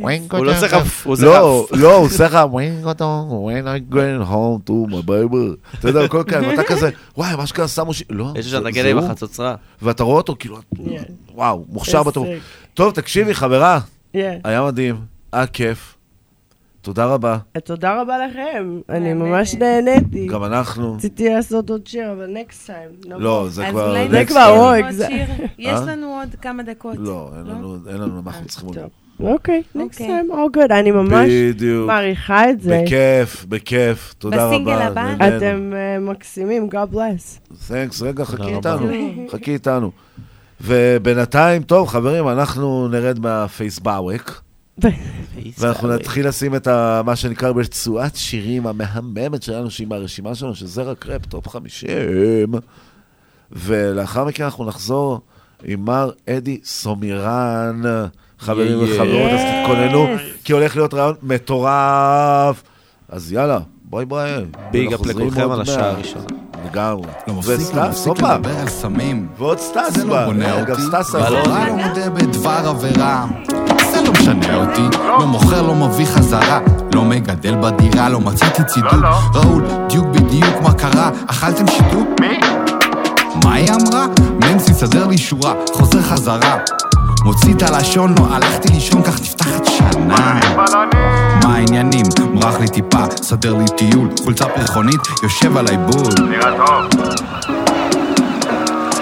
הוא לא עושה לך... הוא עושה לא, לך... לא, הוא עושה לך, when I get home to my baby, אתה יודע, כל כאלה, ואתה כזה, וואי, מה שקרה, שמו ש... לא, יש זה- לנגן זה עם הוא. החצוצרה. ואתה רואה אותו, כאילו, וואו, מוכשר בטוב. טוב, תקשיבי, חברה. היה מדהים, היה כיף. תודה רבה. תודה רבה לכם, אני ממש נהניתי. גם אנחנו. רציתי לעשות עוד שיר, אבל next time. לא, זה אז כבר... זה כבר. עוד. שיר. יש אה? לנו עוד כמה דקות. לא, אין לנו, אין לנו, מה אנחנו צריכים עוד... אוקיי, next time, all good. אני ממש בדיוק. מעריכה את זה. בכיף, בכיף. תודה רבה. בסינגל הבא? אתם אה, מקסימים, God bless. תנקס, רגע, חכי. איתנו, חכי איתנו. ובינתיים, טוב, חברים, אנחנו נרד מהפייסבוק. ואנחנו נתחיל לשים את ה, מה שנקרא רצועת שירים המהממת שלנו, שהיא מהרשימה שלנו, שזה רק ראפ, top 50. ולאחר מכן אנחנו נחזור עם מר אדי סומירן. חברים. וחברות, אז. תתכוננו, כי הולך להיות ריאיון מטורף. אז יאללה, ביי ביי. big up לכולכם על השעה. הראשונה. לגמרי. לא מפסיק, לא מפסיק. לדבר על סמים. ועוד סטס זה לא. בונה אותי. סטס בכלל הבא. לא מודה בדבר עבירה. זה לא משנה אותי. לא מוכר, לא מביא חזרה. לא מגדל בדירה, לא מצאתי צידוק. ראול, דיוק בדיוק מה קרה. אכלתם שיתוק? מי? מה היא אמרה? מנסי, סדר לי שורה. חוזר חזרה. מוציא את הלשון, לא הלכתי לישון, כך נפתחת שנה. מה העניינים? מרח לי טיפה, סדר לי טיול, חולצה פרחונית, יושב עליי בול. נראה טוב.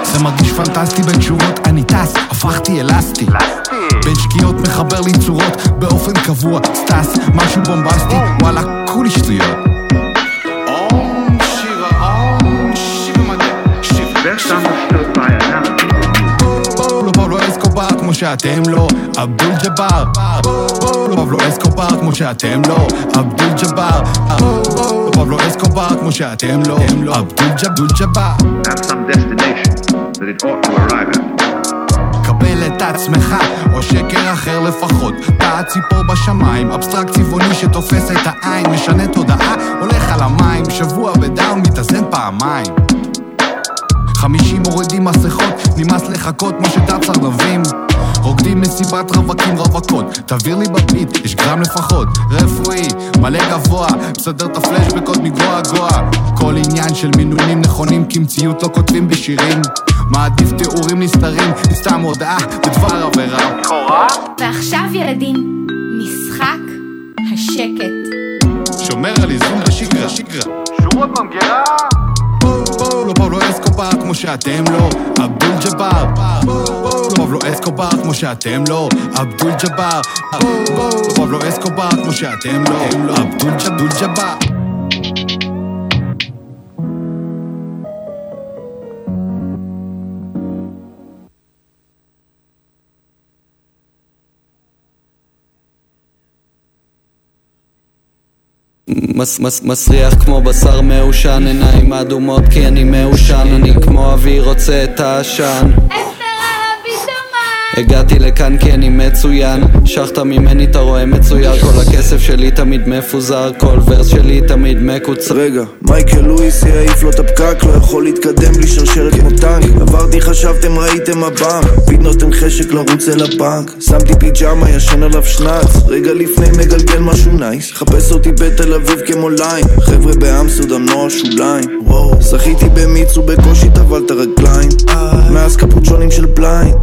זה מרגיש פנטסטי בין שורות, אני טס, הפכתי אלסטי. בין שקיעות מחבר לי צורות, באופן קבוע, סטס, משהו בומבסטי, וואלה, כולי שטויות. אום שירה, אום שירה מדהים, שירה. כמו שאתם לא, אבדול ג'באר. פבלו פבלו אסקובר כמו שאתם לא, אבדול ג'באר. פבלו פבלו אסקובר כמו שאתם לא, אבדול ג'בדול ג'באר. קבל את עצמך, או שקר אחר לפחות. תא ציפור בשמיים, אבסטרקט צבעוני שתופס את העין, משנה תודעה, הולך על המים, שבוע בדאון, מתאזן פעמיים. חמישים מורידים מסכות, נמאס לחכות כמו שדץ ארנבים. רוקדים מסיבת רווקים רווקות, תעביר לי בביט, יש גרם לפחות. רפואי, מלא גבוה, מסדר את הפלאש בקוד מגואה גואה. כל עניין של מינונים נכונים, כי מציאות לא כותבים בשירים. מעדיף תיאורים נסתרים, סתם הודעה בדבר עבירה. ועכשיו ילדים, משחק השקט. שומר על איזון בשגרה. שורות ממגרה! אסקובר כמו שאתם לא, אבדול ג'באר. פבלו פבלו אסקובר כמו שאתם לא, אבדול ג'באר. פבלו פבלו אסקובר כמו שאתם לא, אבדול ג'באר. מס, מס, מסריח כמו בשר מעושן, עיניים אדומות כי אני מעושן, אני כמו אבי רוצה את העשן. הגעתי לכאן כי אני מצוין. שחת ממני אתה רואה מצויר כל הכסף שלי תמיד מפוזר כל verse שלי תמיד מקוצר. רגע, מייקל לואיס יעיף לו את הפקק לא יכול להתקדם בלי שרשרת כמו טנק. עברתי חשבתם ראיתם הבנק. beat נותן חשק לרוץ אל הבנק. שמתי פיג'מה ישן עליו שנ"צ. רגע לפני מגלגל משהו nice. חפש אותי בתל אביב כמו line. חבר'ה באמסטרדם נוער שוליים. זכיתי במיץ ובקושי טבל את הרגליים מאז קפוצ'ונים של blind.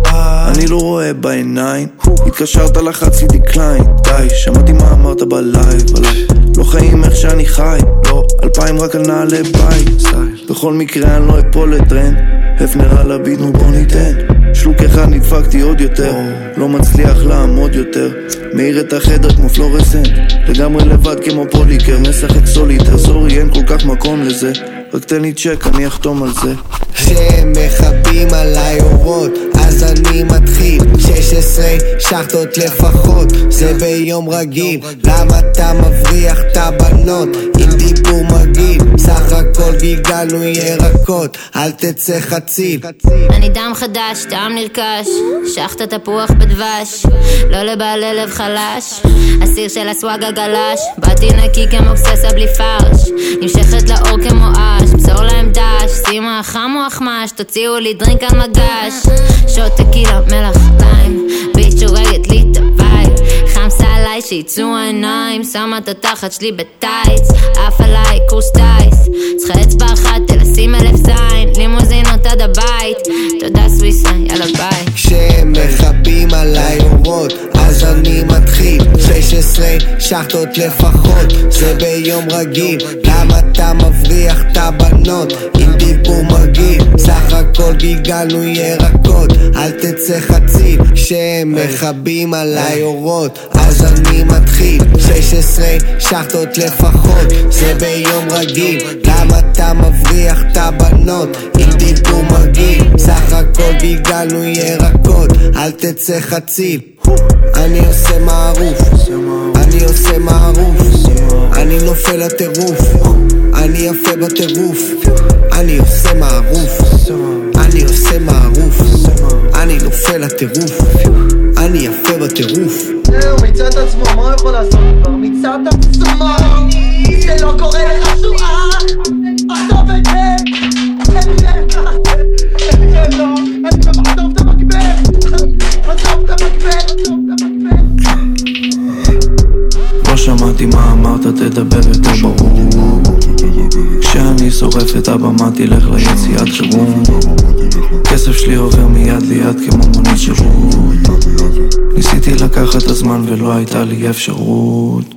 אני לא רואה בעיניים. התקשרת לחצי decline. די, שמעתי מה אמרת ב live. עליי. לא חיים איך שאני חי. לא, אלפיים רק על נעלי בית. בכל מקרה אני לא אפול לטרנד. הפנר על ה beat נו בוא ניתן. שלוק אחד נדפקתי עוד יותר. לא מצליח לעמוד יותר. מאיר את החדר כמו פלורסנט. לגמרי לבד כמו פוליקר. משחק סוליטר סורי אין כל כך מקום לזה. רק תן לי צ'ק אני אחתום על זה. כשהם מכבים עליי אורות אז אני מתחיל. 16 שחטות לפחות זה ביום רגיל. למה אתה מבריח את הבנות? עם דיבור מגעיל סך הכל גיגלנו ירקות אל תצא חציל אני דם חדש, טעם נרכש, שחת תפוח בדבש, לא לבעלי לב חלש, אסיר של הסוואג הגלש, באתי נקי כמו גססה בלי פרש, נמשכת לאור כמו אש, מסור להם דש, שימה חם או אחמש, תוציאו לי דרינק על מגש, שוט טקילה מלח טיים, ביט שורקת לי את הווייב, חמסה עליי שיצאו העיניים, שמה את התחת שלי בטייץ, עף עליי קורס טייס, צריכה אצבע אחת תלשים אלף זין, לימוזינות עד הבית, תודה סוויסה, יאללה ביי. כשהם מכבים עליי אורות אז אני מתחיל. 16 שחטות לפחות, זה ביום רגיל. למה אתה מבריח את הבנות? עם דיבור מגעיל. סך הכל גלגלנו ירקות, אל תצא חציל כשהם מכבים עליי אורות אז אני מתחיל. 16 שחטות לפחות, זה ביום רגיל. למה אתה מבריח את הבנות? עם דיבור מגעיל. סך הכל גלגלנו ירקות, אל תצא חציל אני עושה מערוף, אני עושה מערוף, אני נופל לטירוף, אני יפה בטירוף, אני עושה מערוף, אני עושה מערוף, אני נופל לטירוף, אני יפה בטירוף. זהו, מיצה את עצמו, מה הוא יכול לעשות כבר? מיצה את עצמו! זה לא קורה לך שואה! עזוב את זה! אמרת, תדבר יותר ברור. כשאני שורף את הבמה תלך ליציאת חירום. כסף שלי עובר מיד ליד כמו מונית שירות. ניסיתי לקחת את הזמן ולא הייתה לי אפשרות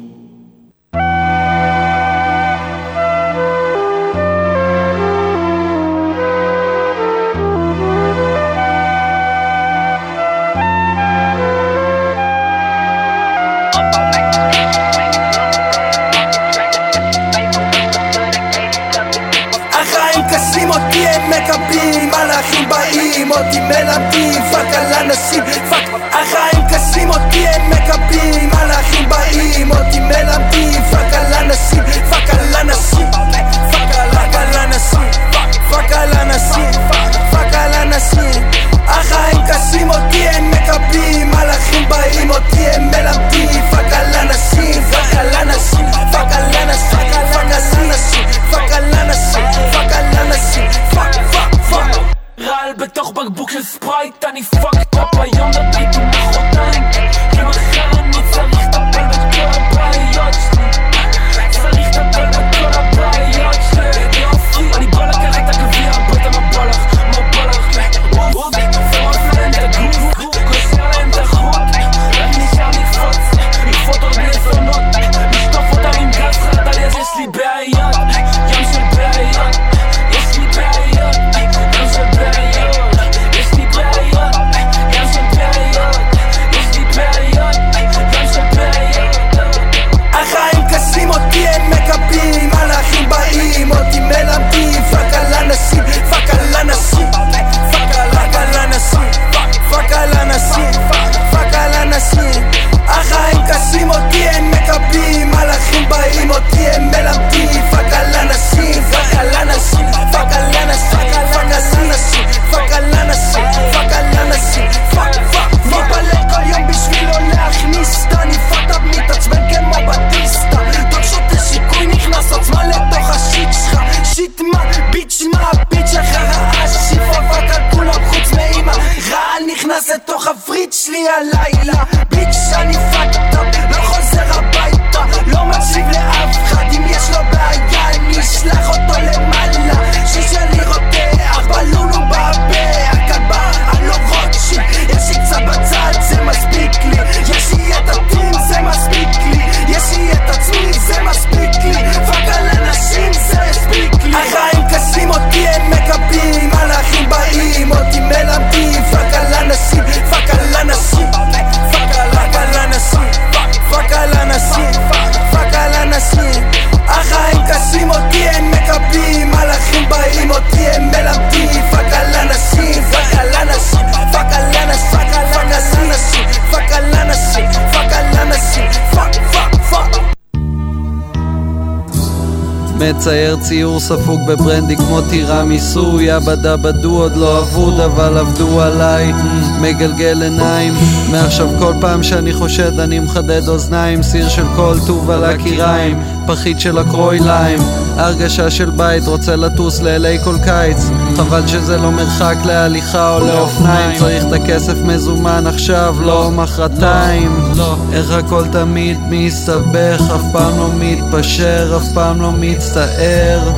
מצייר ציור ספוג בברנדי כמו טירה מיסוי עבדה בדו עוד לא אבוד אבל עבדו עליי מגלגל עיניים. מעכשיו כל פעם שאני חושד אני מחדד אוזניים סיר של כל טוב על הקיריים פחית של הקרויליים הרגשה של בית רוצה לטוס לאלי כל קיץ. חבל שזה לא מרחק להליכה או לאופניים. צריך את הכסף מזומן עכשיו לא מחרתיים. איך הכל תמיד מסתבך אף פעם לא מתפשר אף פעם לא מצטער.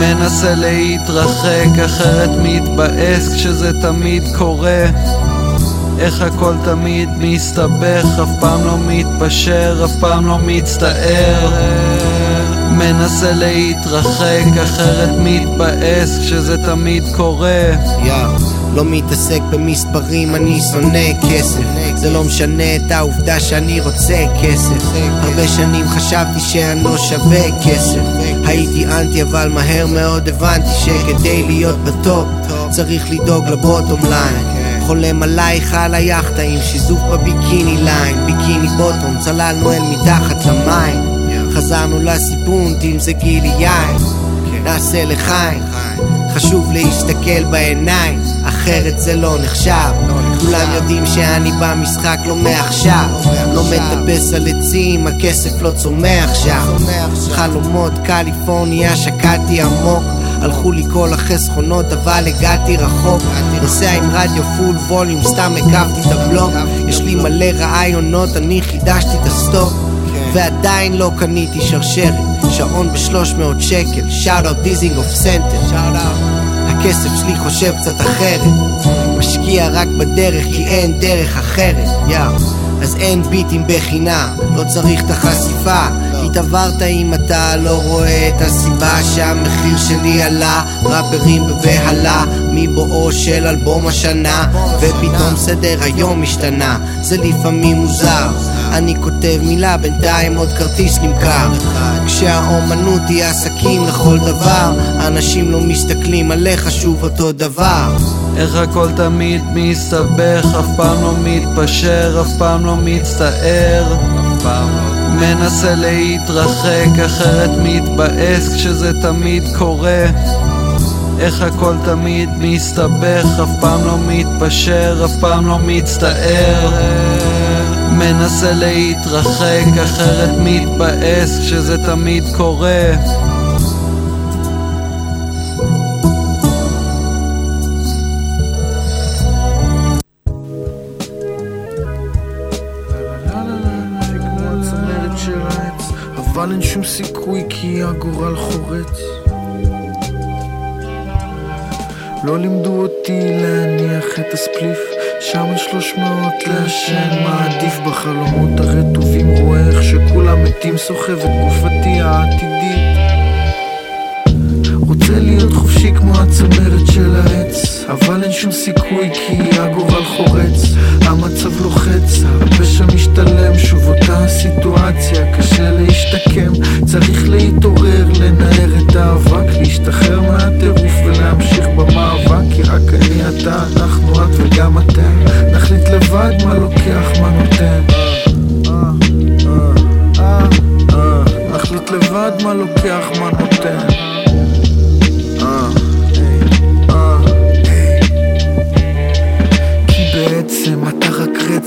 מנסה להתרחק אחרת מתבאס כשזה תמיד קורה איך הכל תמיד מסתבך, אף פעם לא מתפשר, אף פעם לא מצטער. מנסה להתרחק, אחרת מתבאס כשזה תמיד קורה. יא, לא מתעסק במספרים, אני שונא כסף. זה לא משנה את העובדה שאני רוצה כסף. הרבה שנים חשבתי שאני לא שווה כסף. הייתי אנטי, אבל מהר מאוד הבנתי שכדי להיות ב top, צריך לדאוג ל bottom line. חולם עלייך על היאכטה עם שיזוף ב bikini line, Bikini Bottom, צללנו אל מתחת למים. חזרנו לסיפון, זה גילי יין, נעשה לחיים. חשוב להסתכל בעיניים, אחרת זה לא נחשב. כולם יודעים שאני במשחק לא מעכשיו. לא מטפס על עצים, הכסף לא צומח שם. חלומות קליפורניה, שקעתי עמוק. הלכו לי כל החסכונות, אבל הגעתי רחוק. נוסע עם רדיו full volume, סתם הקפתי את הבלוק. יש לי מלא רעיונות, אני חידשתי את ה stock. ועדיין לא קניתי שרשרת, שעון ב-300 שקל, shout out דיזינגוף סנטר. הכסף שלי חושב קצת אחרת, משקיע רק בדרך כי אין דרך אחרת, yeah. אז אין ביטים בחינם, לא צריך את החשיפה התעברת אם אתה לא רואה את הסיבה שהמחיר שלי עלה? ראפרים בבהלה מבואו של אלבום השנה ופתאום סדר היום השתנה. זה לפעמים מוזר. אני כותב מילה בינתיים עוד כרטיס נמכר. כשהאומנות היא עסקים לכל דבר אנשים לא מסתכלים עליך שוב אותו דבר. איך הכל תמיד מסתבך, אף פעם לא מתפשר, אף פעם לא מצטער. מנסה להתרחק, אחרת מתבאס כשזה תמיד קורה. איך הכל תמיד מסתבך, אף פעם לא מתפשר, אף פעם לא מצטער. מנסה להתרחק, אחרת מתבאס כשזה תמיד קורה. אין שום סיכוי כי הגורל חורץ. לא לימדו אותי להניח את הספליף, שם על שלוש מאות לעשן, מעדיף בחלומות הרטובים, רואה איך שכולם מתים, סוחב את גופתי העתידית. רוצה להיות חופשי כמו הצמרת של העץ אבל אין שום סיכוי כי הגורל חורץ המצב לוחץ, הפשע משתלם שוב אותה הסיטואציה קשה להשתקם, צריך להתעורר, לנער את האבק להשתחרר מהטירוף ולהמשיך במאבק כי רק אני אתה, אנחנו את וגם אתם נחליט לבד מה לוקח, מה נותן. נחליט לבד מה לוקח, מה נותן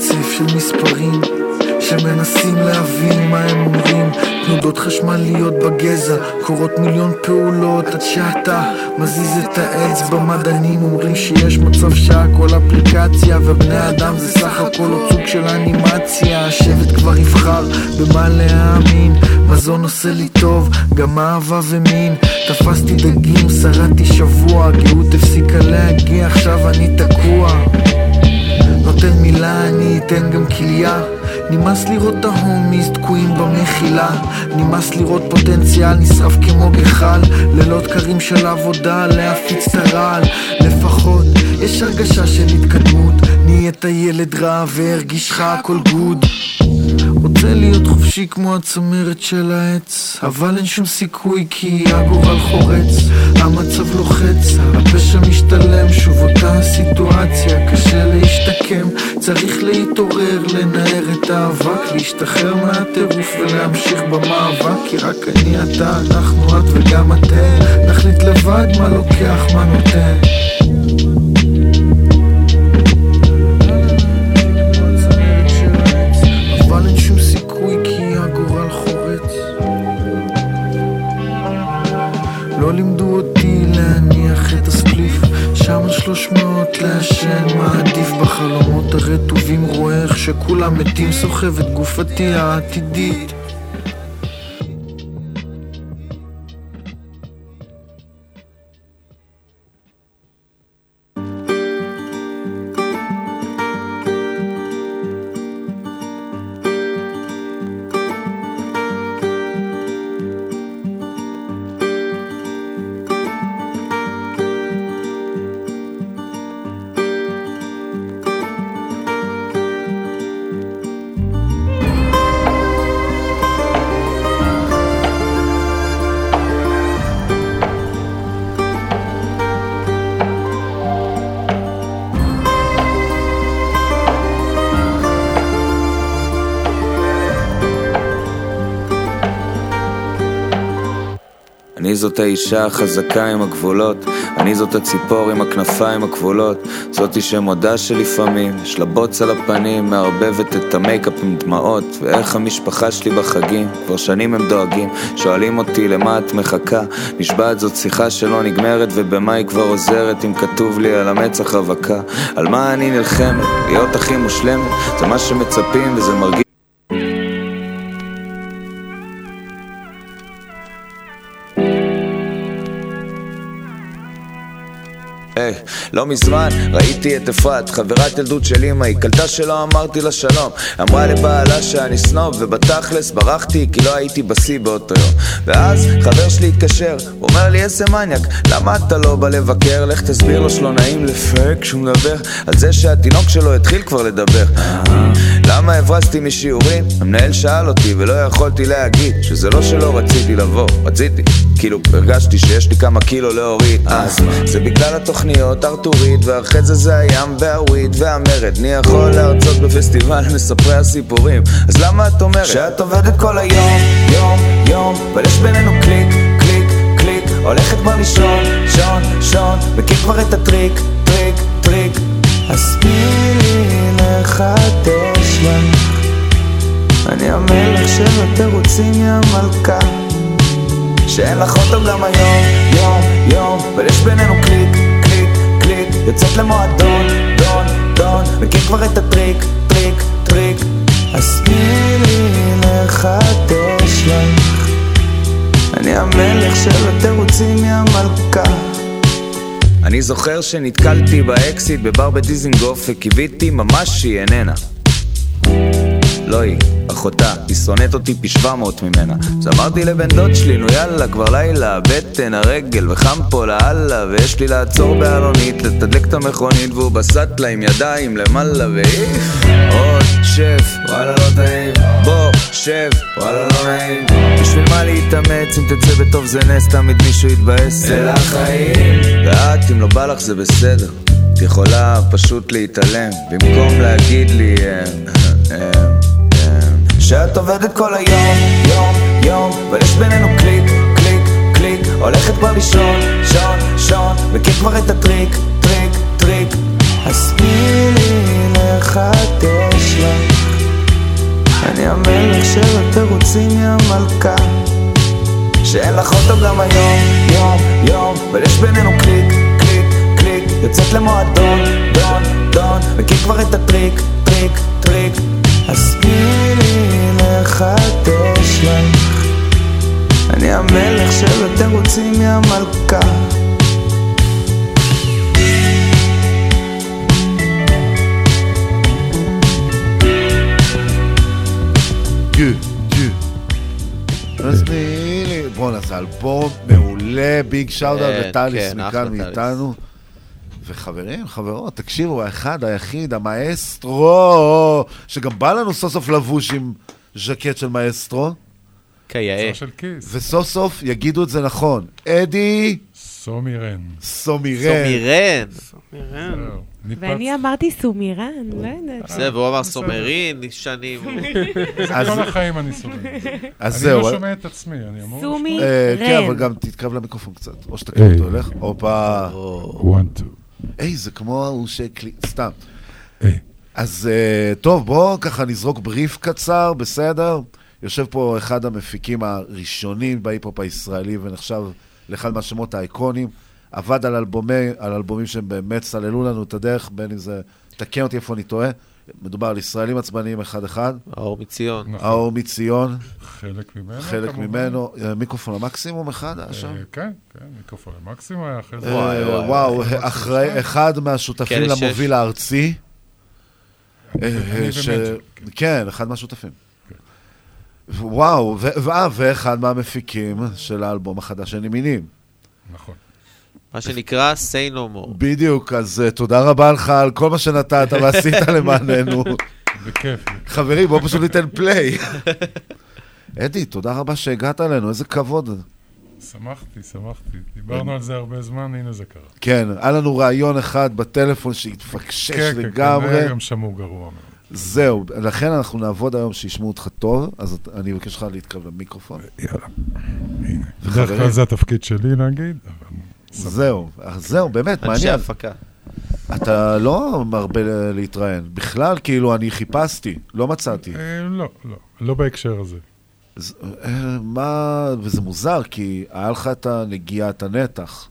רצף של מספרים שמנסים להבין מה הם אומרים. תנודות חשמליות בגזע קורות מיליון פעולות עד שאתה מזיז את האצבע מדענים אומרים שיש מצב שהכל אפליקציה ובני אדם זה סך הכל עוד סוג של אנימציה. השבט כבר יבחר במה להאמין מזון עושה לי טוב גם אהבה ומין. תפסתי דגים שרדתי שבוע גאות הפסיקה להגיע עכשיו אני תקוע נותן מילה אני אתן גם כליה. נמאס לראות את ההומיז תקועים במחילה. נמאס לראות פוטנציאל נשרף כמו גחל. לילות קרים של עבודה להפיץ את הרעל. לפחות יש הרגשה של התקדמות. נהיית ילד רע והרגיש לך הכל גוד רוצה להיות חופשי כמו הצמרת של העץ אבל אין שום סיכוי כי הגורל חורץ המצב לוחץ, הפשע משתלם שוב אותה הסיטואציה קשה להשתקם צריך להתעורר, לנער את האבק להשתחרר מהטירוף ולהמשיך במאבק כי רק אני אתה, אנחנו את וגם אתם נחליט לבד מה לוקח, מה נותן מאות לעשן מעדיף בחלומות הרטובים רואה איך שכולם מתים סוחב את גופתי העתידית זאת האישה החזקה עם הגבולות, אני זאת הציפור עם הכנפיים הכבולות, זאתי שמודה שלפעמים יש לה בוץ על הפנים, מערבבת את המייקאפ עם דמעות, ואיך המשפחה שלי בחגים, כבר שנים הם דואגים, שואלים אותי למה את מחכה, נשבעת זאת שיחה שלא נגמרת, ובמה היא כבר עוזרת אם כתוב לי על המצח רווקה, על מה אני נלחמת, להיות הכי מושלמת, זה מה שמצפים וזה מרגיש היי, לא מזמן ראיתי את אפרת, חברת ילדות של אמא, היא קלטה שלא אמרתי לה שלום. אמרה לבעלה שאני סנוב, ובתכלס ברחתי כי לא הייתי בשיא באותו יום. ואז חבר שלי התקשר, הוא אומר לי איזה מניאק, למה אתה לא בא לבקר? לך תסביר לו שלא נעים לפרק כשהוא מדבר על זה שהתינוק שלו התחיל כבר לדבר. למה הברזתי משיעורים? המנהל שאל אותי ולא יכולתי להגיד שזה לא שלא רציתי לבוא, רציתי. כאילו הרגשתי שיש לי כמה קילו להוריד אז זה בגלל התוכניות ארתורית ואחרי זה זה הים והוויד והמרד. אני יכול להרצות בפסטיבל מספרי הסיפורים? אז למה את אומרת? שאת עובדת כל היום, יום, יום אבל יש בינינו קליק, קליק, קליק. הולכת כבר לישון, שון, שון מכיר כבר את הטריק, טריק, טריק. אז תני לי לך. אני המלך של התירוצים, יא מלכה. שאין לך אותו גם היום, יום, יום, אבל יש בינינו קליק, יוצאת למועדון, דון, דון, מכיר כבר את הטריק, טריק, טריק, אז תני לי לחדש לך, אני המלך של התירוצים, יא מלכה. אני זוכר שנתקלתי באקסית בבר בדיזינגוף וקיוויתי ממש שהיא איננה. לא היא, אחותה, היא שונאת אותי פי 700 ממנה. אז אמרתי לבן דוד שלי, נו יאללה, כבר לילה, בטן, הרגל, וחם פה לאללה, ויש לי לעצור באלונית, לתדלק את המכונית, והוא בסטלה עם ידיים למעלה, והעיף עוד שף, וואלה לא טעים, בוא, שב, וואלה לא נעים. בשביל מה להתאמץ, אם תצא בטוב זה נס, תמיד מישהו יתבאס. אלה החיים. ואת, אם לא בא לך זה בסדר. את יכולה פשוט להתעלם, במקום להגיד לי... שאת עובדת כל היום, יום, יום, אבל יש בינינו קליק, קליק, קליק, הולכת כבר לישון, שון, שון, מכיר כבר את הטריק, טריק, טריק, אז תני לי לחדש לך, אני המלך של התירוצים, יא מלכה, שאין לך אותו גם היום, יום, יום, אבל יש בינינו קליק, קליק, קליק, יוצאת למועדון, דון, דון, מכיר כבר את הטריק, טריק, טריק, אז תני לי לחדש לך אני המלך של התירוצים, יא מלכה דיו, דיו. אז תני לי, בואנה, זה אלבום מעולה, big shout לטליס אחלה מכאן. מאיתנו. וחברים, חברות, תקשיבו, האחד, היחיד, המאסטרו, שגם בא לנו סוף סוף לבוש עם ז'קט של מאסטרו. כיאה. וסוף סוף יגידו את זה נכון. אדי... סומירן. סומירן. סומירן. ואני אמרתי סומירן, לא יודעת. <laughs> זה, והוא אמר סומרין, שנים. אז- כל החיים אני סובל. אז אני זהו. לא שומע את עצמי, אני אמור... סומי אה, כן. אבל גם תתקרב למיקרופון קצת. או היי. כאילו הולך, הופה. היי, זה כמו ההוא שהקליט, סתם. אז אה, טוב, בואו ככה נזרוק בריף קצר, בסדר? יושב פה אחד המפיקים הראשונים בהיפ-הופ הישראלי ונחשב לאחד מהשמות האיקונים. עבד על, אלבומי, על אלבומים שהם באמת סללו לנו את הדרך, בין אם זה, תקן אותי איפה אני טועה, מדובר על ישראלים עצבניים אחד-אחד. האור מציון. האור מציון. חלק ממנו, חלק כמובן. ממנו. אה, מיקרופון המקסימום אחד היה שם? אה, כן, כן, מיקרופון המקסימום היה אחרי זה. אה, וואו, אחרי אחד מהשותפים שש. למוביל הארצי. ומג'יק. כן, אחד מהשותפים. וואו, ו- ו- ואחד מהמפיקים של האלבום החדש של ימינים. נכון. מה שנקרא say no more. בדיוק, אז אה, תודה רבה לך על כל מה שנתת ועשית <laughs> למעננו. בכיף. חברים, בואו פשוט ניתן פליי. אדי, תודה רבה שהגעת אלינו, איזה כבוד. שמחתי, שמחתי. דיברנו על זה הרבה זמן, הנה זה קרה. כן, היה לנו רעיון אחד בטלפון שהתפקשש כן, כן, כן, לגמרי. היה גם שמעו גרוע מאוד. זהו, לכן אנחנו נעבוד היום שישמעו אותך טוב, אז אני אבקש לך להתקרב למיקרופון. יאללה. בדרך כלל זה התפקיד שלי להגיד. זהו, אז זהו, באמת, אנשי מעניין. הפקה. אתה לא מרבה להתראיין. בכלל, כאילו, אני חיפשתי, לא מצאתי. אה, לא, לא, לא בהקשר הזה. אה, מה, וזה מוזר, כי היה לך את הנגיעה, את הנתח.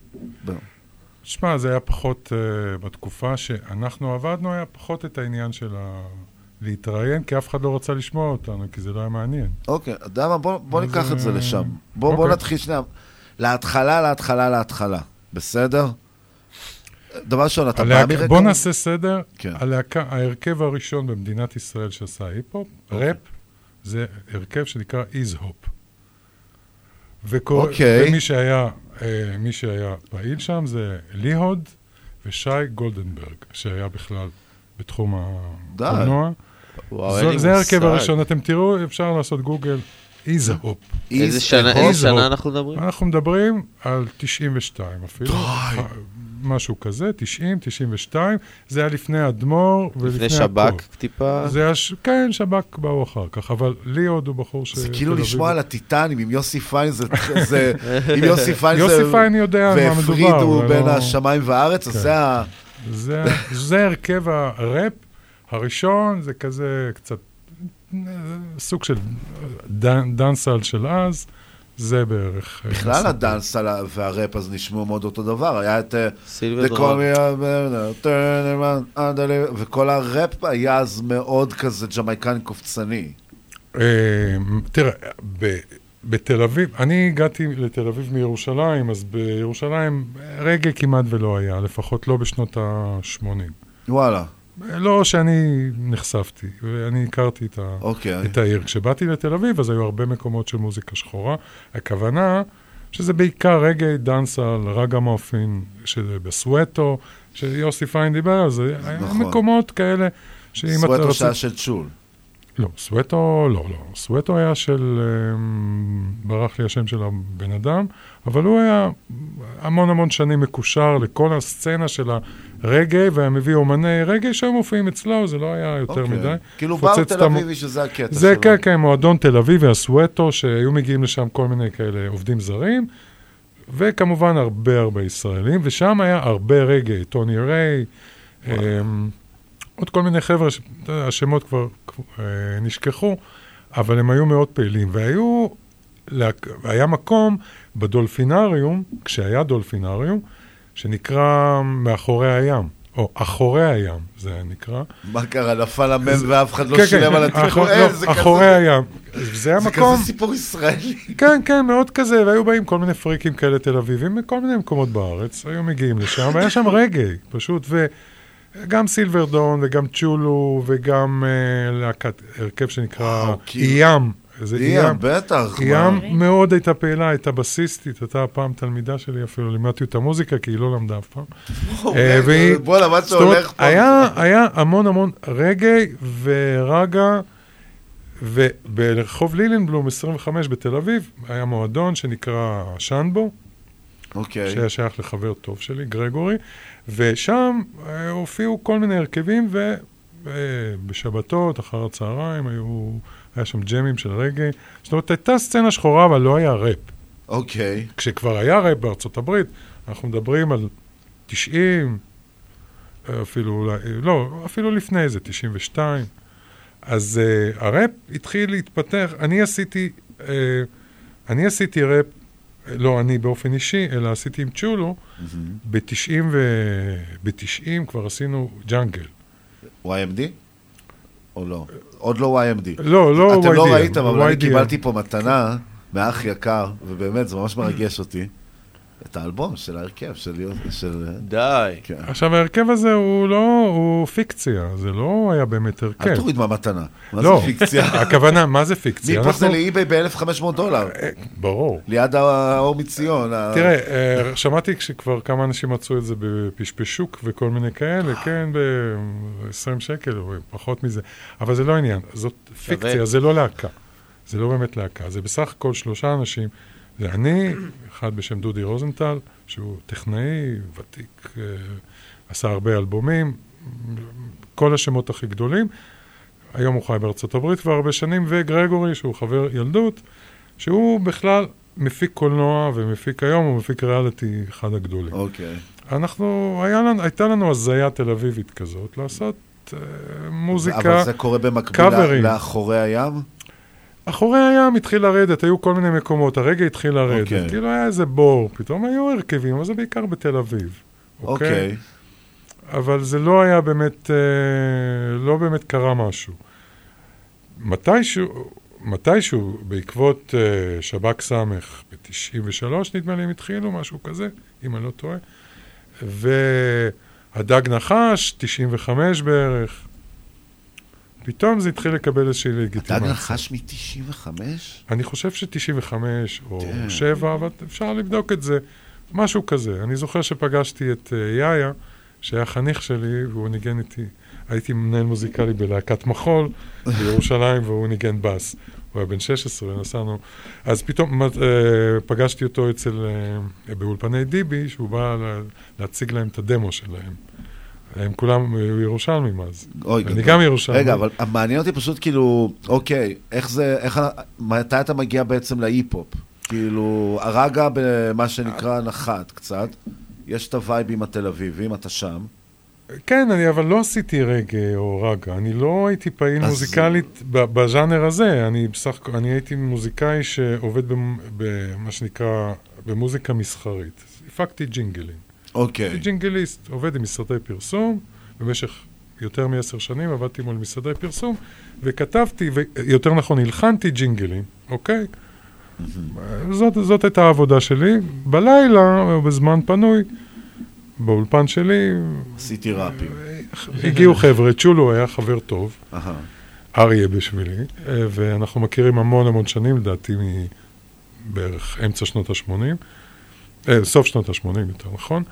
שמע, זה היה פחות, uh, בתקופה שאנחנו עבדנו, היה פחות את העניין של ה... להתראיין, כי אף אחד לא רצה לשמוע אותנו, כי זה לא היה מעניין. אוקיי, אתה יודע מה? בוא, בוא ניקח את זה אה, לשם. בוא, בוא אוקיי. נתחיל שנייה. להתחלה, להתחלה, להתחלה. בסדר? דבר ראשון, אתה בא הלהק- מרגע... בוא נעשה סדר. כן. הלהקה, ההרכב הראשון במדינת ישראל שעשה היפ-הופ, אוקיי. ראפ, זה הרכב שנקרא איז הופ. אוקיי. ומי שהיה, אה, מי שהיה פעיל שם זה ליהוד ושי גולדנברג, שהיה בכלל בתחום הקולנוע. וואו, זו- אין לי זה ההרכב. הראשון, אתם תראו, אפשר לעשות גוגל, איז הופ. איזה שנה- איזה שנה אנחנו מדברים? אנחנו מדברים על 92 אפילו. די. משהו כזה, 90, 92. זה היה לפני אדמו"ר ולפני לפני שב"כ. טיפה? זה היה, ש- כן, שב"כ באו אחר כך, אבל ליאוד הוא בחור ש... זה כאילו לשמוע על. הטיטנים עם יוסי פיין, זה... זה- עם יוסי <laughs> פיין זה... יוסי פיין יודע על מה מדובר. והפרידו בין לא- השמיים והארץ, אז כן. זה ה... זה, זה הרכב הראפ הראשון, זה כזה קצת סוג של דן, דנסל של אז, זה בערך... אה, בכלל הסיפור. הדאנס על ה- והראפ אז נשמעו מאוד אותו דבר, היה את... אה, סילבר Turn Around, Under- וכל הראפ היה אז מאוד כזה ג'מייקני קופצני. אה, תראה, בתל אביב, אני הגעתי לתל אביב מירושלים, אז בירושלים רגע כמעט ולא היה, לפחות לא בשנות ה-80. וואלה. לא שאני נחשפתי, ואני הכרתי את, ה... אוקיי. את העיר. כשבאתי לתל אביב, אז היו הרבה מקומות של מוזיקה שחורה. הכוונה שזה בעיקר רגעי דאנסל, רגע מופין, שזה בסוואטו, שיוסי פיין דיבר על זה. נכון. מקומות כאלה שאם אתה רוצה... שהיה של צ'ול. לא, סווטו, לא, לא. סווטו היה של, אמ, ברח לי השם של הבן אדם, אבל הוא היה המון המון שנים מקושר לכל הסצנה של הרגעי, והיה מביא אומני רגעי שהיו מופיעים אצלו, זה לא היה יותר אוקיי. מדי. כאילו בר תל המ- אביבי שזה הקטע זה שלו. כן, כן, מועדון תל אביבי, הסווטו, שהיו מגיעים לשם כל מיני כאלה עובדים זרים, וכמובן הרבה הרבה ישראלים, ושם היה הרבה רגעי, טוני ריי, אמ, עוד כל מיני חבר'ה, ש- השמות כבר אה, נשכחו, אבל הם היו מאוד פעילים, והיו, היה מקום בדולפינריום, כשהיה דולפינריום, שנקרא מאחורי הים, או אחורי הים, זה היה נקרא. מה קרה, נפל המם ואף אחד לא כן, שילם כן, על אחור- התיקון? לא, אה, זה אחורי הים. זה היה זה מקום... כזה סיפור ישראלי. כן, כן, מאוד כזה, והיו באים כל מיני פריקים כאלה תל אביבים מכל מיני מקומות בארץ, היו מגיעים לשם, והיה שם רגעי, פשוט, וגם סילבר דון, וגם צ'ולו, וגם אה, להקת, הרכב שנקרא איים. זה איים, בטח, איים מה? מאוד הייתה פעילה, הייתה בסיסטית, הייתה פעם תלמידה שלי אפילו, לימדתי אותה מוזיקה, כי היא לא למדה אף פעם. אה, והיא- בואנה, מה שהולך פה. היה, היה המון המון רגעי ורגע, וברחוב לילנבלום 25 בתל אביב, היה מועדון שנקרא שנבו, אוקיי. שהיה שייך לחבר טוב שלי, גרגורי, ושם אה, הופיעו כל מיני הרכבים, ובשבתות, אחר הצהריים, היו, היה שם ג'מים של רגעי. זאת אומרת, הייתה סצנה שחורה, אבל לא היה ראפ. אוקיי. כשכבר היה ראפ בארצות הברית, אנחנו מדברים על 90, אפילו אולי, לא, אפילו לפני זה, 92. אז uh, הראפ התחיל להתפתח, אני עשיתי, uh, אני עשיתי ראפ, לא אני באופן אישי, אלא עשיתי עם צ'ולו, ב-90 ו... ב-90 כבר עשינו ג'אנגל. YMD? או לא? עוד לא YMD. לא, לא אתם לא ראיתם, אבל אני. קיבלתי פה מתנה מאח יקר, ובאמת, זה ממש מרגש אותי. את האלבום של ההרכב, של... של... די. כן. עכשיו, ההרכב הזה הוא לא, הוא פיקציה, זה לא היה באמת הרכב. אל תוריד מהמתנה. מה לא, זה פיקציה? הכוונה, מה זה פיקציה? מפה זה לאי-ביי ב-1500 דולר. ברור. ליד האור מציון. ה- תראה, אה, שמעתי כשכבר כמה אנשים מצאו את זה בפשפשוק וכל מיני כאלה, כן, ב-20 שקל או פחות מזה, אבל זה לא העניין, זאת פיקציה, זה לא להקה. זה לא באמת להקה, זה בסך הכל שלושה אנשים. זה אני, אחד בשם דודי רוזנטל, שהוא טכנאי, ותיק, אה, עשה הרבה אלבומים, כל השמות הכי גדולים. היום הוא חי בארצות הברית כבר הרבה שנים, וגרגורי, שהוא חבר ילדות, שהוא בכלל מפיק קולנוע ומפיק היום, הוא מפיק ריאליטי אחד הגדולים. אוקיי. אנחנו, היה לנו, הייתה לנו הזיה תל אביבית כזאת, לעשות אה, מוזיקה, אבל זה קורה במקביל קאברים. לאחורי הים? אחורי הים התחיל לרדת, היו כל מיני מקומות, הרגע התחיל לרדת. אוקיי. כאילו היה איזה בור, פתאום היו הרכבים, אבל זה בעיקר בתל אביב. אוקיי. אבל זה לא היה באמת, אה, לא באמת קרה משהו. מתישהו, מתישהו, בעקבות אה, שב"כ סמך ב-93 נדמה לי הם התחילו, משהו כזה, אם אני לא טועה. והדג נחש, 95 בערך. פתאום זה התחיל לקבל איזושהי לגיטימציה. הדג נחש מ-95? אני חושב ש-95 או כן. 7, אבל אפשר לבדוק את זה. משהו כזה. אני זוכר שפגשתי את אה, יאיה, שהיה חניך שלי, והוא ניגן איתי. הייתי מנהל מוזיקלי בלהקת מחול בירושלים, והוא ניגן בס. הוא היה בן 16, ונסענו. אז פתאום אה, פגשתי אותו אצל, אה, באולפני דיבי, שהוא בא לה, להציג להם את הדמו שלהם. הם כולם אה, ירושלמים אז. אוי, אני גדול. גם ירושלמי. רגע, אבל מעניין אותי פשוט כאילו, אוקיי, איך זה, איך, מתי אתה מגיע בעצם להיפ-הופ? כאילו, הרגע במה שנקרא נחת קצת, יש את הווייבים התל אביבים, אתה שם. כן, אני אבל לא עשיתי רגע או רגע. אני לא הייתי פעיל אז- מוזיקלית בז'אנר הזה. אני בסך הכל, אני הייתי מוזיקאי שעובד במ- במה שנקרא, במוזיקה מסחרית. הפקתי ג'ינגלים. אוקיי. הייתי ג'ינגליסט, עובד עם משרדי פרסום, במשך יותר מעשר שנים עבדתי מול משרדי פרסום, וכתבתי, ויותר נכון, הלחנתי ג'ינגלים, אוקיי? זאת, זאת הייתה העבודה שלי. בלילה, או בזמן פנוי, באולפן שלי, עשיתי ראפים. הגיעו חבר'ה, צ'ולו היה חבר טוב. אריה בשבילי, ואנחנו מכירים המון המון שנים, לדעתי מבערך אמצע שנות ה-80, אה, סוף שנות ה-80 יותר נכון.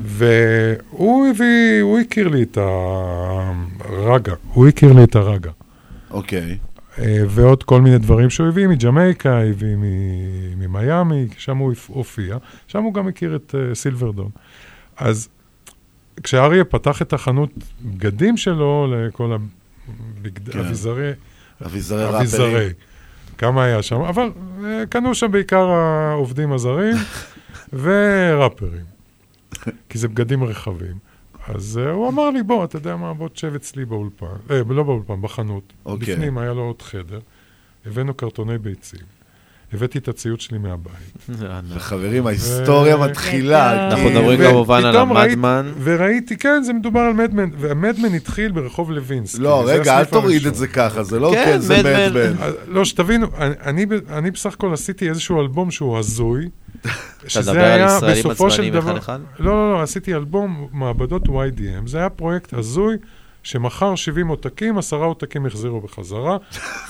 והוא הביא, הוא הכיר לי את הרגע, הוא הכיר לי את הרגע. אוקיי. אה, ועוד כל מיני דברים שהוא הביא מג'מייקה, הביא ממיאמי, שם הוא הופיע, שם הוא גם הכיר את אה, סילברדון. אז כשאריה פתח את החנות בגדים שלו לכל הבגד... כן. אביזרי... כמה היה שם, אבל אה, קנו שם בעיקר העובדים הזרים <laughs> וראפרים, כי זה בגדים רחבים. אז uh, הוא אמר לי, בוא, אתה יודע מה, בוא תשב אצלי באולפן, אה, לא באולפן, בחנות. אוקיי. בפנים היה לו עוד חדר, הבאנו קרטוני ביצים, הבאתי את הציוד שלי מהבית. <laughs> וחברים, ההיסטוריה מתחילה. אנחנו כאילו. מדברים כמובן על המדמן. וראיתי, כן, זה מדובר על מדמן, והמדמן התחיל ברחוב לוינסקי. לא, רגע, אל תוריד. את זה ככה, זה לא כן, כן, זה מדמן. לא, שתבינו, אני, אני, ב- אני בסך הכל עשיתי איזשהו אלבום שהוא הזוי. שזה מדבר על היה ישראלים בסופו של עצבניים דבר... אחד-אחד? לא, לא, לא, עשיתי אלבום מעבדות YDM. זה היה פרויקט הזוי, שמכר 70 עותקים, עשרה עותקים החזירו בחזרה,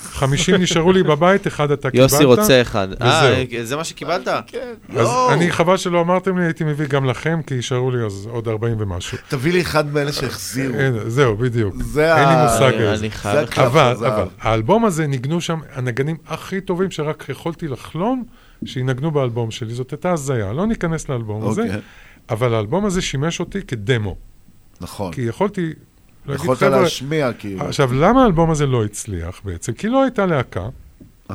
50 נשארו לי בבית, אחד אתה קיבלת. יוסי רוצה אחד. אה. זה מה שקיבלת? אז אני, חבל שלא אמרתם לי, הייתי מביא גם לכם, כי יישארו לי אז עוד 40 ומשהו. תביא לי אחד מאלה שהחזירו. זהו, בדיוק. זה אין לי מושג אני- איזה. אבל. אבל, האלבום הזה ניגנו שם הנגנים הכי טובים שרק יכולתי לחלום שינגנו באלבום שלי. זאת הייתה הזיה. לא ניכנס לאלבום הזה, אוקיי. אבל האלבום הזה שימש אותי כדמו. נכון. כי יכולתי יכולת. להשמיע, כאילו. עכשיו, למה האלבום הזה לא הצליח בעצם? כי לא הייתה להקה.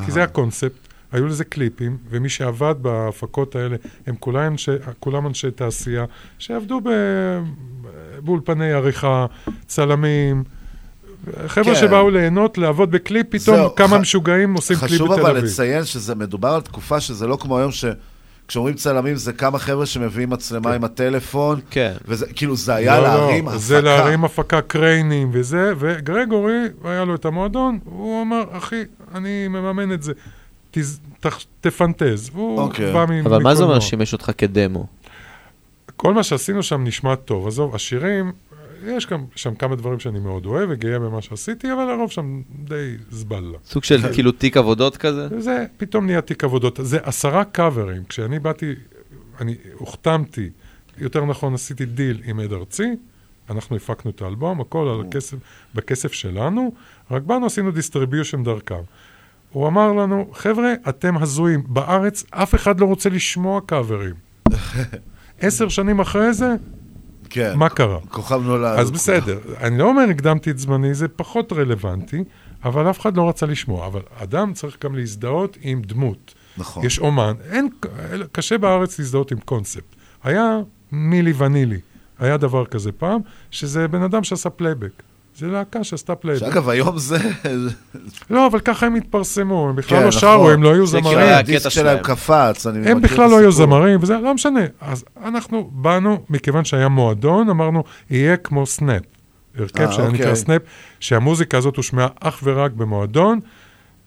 כי זה הקונספט, היו לזה קליפים, ומי שעבד בהפקות האלה, הם כולם אנשי, כולם אנשי תעשייה, שעבדו ב, באולפני עריכה, צלמים, חבר'ה כן. שבאו ליהנות, לעבוד בקליפ, פתאום זהו, כמה ח- משוגעים עושים קליפ בתל חשוב אביב. אבל לציין שזה מדובר על תקופה שזה לא כמו היום ש... כשאומרים צלמים זה כמה חבר'ה שמביאים מצלמה עם הטלפון, כן. וזה כאילו זה היה לא, לא, להרים הפקה. זה להרים הפקה קריינים וזה, וגרגורי, היה לו את המועדון, הוא אמר, אחי, אני מממן את זה, תז, תח, תפנטז. והוא אוקיי. בא מ- אבל מה זה אומר. שימש אותך כדמו? כל מה שעשינו שם נשמע טוב. עזוב, השירים, יש גם שם כמה דברים שאני מאוד אוהב וגאה במה שעשיתי, אבל הרוב שם די זבלה. סוג של כאילו תיק עבודות כזה? זה פתאום נהיה תיק עבודות. זה עשרה קאברים. כשאני באתי, אני הוחתמתי, יותר נכון עשיתי דיל עם הד ארצי, אנחנו הפקנו את האלבום, הכל על הכסף, בכסף שלנו, רק באנו עשינו distribution דרכם. הוא אמר לנו, חבר'ה, אתם הזויים, בארץ אף אחד לא רוצה לשמוע קאברים. <laughs> עשר שנים אחרי זה, כן. מה קרה? כוכב נולד. אז בסדר, אני לא אומר הקדמתי את זמני, זה פחות רלוונטי, אבל אף אחד לא רצה לשמוע. אבל אדם צריך גם להזדהות עם דמות. נכון. יש אומן. אין, קשה בארץ להזדהות עם קונספט. היה מילי ונילי, היה דבר כזה פעם, שזה בן אדם שעשה פלייבק. זה להקה שעשתה פלייבק. שאגב, היום זה... לא, אבל ככה הם התפרסמו, הם בכלל כן, לא נכון. שרו, הם לא היו זה זמרים. כאילו הדיסק שלהם קפץ, אני הם מכיר בכלל את לא היו הסיפור. זמרים, וזה לא משנה. אז אנחנו באנו, מכיוון שהיה מועדון, אמרנו, יהיה כמו סנאפ. הרכב אה, שהיה נקרא אוקיי. סנאפ, שהמוזיקה הזאת הושמעה אך ורק במועדון,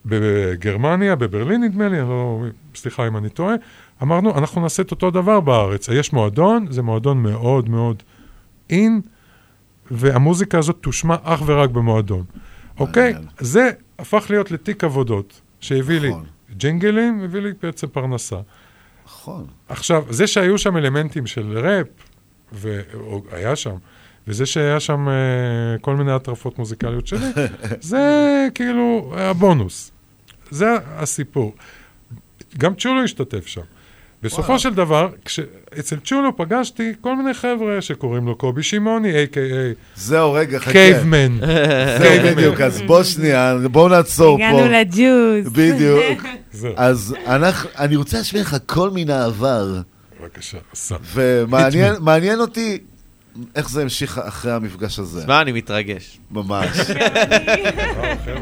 בגרמניה, בברלין נדמה לי, לא, סליחה אם אני טועה. אמרנו, אנחנו נעשה את אותו דבר בארץ. יש מועדון, זה מועדון מאוד מאוד אין, והמוזיקה הזאת תושמע אך ורק במועדון. אוקיי? זה הפך להיות לתיק עבודות, שהביא לי ג'ינגלים, הביא לי בעצם פרנסה. נכון. עכשיו, זה שהיו שם אלמנטים של ראפ, והיה שם, וזה שהיה שם אה, כל מיני הטרפות מוזיקליות שלי, <laughs> זה כאילו הבונוס. זה הסיפור. גם צ'ולו השתתף שם. בסופו. של דבר, כש... אצל צ'ולו פגשתי כל מיני חבר'ה שקוראים לו קובי שמעוני, a.k.a. זהו, רגע, חכה. קייבמן. <laughs> זהו, בדיוק, אז בוא שנייה, בואו נעצור פה. הגענו לג'וס. בדיוק. <laughs> אז אנחנו, אני רוצה להשמיע לך קול מן העבר. בבקשה, עשה. ומעניין מעניין אותי איך זה המשיך אחרי המפגש הזה. תשמע, אני מתרגש. ממש. <laughs>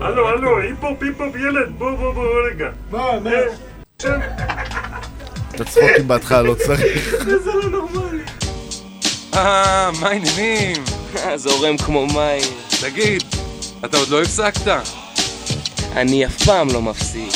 הלו, הלו, היפ-הופ, היפ-הופ, ילד, בוא, בוא, בוא, רגע. מה, מה? את הצחוקים בהתחלה לא צריך. זה לא נורמלי. אה, מה העניינים? זורם כמו מים. תגיד, אתה עוד לא הפסקת? אני אף פעם לא מפסיק.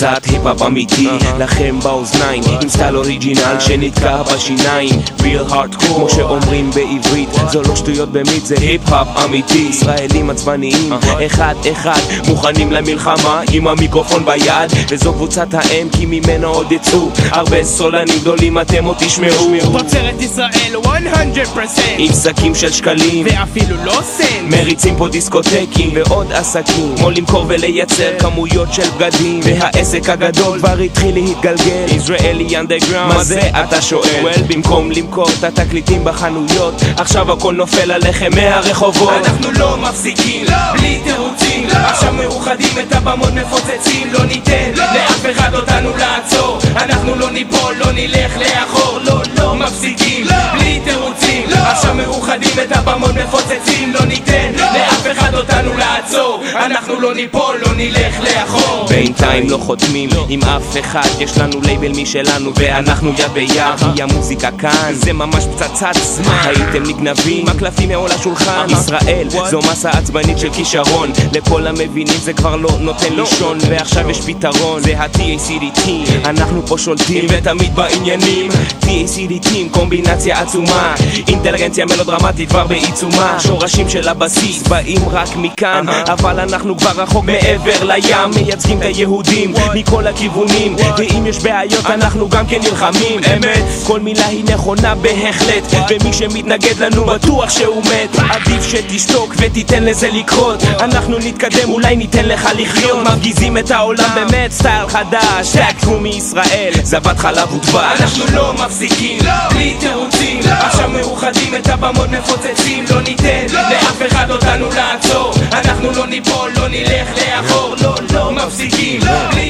קצת היפ-הופ אמיתי, לכם באוזניים עם סטייל original שנתקע בשיניים. Real hardcore, כמו שאומרים בעברית. זו לא שטויות במיץ, זה היפ-הופ אמיתי. ישראלים עצבניים, אחד-אחד מוכנים למלחמה עם המיקרופון ביד. וזו קבוצת האם כי ממנה עוד יצאו הרבה סולנים גדולים אתם עוד תשמעו. תוצרת ישראל 100% עם שקים של שקלים. ואפילו לא סנט. מריצים פה דיסקוטקים ועוד עסקים. כמו למכור ולייצר כמויות של בגדים. והעסק הגדול כבר התחיל להתגלגל. ישראלי אנדרגראונד מה זה אתה שואל? well, במקום למכור את התקליטים בחנויות עכשיו הכל נופל עליכם מהרחובות. אנחנו לא מפסיקים בלי תירוצים. עכשיו מאוחדים את הבמות מפוצצים לא ניתן לאף אחד אותנו לעצור. אנחנו לא ניפול לא נלך לאחור. לא לא. מפסיקים בלי תירוצים. עכשיו מאוחדים את הבמות מפוצצים לא ניתן לאף אחד אותנו לעצור. אנחנו לא ניפול לא נלך לאחור. בינתיים לא חותמים עם אף אחד יש לנו לייבל משלנו ואנחנו יד ביד כי המוזיקה כאן? זה ממש פצצת זמן. הייתם נגנבים. הקלפים מעול השולחן. ישראל זו מסה עצבנית של כישרון. לכל המבינים זה כבר לא נותן לישון. ועכשיו יש פתרון. זה ה-TACD Team. אנחנו פה שולטים. ותמיד בעניינים. TACD Team קומבינציה עצומה. אינטליגנציה מלודרמטית כבר בעיצומה. שורשים של הבסיס באים רק מכאן. אבל אנחנו כבר רחוק מעבר לים. מייצגים את היהודים מכל הכיוונים ואם יש בעיות אנחנו גם כן נלחמים אמת. כל מילה היא נכונה בהחלט ומי שמתנגד לנו בטוח שהוא מת. עדיף שתשתוק ותיתן לזה לקרות. אנחנו נתקדם אולי ניתן לך לחיות. מפגיזים את העולם באמת סטייל חדש טקטו מישראל. זבת חלב ודבש. אנחנו לא מפסיקים בלי תירוצים. עכשיו מאוחדים את הבמות מפוצצים לא ניתן לאף אחד אותנו לעצור. אנחנו לא ניפול לא נלך לאחור. לא לא מפסיקים בלי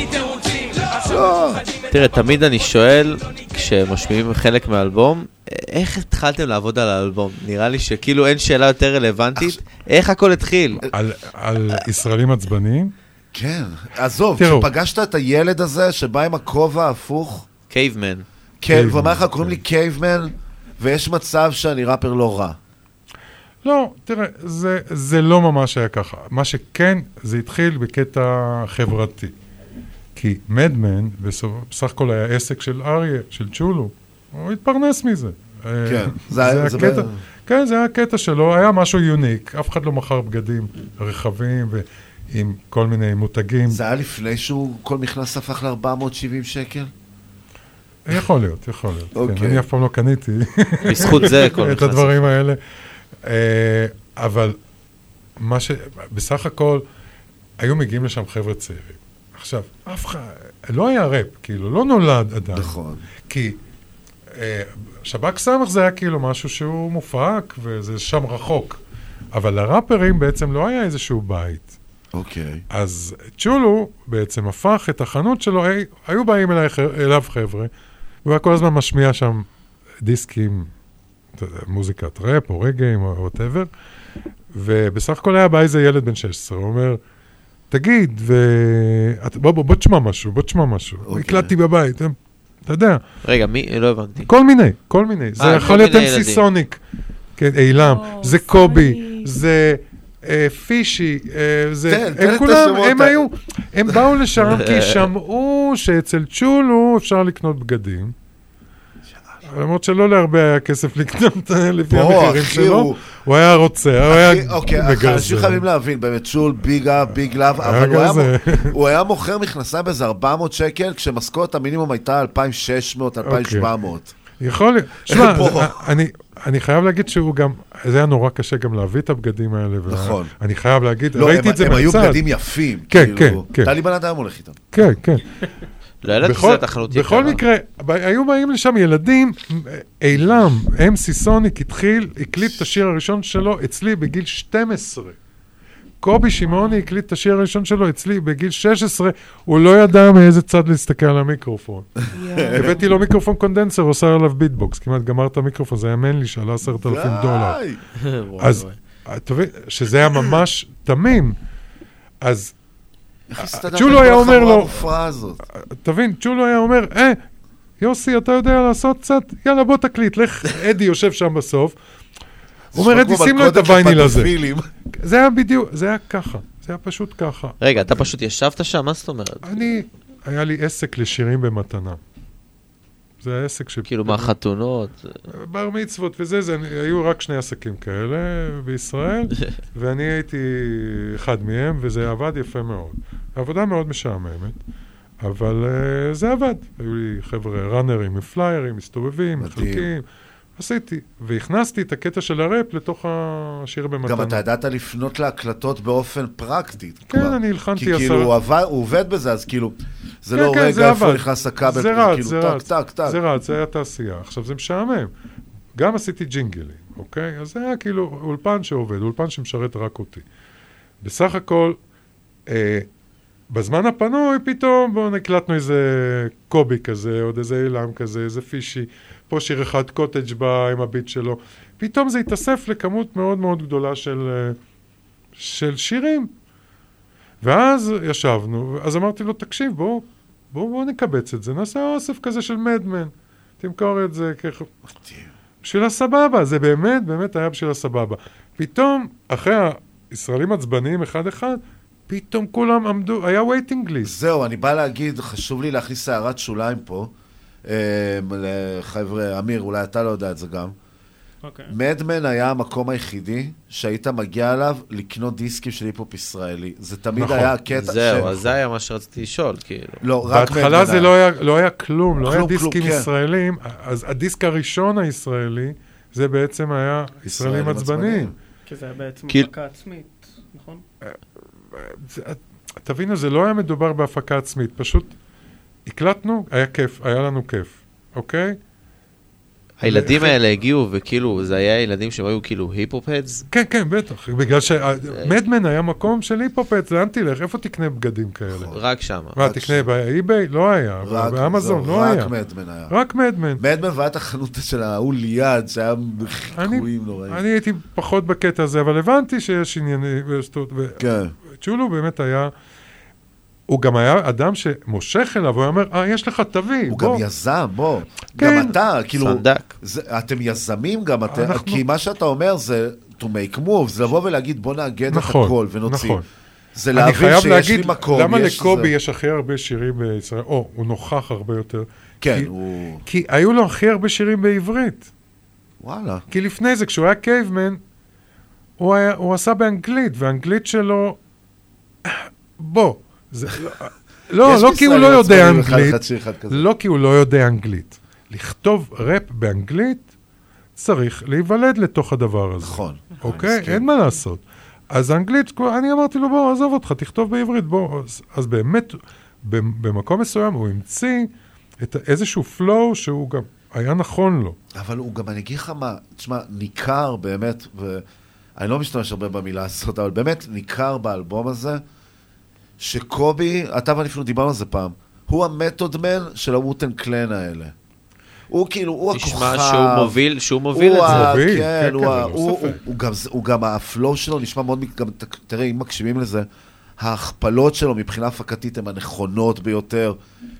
תראה, תמיד אני שואל, כשמשמיעים חלק מהאלבום, איך התחלתם לעבוד על האלבום? נראה לי שכאילו אין שאלה יותר רלוונטית, איך הכל התחיל? על- ישראלים עצבניים? כן, עזוב. כשפגשת את הילד הזה שבא עם הכובע ההפוך, קייבמן. כן, והוא אמר לך, קוראים לי קייבמן, ויש מצב שאני ראפר לא רע. לא, תראה, זה, זה לא ממש היה ככה. מה שכן, זה התחיל בקטע חברתי. כי מדמן, בסך הכל היה עסק של אריה, של צ'ולו. הוא התפרנס מזה. אה, כן, זה היה- זה הקטע, ב- כן, זה היה הקטע שלו, היה משהו יוניק. אף אחד לא מכר בגדים רחבים ועם כל מיני מותגים. זה היה לפני שהוא, כל מכנס הפך ל-470 שקל? יכול להיות, יכול להיות. כן, אוקיי. אני אף פעם לא קניתי. <laughs> בזכות זה כל את הדברים האלה. אה, אבל מה ש... בסך הכל, היו מגיעים לשם חבר'ה צעירים. עכשיו, אף אחד... לא היה ראפ, כאילו, לא נולד עדיין. נכון. כי אה, שב"כ סמך זה היה כאילו משהו שהוא מופק, וזה שם רחוק. אבל לראפרים בעצם לא היה איזשהו בית. אוקיי. אז צ'ולו בעצם הפך את החנות שלו, הי- היו באים אליי, אליו חבר'ה, והוא היה כל הזמן משמיע שם דיסקים, מוזיקת ראפ או רגאיי או whatever, ובסך הכל היה בא איזה ילד בן 16, הוא אומר, תגיד, ו... את- בוא, בוא, בוא תשמע משהו, בוא תשמע משהו. אוקיי. הקלטתי בבית, אתה יודע. רגע, מי? לא הבנתי. כל מיני, כל מיני. זה אה, יכול להיות ילדים. סוניק, כן, אילם, זה קובי, זה אה, פישי, אה, זה... הם כולם, הם. היו, הם באו לשם כי <laughs> שמעו שאצל צ'ולו אפשר לקנות בגדים. למרות שלא להרבה היה כסף לקנות <laughs> לפי המחירים שלו. הוא- היה רוצה, הוא היה אחי, אוקיי, אנשים. חייבים להבין, באמת, שול, big up, big love, אבל הוא היה מוכר מכנסיים באיזה 400 שקל, כשמשכורת המינימום הייתה 2,600, 2,700. יכול להיות. שמע, אני, חייב להגיד שהוא גם, זה היה נורא קשה גם להביא את הבגדים האלה. נכון. אני חייב להגיד, לא, ראיתי את זה הם היו מהצד. בגדים יפים, כן, כאילו. כן, כן. טלי בן אדם הולך איתם. כן, כן. לא ידעתי בכל- שזאת תחרות יקרה. בכל מקרה, היו באים לשם ילדים, אילם, אמסי סוניק התחיל, הקליט את השיר הראשון שלו אצלי בגיל 12. קובי שמעוני הקליט את השיר הראשון שלו אצלי בגיל 16, הוא לא ידע מאיזה צד להסתכל על המיקרופון. <laughs> הבאתי לו מיקרופון condenser, עושה עליו ביטבוקס, כמעט גמר את המיקרופון, זה היה מנלי שעלה 10,000 דולר. <laughs> אז, וואי. אתה מבין, שזה היה ממש תמים. אז איך הסתדרת צ'ולו עם היה אומר לו, המופרעה הזאת? תבין, צ'ולו היה אומר, אה, יוסי, אתה יודע לעשות קצת? יאללה, בוא תקליט, לך, אדי יושב שם בסוף. הוא אומר, אדי, שים לו את הווייניל הזה. זה היה בדיוק, זה היה ככה, זה היה פשוט ככה. רגע, אתה פשוט ישבת שם? מה זאת אומרת? אני, היה לי עסק לשירים במתנה. זה העסק ש... כאילו מהחתונות? בר מצוות וזה, זה, היו רק שני עסקים כאלה בישראל, <laughs> ואני הייתי אחד מהם, וזה עבד יפה מאוד. עבודה מאוד משעממת, אבל uh, זה עבד. היו לי חבר'ה ראנרים עם פליירים, מסתובבים, מחלקים. עשיתי, והכנסתי את הקטע של הראפ לתוך השיר במתנה. גם אתה ידעת לפנות להקלטות באופן פרקטי. כן, כבר. אני הלחנתי כי עשרה- כאילו הוא עבד- הוא עובד בזה, אז כאילו, זה כן, לא כן, רגע זה איפה. נכנס הכבל, זה רץ, כאילו זה טק, רץ, טק, טק. זה רץ, זה היה תעשייה. עכשיו, זה משעמם. גם עשיתי ג'ינגלים, אוקיי? אז זה היה כאילו אולפן שעובד, אולפן שמשרת רק אותי. בסך הכל, אה, בזמן הפנוי, פתאום, בואו נקלטנו איזה קובי כזה, עוד איזה אילם כזה, איזה פישי. פה שיר אחד קוטג' בא עם הביט שלו. פתאום זה התאסף לכמות מאוד מאוד גדולה של, אה, של שירים. ואז ישבנו, אז אמרתי לו, תקשיב, בואו בוא, בוא נקבץ את זה, נעשה אוסף כזה של מדמן. תמכור את זה ככה. בשביל הסבבה, זה באמת, באמת היה בשביל הסבבה. פתאום, אחרי הישראלים עצבניים אחד-אחד, פתאום כולם עמדו, היה waiting list. זהו, אני בא להגיד, חשוב לי להכניס הערת שוליים פה. אה, לחבר'ה, אמיר, אולי אתה לא יודע את זה גם. אוקיי. מדמן היה המקום היחידי שהיית מגיע אליו לקנות דיסקים של היפ-הופ ישראלי. זה תמיד נכון. היה הקטע זהו, אז זה היה מה שרציתי לשאול, כאילו. לא, רק בהתחלה מדמן זה היה. לא היה, לא היה כלום, לא היה דיסקים כלום, כן. ישראלים. אז הדיסק הראשון הישראלי, זה בעצם היה ישראלים עצבניים. כי זה היה בעצם כאילו- הפקה עצמית, נכון? זה- תבינו, זה לא היה מדובר בהפקה עצמית, פשוט הקלטנו, היה כיף, היה לנו כיף, אוקיי? הילדים האלה הגיעו, וכאילו, זה היה ילדים שהם היו כאילו היפ-הופדס? כן, כן, בטח, בגלל שמדמן היה מקום של היפ-הופט, לאן תלך? איפה תקנה בגדים כאלה? רק שם. מה, תקנה באי-ביי? לא היה, באמזון לא היה. רק מדמן היה. רק מדמן. מדמן והיה את החנות של ההוא ליד, שהיה חיקויים נוראים. אני הייתי פחות בקטע הזה, אבל הבנתי שיש עניינים, כן. צ'ולו באמת היה, הוא גם היה אדם שמושך אליו, הוא היה אומר, אה, יש לך, תביא, הוא בוא. גם יזם, בוא. כן. גם אתה, כאילו... סנדק. זה, אתם יזמים גם, אתם, אנחנו- כי מה שאתה אומר זה to make move, זה לבוא ולהגיד בוא נאגד נכון, את הכל ונוציא. נכון. זה להבין שיש להגיד, לי מקום, למה יש לקובי זה. יש הכי הרבה שירים בישראל? או, הוא נוכח הרבה יותר. כן, כי, הוא... כי היו לו הכי הרבה שירים בעברית. וואלה. כי לפני זה, כשהוא היה קייבמן, הוא, היה, הוא עשה באנגלית, והאנגלית שלו... בוא. זה, לא, יש לא כי הוא לא ישראלים יודע אנגלית. לא כי הוא לא יודע אנגלית. לכתוב ראפ באנגלית, צריך להיוולד לתוך הדבר הזה. נכון. אוקיי? אין מה לעשות. אז האנגלית, כבר- אני אמרתי לו, בוא, עזוב אותך, תכתוב בעברית, בוא. אז, אז באמת, במ- במקום מסוים הוא המציא את איזשהו flow שהוא גם היה נכון לו. אבל הוא גם, אני אגיד לך מה, תשמע, ניכר באמת, ואני לא משתמש הרבה במילה הזאת, אבל באמת ניכר באלבום הזה, שקובי, אתה ואני אפילו דיברנו על זה פעם, הוא המתוד מן של הווטן קלן האלה. הוא כאילו, הוא הכוכב. נשמע שהוא מוביל, שהוא מוביל את הוא זה. ה- מוביל, כן, כן, הוא כן, הוא-. הוא- הוא גם- הוא גם, הפלואו שלו נשמע מאוד, גם, תראה, אם מקשיבים לזה, ההכפלות שלו מבחינה הפקתית הן הנכונות ביותר.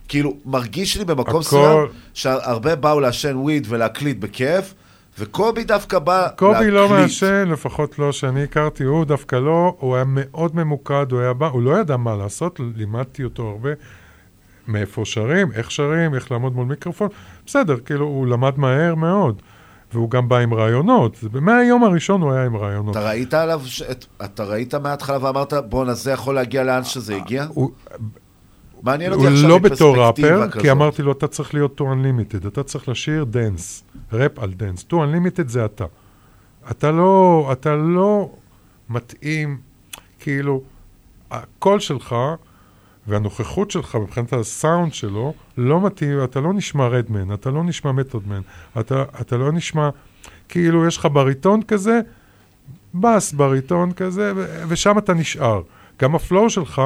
כאילו, מרגיש לי במקום הכל- מסוים שהרבה באו לעשן וויד ולהקליט בכיף, וקובי דווקא בא קובי לא להקליט. מעשן, לפחות לא שאני הכרתי, הוא דווקא לא, הוא היה מאוד ממוקד, הוא היה בא, הוא לא ידע מה לעשות, לימדתי אותו הרבה מאיפה שרים, איך שרים, איך לעמוד מול מיקרופון, בסדר, כאילו, הוא למד מהר מאוד, והוא גם בא עם רעיונות, מהיום הראשון הוא היה עם רעיונות. אתה ראית עליו, ש... את- אתה ראית מההתחלה ואמרת, בואנה, זה יכול להגיע לאן שזה הגיע? הוא- מעניין אותי הוא עכשיו לא בתור מפרספקטיבה ראפר, כזאת. כי אמרתי לו, אתה צריך להיות 2 Unlimited, אתה צריך לשיר דנס, ראפ על דנס. 2 Unlimited זה אתה. אתה לא, אתה לא מתאים, כאילו, הקול שלך והנוכחות שלך מבחינת הסאונד שלו, לא מתאים, אתה לא נשמע רדמן, אתה לא נשמע מתוד מן, אתה, אתה לא נשמע, כאילו, יש לך בריטון כזה, בס בריטון כזה, ו- ושם אתה נשאר. גם ה flow שלך,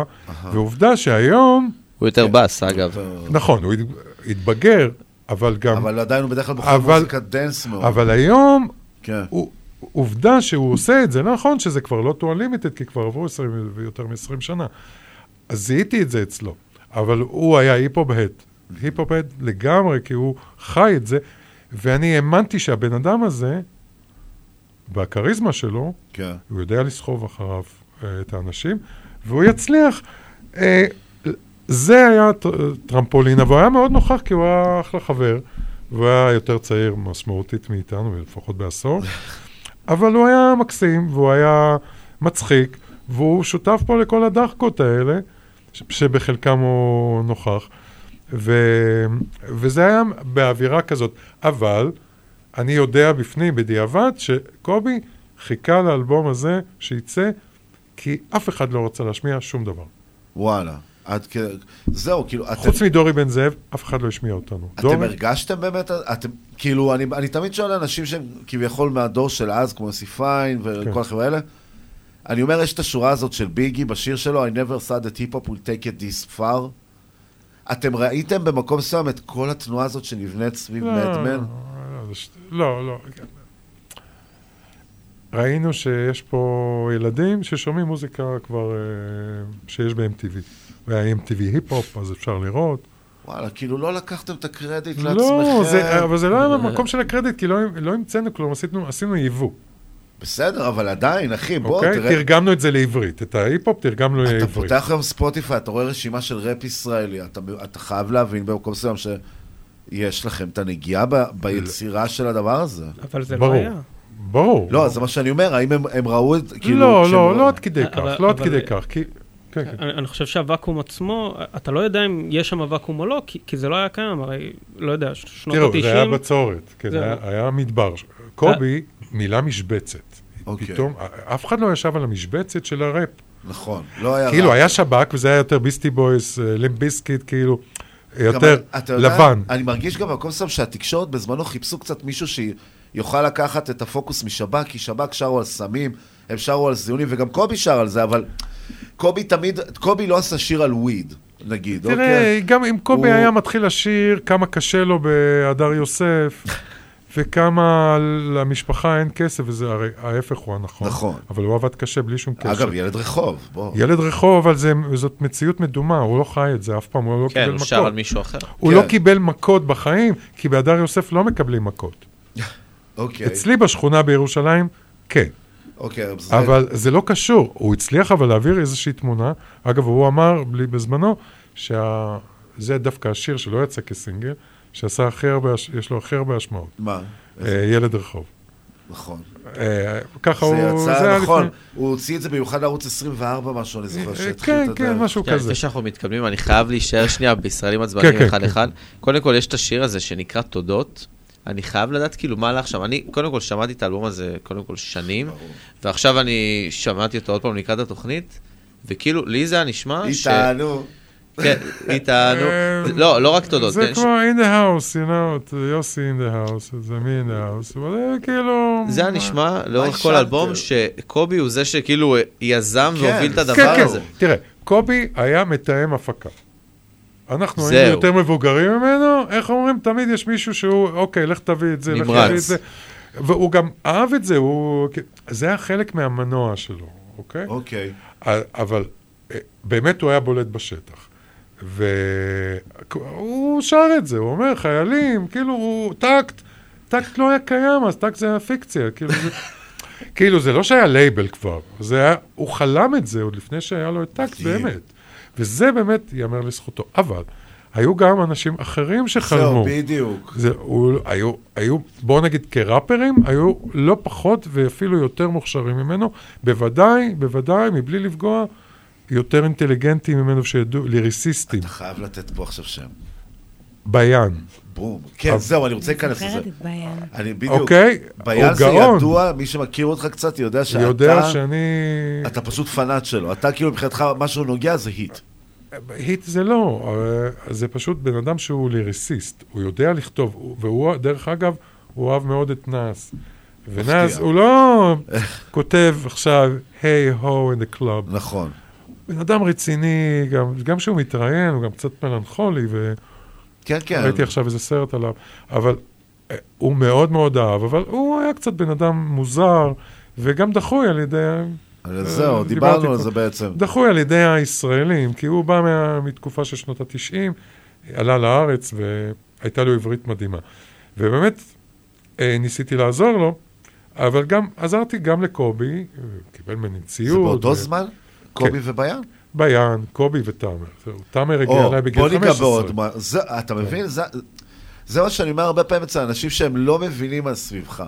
ועובדה שהיום... הוא יותר בס, אגב. נכון, הוא הת- התבגר, אבל גם... אבל עדיין הוא בדרך כלל בוחר אבל- מוזיקת דנס מאוד. אבל היום, כן. הוא- עובדה שהוא עושה את זה, נכון שזה כבר לא 2 Unlimited, כי כבר עברו 20 ויותר מ-20 שנה. אז זיהיתי את זה אצלו. אבל הוא היה hip-hop head. היפ-הופ-הד לגמרי, כי הוא חי את זה, ואני האמנתי שהבן אדם הזה, בכריזמה שלו, כן. הוא יודע לסחוב אחריו אה, את האנשים, והוא יצליח. אה, זה היה ט- טרמפולין, אבל הוא היה מאוד נוכח, כי הוא היה אחלה חבר, והוא היה יותר צעיר משמעותית מאיתנו, לפחות בעשור, <laughs> אבל הוא היה מקסים, והוא היה מצחיק, והוא שותף פה לכל הדחקות האלה, שבחלקם הוא נוכח, ו... וזה היה באווירה כזאת. אבל אני יודע בפנים, בדיעבד, שקובי חיכה לאלבום הזה שיצא, כי אף אחד לא רצה להשמיע שום דבר. וואלה. עד כ... זהו, כאילו, אתם... חוץ מדורי בן זאב, אף אחד לא השמיע אותנו. אתם דורי- הרגשתם באמת, אתם, כאילו, אני, אני תמיד שואל אנשים שהם כביכול מהדור של אז, כמו יוסי פיין וכל כן. החבר'ה האלה, אני אומר, יש את השורה הזאת של ביגי בשיר שלו, I never thought that hip hop will take it this far. אתם ראיתם במקום מסוים את כל התנועה הזאת שנבנית סביב לא, מדמן? לא, זה ש- לא, לא. ראינו שיש פה ילדים ששומעים מוזיקה כבר, אה, שיש ב-MTV. והיה MTV היפ-הופ, אז אפשר לראות. וואלה, כאילו לא לקחתם את הקרדיט לעצמכם. לא, זה, אבל זה לא היה במקום של הקרדיט, כי לא, לא המצאנו כלום, עשינו, עשינו ייבוא. בסדר, אבל עדיין, אחי, בוא, אוקיי? תראה. תרגמנו את זה לעברית. את ההיפ-הופ תרגמנו אתה לעברית. פותח היום ספוטיפיי, אתה רואה רשימה של ראפ ישראלי, אתה, אתה חייב להבין במקום מסוים שיש לכם את הנגיעה ב, ביצירה של הדבר הזה. אבל זה לא ברור. היה. ברור. לא, זה מה שאני אומר, האם הם, הם ראו את, כאילו... לא, לא, לא עד כדי כך, אבל- לא עד כדי כך, כי... כן, כן. אני, אני חושב שהוואקום עצמו, אתה לא יודע אם יש שם ואקום או לא, כי, כי זה לא היה קיים, הרי, לא יודע, ש- שנות ה-90... תראו, זה היה בצורת, כן, זה- היה- היה מדבר. קובי מילא משבצת. אוקיי. פתאום, אף אחד לא ישב על המשבצת של הראפ. נכון, לא היה... כאילו, רע. היה שב"כ, וזה היה יותר ביסטי בויס, לימפ ביסקיט, כאילו, גם, יותר יודע, לבן. אני מרגיש גם במקום מסוים שהתקשורת בזמנו חיפשו קצת מישהו שיוכל לקחת את הפוקוס משב"כ, כי שב"כ שרו על סמים, הם שרו על זיונים, וגם קובי שר על זה, אבל קובי תמיד, קובי לא עשה שיר על weed, נגיד, תראה, אוקיי? גם אם קובי הוא- היה מתחיל לשיר כמה קשה לו בהדר יוסף, <laughs> וכמה למשפחה אין כסף, וזה הרי ההפך הוא הנכון. נכון. אבל הוא עבד קשה בלי שום קשר. אגב, ילד רחוב, בוא. ילד רחוב, אבל זה, זאת מציאות מדומה, הוא לא חי את זה אף פעם, הוא לא כן, קיבל הוא מכות. שר על מישהו אחר. הוא כן. לא קיבל מכות בחיים, כי בהדר יוסף לא מקבלים מכות. <laughs> אוקיי. אצלי בשכונה בירושלים, כן. אוקיי, זה- אבל זה לא קשור. הוא הצליח אבל להעביר איזושהי תמונה. אגב, הוא אמר לי בזמנו, שזה דווקא השיר שלא יצא כסינגל, שעשה הכי הרבה, הש- יש לו הכי הרבה השמעות. מה? אה, ילד רחוב. נכון. אה, ככה זה הוא... יצא, היה נכון, לפני- הוא הוציא את זה במיוחד לערוץ 24, משהו, אני זוכר שהתחיל כן, את כן, הדרך. משהו כן, כזה. לפני שאנחנו מתקדמים, אני חייב להישאר שנייה <laughs> בישראלים עצבניים כן, כן, אחד-אחד. קודם כל, יש את השיר הזה שנקרא תודות. אני חייב לדעת כאילו מה הלך שם. אני, קודם כל, שמעתי את האלבום הזה, קודם כל, שנים, ועכשיו אני שמעתי אותו עוד פעם לקראת התוכנית, וכאילו, לי זה היה נשמע ש... איתנו. כן, איתנו. אה, לא, לא רק תודות. זה כן, כמו in the house, you know, את יוסי in the house, זה מי in the house, אבל זה כאילו... זה היה נשמע לאורך כל? האלבום שקובי הוא זה שכאילו יזם כן, והוביל את כן, הדבר כן, הזה. תראה, קובי היה מתאם הפקה. אנחנו. היינו יותר מבוגרים ממנו, איך אומרים? תמיד יש מישהו שהוא, אוקיי, לך תביא את זה, לך. תביא את זה. והוא גם אהב את זה, הוא... זה היה חלק מהמנוע שלו, אוקיי? אוקיי. אבל אה, באמת הוא היה בולט בשטח. והוא שר את זה, הוא אומר, חיילים, כאילו, הוא טקט, טקט לא היה קיים, אז טקט זה היה פיקציה, כאילו זה... <laughs> כאילו, זה לא שהיה לייבל כבר, זה היה, הוא חלם את זה עוד לפני שהיה לו את טקט, באמת. וזה באמת ייאמר לזכותו. אבל, היו גם אנשים אחרים שחלמו. זהו, בדיוק. זה, הוא, היו, היו, בואו נגיד כראפרים, היו לא פחות ואפילו יותר מוכשרים ממנו, בוודאי, בוודאי, מבלי לפגוע, יותר אינטליגנטים ממנו שידעו, ליריסיסטים. אתה חייב לתת פה עכשיו שם. ביאן. בום. כן, זהו, אני רוצה להיכנס לזה. זוכרת. אני בדיוק. אוקיי, ביאן הוא זה גאון. ידוע, מי שמכיר אותך קצת יודע שאתה... יודע שאני... אתה פשוט פנאט שלו. אתה כאילו מבחינתך, מה שהוא נוגע זה היט. היט זה לא, זה פשוט בן אדם שהוא ליריסיסט, הוא יודע לכתוב, הוא- והוא, דרך אגב, הוא אוהב מאוד את נאס. ונאס. הוא לא כותב עכשיו, היי הו in the club. נכון. בן אדם רציני, גם, גם כשהוא מתראיין, הוא גם קצת מלנכולי, ו... כן, כן. ראיתי עכשיו איזה סרט עליו, אבל אה, הוא מאוד מאוד אהב, אבל הוא היה קצת בן אדם מוזר, וגם דחוי על ידי... אז אה, זהו, דיברנו על. זה בעצם. דחוי על ידי הישראלים, כי הוא בא מה, מתקופה של שנות התשעים, עלה לארץ והייתה לו עברית מדהימה. ובאמת, אה, ניסיתי לעזור לו, אבל גם עזרתי גם לקובי, קיבל ממני ציוד. זה באותו ו- זמן? קובי כן. וביאן? ביאן, קובי ותאמר. זהו, תאמר הגיע אליי בגיל בוא 15. ניגע בעוד מה. זה- אתה מבין? זה- זה מה שאני אומר הרבה פעמים אצל אנשים שהם לא מבינים על סביבך.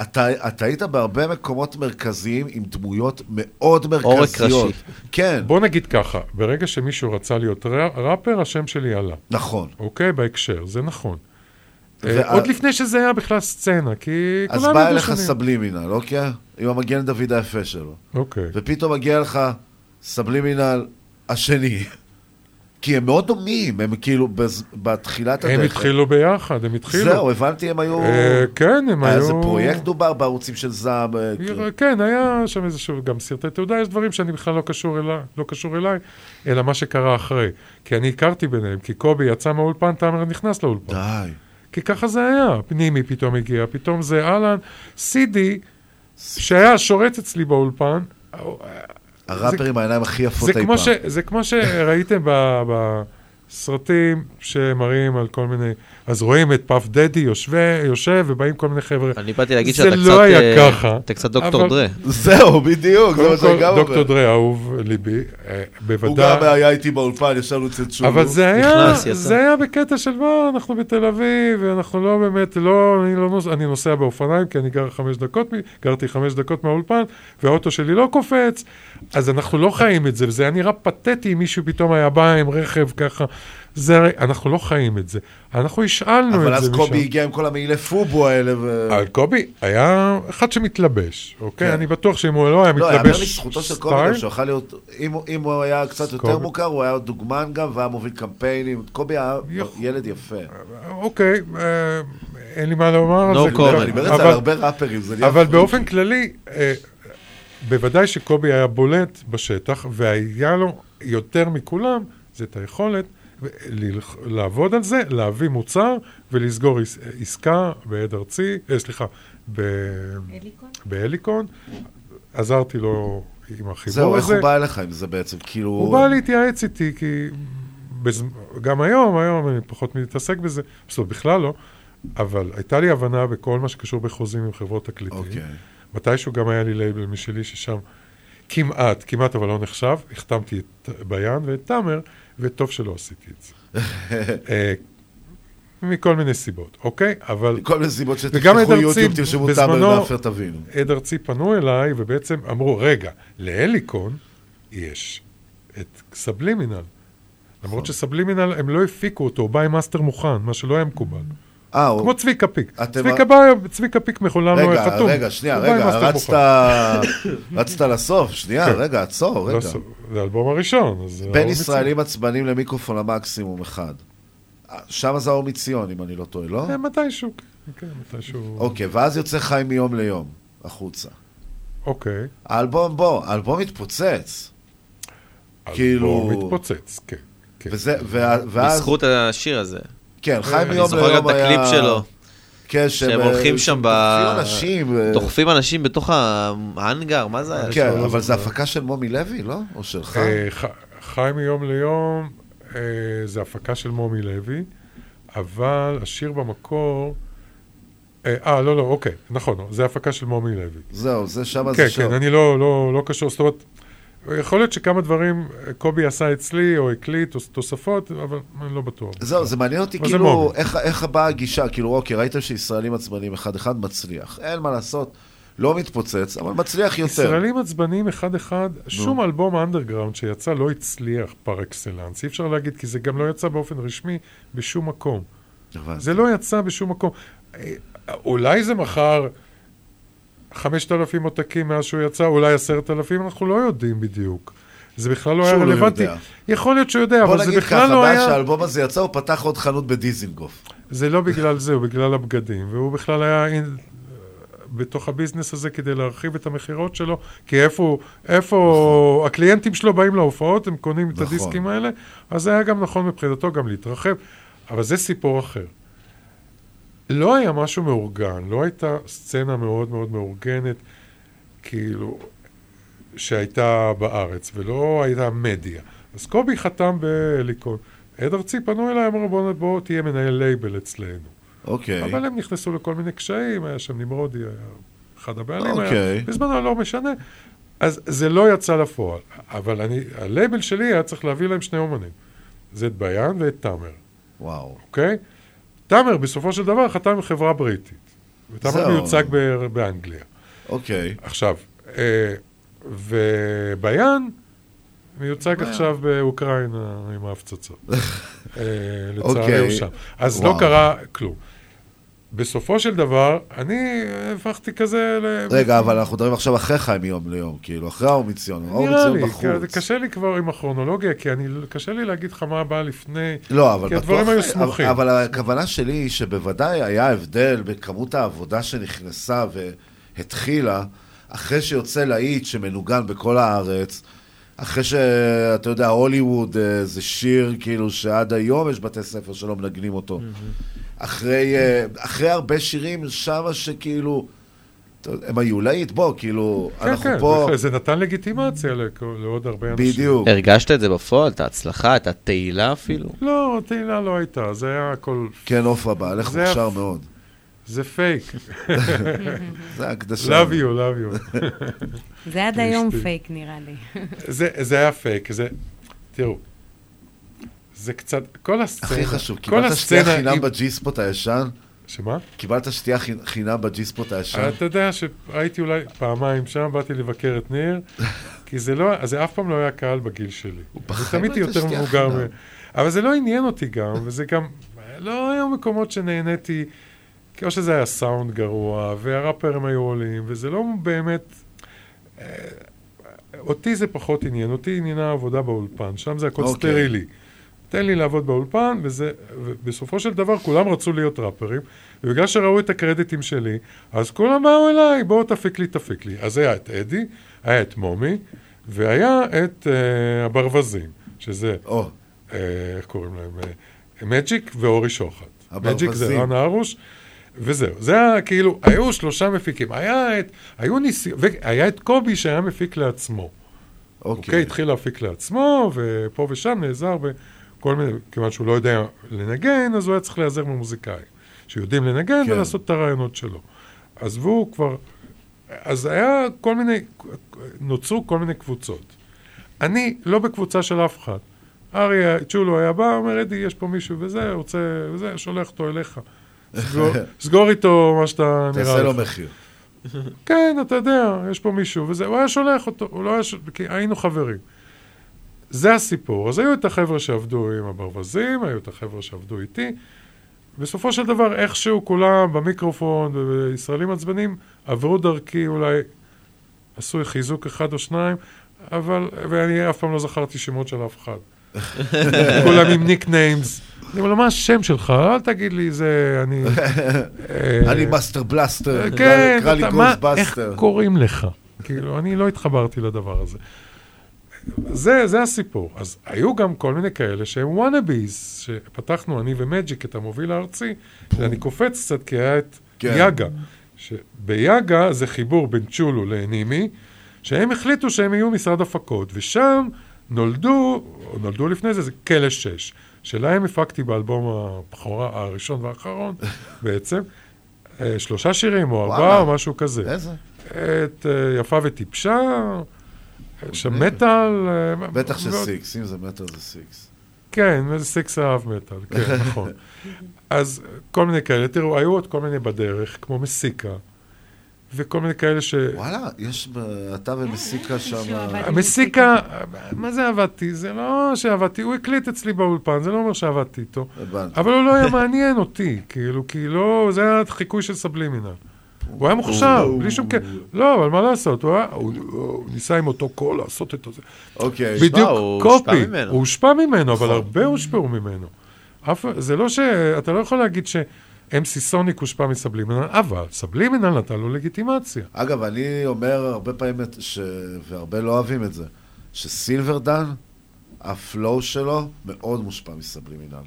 אתה, אתה היית בהרבה מקומות מרכזיים עם דמויות מאוד מרכזיות. כן. בוא נגיד ככה, ברגע שמישהו רצה להיות ראפר, השם שלי עלה. נכון. אוקיי? בהקשר, זה נכון. וה- אה, עוד לפני שזה היה בכלל סצנה, כי אז כולנו בא אליך סבלימינל, אוקיי? עם המגן דוד היפה שלו. אוקיי. ופתאום מגיע לך סבלימינל השני. <laughs> כי הם מאוד דומים, הם כאילו בז- בתחילת הדרך. הם התחילו ביחד, הם התחילו. זהו, הבנתי, הם היו... אה, כן, הם היה היו... איזה פרויקט דובר בערוצים של זעם. אה, כאילו. כן, היה שם איזשהו גם סרטי תעודה, יש דברים שאני בכלל לא קשור אליי, לא קשור אליי, אלא מה שקרה אחרי. כי אני הכרתי ביניהם, כי קובי יצא מהאולפן, תאמר נכנס לאולפן. די. כי ככה זה היה, פנימי פתאום הגיע, פתאום זה אהלן, סידי, שהיה שורט אצלי באולפן. הראפר עם העיניים הכי יפות אי פעם. זה כמו שראיתם ב- בסרטים שמראים על כל מיני, אז רואים את פאף דדי יושבי- יושב ובאים כל מיני חבר'ה. אני באתי להגיד זה שאתה לא קצת, היה אה, ככה. אתה קצת דוקטור אבל- דרה. זהו, בדיוק, זה מה שאני כל, גם אומר. דוקטור דרה, אהוב ליבי, אה, הוא בוודאי. גם היה איתי באולפן, ישבנו אצל צ'ולו. אבל זה היה, נכנס. זה היה בקטע של מה, אנחנו בתל אביב, ואנחנו לא באמת, לא, אני, לא נוס, אני נוסע באופניים, כי אני גר חמש דקות, גרתי חמש דקות מהאולפן, והאוטו שלי לא קופץ, אז אנחנו לא חיים את זה, וזה היה נראה פתטי אם מישהו פתאום היה בא עם רכב ככה. זה, הרי- אנחנו לא חיים את זה. אנחנו השאלנו אבל את זה אז משם. קובי הגיע עם כל המעילי פובו האלה, ו... אבל קובי היה אחד שמתלבש, אוקיי? כן. אני בטוח שאם הוא לא היה לא, יאמר מתלבש לזכותו של קובי גם שהוא יכול להיות, אם אם הוא היה קצת יותר קובי. מוכר, הוא היה דוגמן גם, והיה מוביל קמפיינים. קובי היה ילד יפה. אוקיי, אה, אין לי מה לומר על No זה. אני אומר את זה אבל- על הרבה ראפרים, זה נהיה אבל פריק. באופן כללי, אה, בוודאי שקובי היה בולט בשטח, והיה לו יותר מכולם, זה את היכולת לעבוד על זה, להביא מוצר ולסגור עס- עסקה בעד ארצי, אה, סליחה, ב- בהליקון. עזרתי לו עם החיבור זהו, איך הזה. הוא בא אליך עם זה בעצם? כאילו... הוא בא להתייעץ איתי, כי בז... גם היום, היום אני פחות מתעסק בזה, אומרת, בכלל לא, אבל הייתה לי הבנה בכל מה שקשור בחוזים עם חברות תקליטים. אוקיי. מתישהו גם היה לי לייבל משלי ששם כמעט, כמעט אבל לא נחשב, החתמתי את ביאן ואת תאמר, וטוב שלא עשיתי את זה. אה, מכל מיני סיבות, אוקיי? אבל... מכל מיני סיבות שתפתחו יוטיוב, תרשמו בזמנו, מאפר, תבינו. עד ארצי פנו אליי, ובעצם אמרו, רגע, להליקון יש את סבלימינל. נכון. למרות שסבלימינל, הם לא הפיקו אותו, הוא בא עם מאסטר מוכן, מה שלא היה מקובל. אה, כמו צביקה פיק. צביקה בא, צביקה פיק מחולם לו רגע, חתום. רגע, שנייה, רגע, רצת. רצת לסוף, שנייה, כן. רגע, עצור, לא רגע. זה האלבום הראשון. בין ישראלים עצבנים למיקרופון המקסימום אחד. שם זה האור מציון, אם אני לא טועה, לא? אה, מתישהו, כן, מתישהו. אוקיי, ואז יוצא חי מיום ליום, החוצה. אוקיי. האלבום, בוא, האלבום מתפוצץ. כאילו... אלבום מתפוצץ, כן. כן. ואז... בזכות השיר הזה. כן, חיים מיום אני זוכר ליום גם את הקליפ היה- שלו. כן, שהם, הולכים אה, שם ב... דוחפים אנשים, אה. דוחפים אנשים בתוך ההאנגר, מה זה היה? כן, שם? אבל זה הפקה של מומי לוי, לא? או שלך? אה, ח- חי מיום ליום זה הפקה של מומי לוי, אבל השיר במקור... אה, לא, לא, אוקיי, נכון, זה הפקה של מומי לוי. זהו, זה שמה כן, זה שם. כן, אני לא, לא, לא קשור, זאת אומרת, יכול להיות שכמה דברים אה, קובי עשה אצלי, או הקליט, או תוספות, אבל אני לא בטוח. זהו, זה מעניין אותי כאילו. איך, איך באה הגישה, כאילו, אוקיי, ראיתם שישראלים עצבניים אחד-אחד מצליח. אין מה לעשות, לא מתפוצץ, אבל מצליח יותר. ישראלים עצבניים אחד-אחד, שום אלבום אנדרגראונד שיצא לא הצליח par excellence. אי אפשר להגיד, כי זה גם לא יצא באופן רשמי בשום מקום. זה לא יצא בשום מקום. אה, אולי זה מכר 5,000 עותקים מאז שהוא יצא, אולי 10,000, אנחנו לא יודעים בדיוק. זה בכלל לא היה לא רלוונטי. יודע. יכול להיות שהוא יודע, בוא אבל זה נגיד בכלל ככה, לא מאז היה... שהאלבום הזה יצא, הוא פתח עוד חנות בדיזינגוף. זה לא בגלל זה, הוא בגלל הבגדים, והוא בכלל היה אין, בתוך הביזנס הזה כדי להרחיב את המכירות שלו, כי איפה, איפה הקליינטים שלו באים להופעות, הם קונים את נכון. הדיסקים האלה, אז זה היה גם נכון מבחינתו גם להתרחב, אבל זה סיפור אחר. לא היה משהו מאורגן, לא הייתה סצנה מאוד מאוד מאורגנת, כאילו, שהייתה בארץ, ולא הייתה מדיה. אז קובי חתם בהליקון. עד ארצי פנו אליי, אמרו בוא, בוא תהיה מנהל לייבל אצלנו. אוקיי. אבל הם נכנסו לכל מיני קשיים, היה שם נמרודי, היה אחד הבעלים, אוקיי. היה, בזמנו לא משנה. אז זה לא יצא לפועל. אבל אני, הלייבל שלי היה צריך להביא להם שני אומנים. זה את ביאן ואת תאמר. וואו. אוקיי? תאמר בסופו של דבר חתם עם חברה בריטית. ותאמר. מיוצג ב- באנגליה. אוקיי. עכשיו, אה, וביאן מיוצג. עכשיו באוקראינה עם ההפצצות. <laughs> אה, לצערי אוקיי. הוא שם. אז. לא קרה כלום. בסופו של דבר, אני הפכתי כזה ל... רגע, אבל אנחנו מדברים עכשיו אחרי חיים מיום ליום, כאילו, אחרי האור מציון. האור מציון לי, בחוץ. כי- קשה לי כבר עם הכרונולוגיה, כי אני, קשה לי להגיד לך מה בא לפני, לא, אבל כי הדברים בטוח, היו סמוכים. אבל, אבל הכוונה שלי היא שבוודאי היה הבדל בכמות העבודה שנכנסה והתחילה, אחרי שיוצא להיט שמנוגן בכל הארץ, אחרי שאתה יודע, הוליווד אה, זה שיר כאילו שעד היום יש בתי ספר שלא מנגנים אותו. אחרי, אה, אחרי הרבה שירים שמה שכאילו, הם היו להיט, בוא, כאילו, כן, אנחנו כן, פה... זה- זה נתן לגיטימציה לעוד הרבה אנשים. בדיוק. הרגשת את זה בפועל? את ההצלחה? את התהילה אפילו? לא, תהילה לא הייתה, זה היה הכל... כן, עופרה זה מוכשר היה- מאוד. זה פייק. <laughs> זה הקדשה. Love you, love you. זה עד היום. פייק, נראה לי. זה, זה היה פייק, זה... תראו, זה קצת... כל הסצנה... הכי חשוב, קיבלת שתייה חינם עם- בג'י ספוט הישן? שמה? קיבלת שתייה חינ- חינם בג'י ספוט הישן? אתה יודע שהייתי אולי פעמיים שם, באתי לבקר את ניר, <laughs> כי זה לא, זה אף פעם לא היה קהל בגיל שלי. אני בחיים הייתה יותר שתייה מבוגר. חינם. מ- אבל זה לא עניין אותי גם, וזה גם... לא היו מקומות שנהניתי, כי או שזה היה סאונד גרוע, והראפרים היו עולים, וזה לא באמת... אה, אותי זה פחות עניין, אותי עניינה העבודה באולפן, שם זה הכל אוקיי. סטרילי. תן לי לעבוד באולפן, וזה, ובסופו של דבר כולם רצו להיות ראפרים, ובגלל שראו את הקרדיטים שלי, אז כולם באו אליי, בואו תפיק לי, תפיק לי. אז היה את אדי, היה את מומי, והיה את uh, הברווזים, שזה, uh, איך קוראים להם? Uh, מג'יק ואורי שוחט. מג'יק זה. רן הרוש, וזהו. זה היה כאילו, היו שלושה מפיקים. היה את, היו ניסי... והיה את קובי שהיה מפיק לעצמו. אוקיי. אוקיי, התחיל להפיק לעצמו, ופה ושם נעזר בכל מיני, כיוון שהוא לא יודע לנגן, אז הוא היה צריך להיעזר במוזיקאים, שיודעים לנגן כן. ולעשות את הרעיונות שלו. עזבו כבר, אז היה כל מיני, נוצרו כל מיני קבוצות. אני לא בקבוצה של אף אחד. אריה צ'ולו היה בא, אומר, אדי, יש פה מישהו וזה, רוצה, וזה, שולח אותו אליך. סגור, <laughs> סגור איתו מה שאתה נראה לך. תעשה לו מחיר. כן, אתה יודע, יש פה מישהו, וזה, הוא היה שולח אותו, הוא לא היה, ש... כי היינו חברים. זה הסיפור. אז היו את החבר'ה שעבדו עם הברווזים, היו את החבר'ה שעבדו איתי. בסופו של דבר, איכשהו כולם במיקרופון וישראלים עצבנים עברו דרכי אולי, עשו חיזוק אחד או שניים, אבל, ואני אף פעם לא זכרתי שמות של אף אחד. <laughs> כולם עם nicknames. אני אומר לו, מה השם שלך? אל תגיד לי, זה, אני... אה, אני מאסטר בלאסטר, כן, קרא לי אתה- מה- איך. קוראים לך? כאילו, אני לא התחברתי לדבר הזה. זה, זה הסיפור. אז היו גם כל מיני כאלה שהם wannabes, שפתחנו אני ומג'יק את המוביל הארצי, ואני קופץ קצת כי היה את כן. יאגה. שביאגה זה חיבור בין צ'ולו לנימי, שהם החליטו שהם יהיו משרד הפקות, ושם נולדו, או נולדו לפני זה, זה כלא שש, שלהם הפקתי באלבום הבכורה, הראשון והאחרון <laughs> בעצם, אה, שלושה שירים או ארבעה. או משהו כזה. איזה? את אה, יפה וטיפשה, יש שם מטאל. אה, בטח שסיקס, אם זה מטר זה סיקס. כן, זה סיקס אהב מטאל, כן, <laughs> נכון. אז כל מיני כאלה, תראו, היו עוד כל מיני בדרך, כמו מסיקה, וכל מיני כאלה ש... וואלה, יש, אתה ומסיקה שם... המסיקה, מה זה עבדתי? זה לא שעבדתי, הוא הקליט אצלי באולפן, זה לא אומר שעבדתי איתו. הבנתי. אבל הוא לא היה מעניין אותי, כאילו, כי לא, זה היה חיקוי של סבלימינל. הוא היה מוכשר, בלי שום קטע. לא, אבל מה לעשות, הוא ניסה עם אותו קול לעשות את זה. אוקיי. בדיוק copy. הוא הושפע ממנו, אבל נכון. הרבה הושפעו ממנו. זה לא ש... אתה לא יכול להגיד ש-MC סוניק הושפע מסבלימינל, אבל סבלימינל נתן לו לגיטימציה. אגב, אני אומר הרבה פעמים, ש... והרבה לא אוהבים את זה, שסילברדן, ה flow שלו מאוד מושפע מסבלימינל.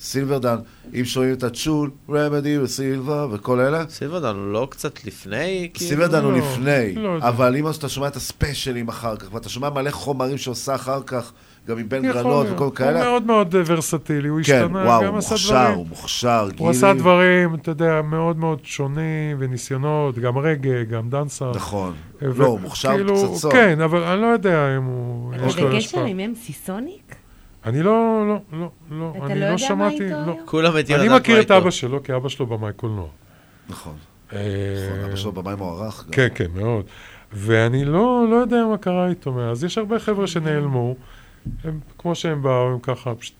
סילברדן, אם שומעים את הצ'ול, רמדי וסילבה וכל אלה, סילברדן הוא לא קצת לפני? כאילו? סילברדן הוא לא, לפני, לא יודע. אבל אם אתה שומע את הספיישלים אחר כך, ואתה שומע מלא חומרים שעושה אחר כך, גם עם בן גרנות. וכל הוא כאלה, מאוד מאוד אה, ורסטילי, הוא כן, השתנה, וואו, גם הוא עשה מוכשר, דברים. הוא מוכשר, הוא עשה גילי. דברים, אתה יודע, מאוד מאוד שונים, וניסיונות, גם רגע, גם דנסה. נכון. ו- לא, הוא מוכשר כאילו, פצצות. כן, אבל אני לא יודע אם הוא... יש לו השפעה. עם אמסי סוניק? אני לא, לא, לא, לא, אתה אני לא לא יודע מה שמעתי, איתו לא. היום? כולם מתים אני לדעת מכיר מה את איתו. אבא שלו, כי אבא שלו במאי קולנוע. נכון. אה, נכון, אבא שלו במאי מוערך. כן, כן, מאוד. ואני לא, לא יודע מה קרה איתו מאז. יש הרבה חבר'ה שנעלמו, הם, כמו שהם באו, הם ככה פשוט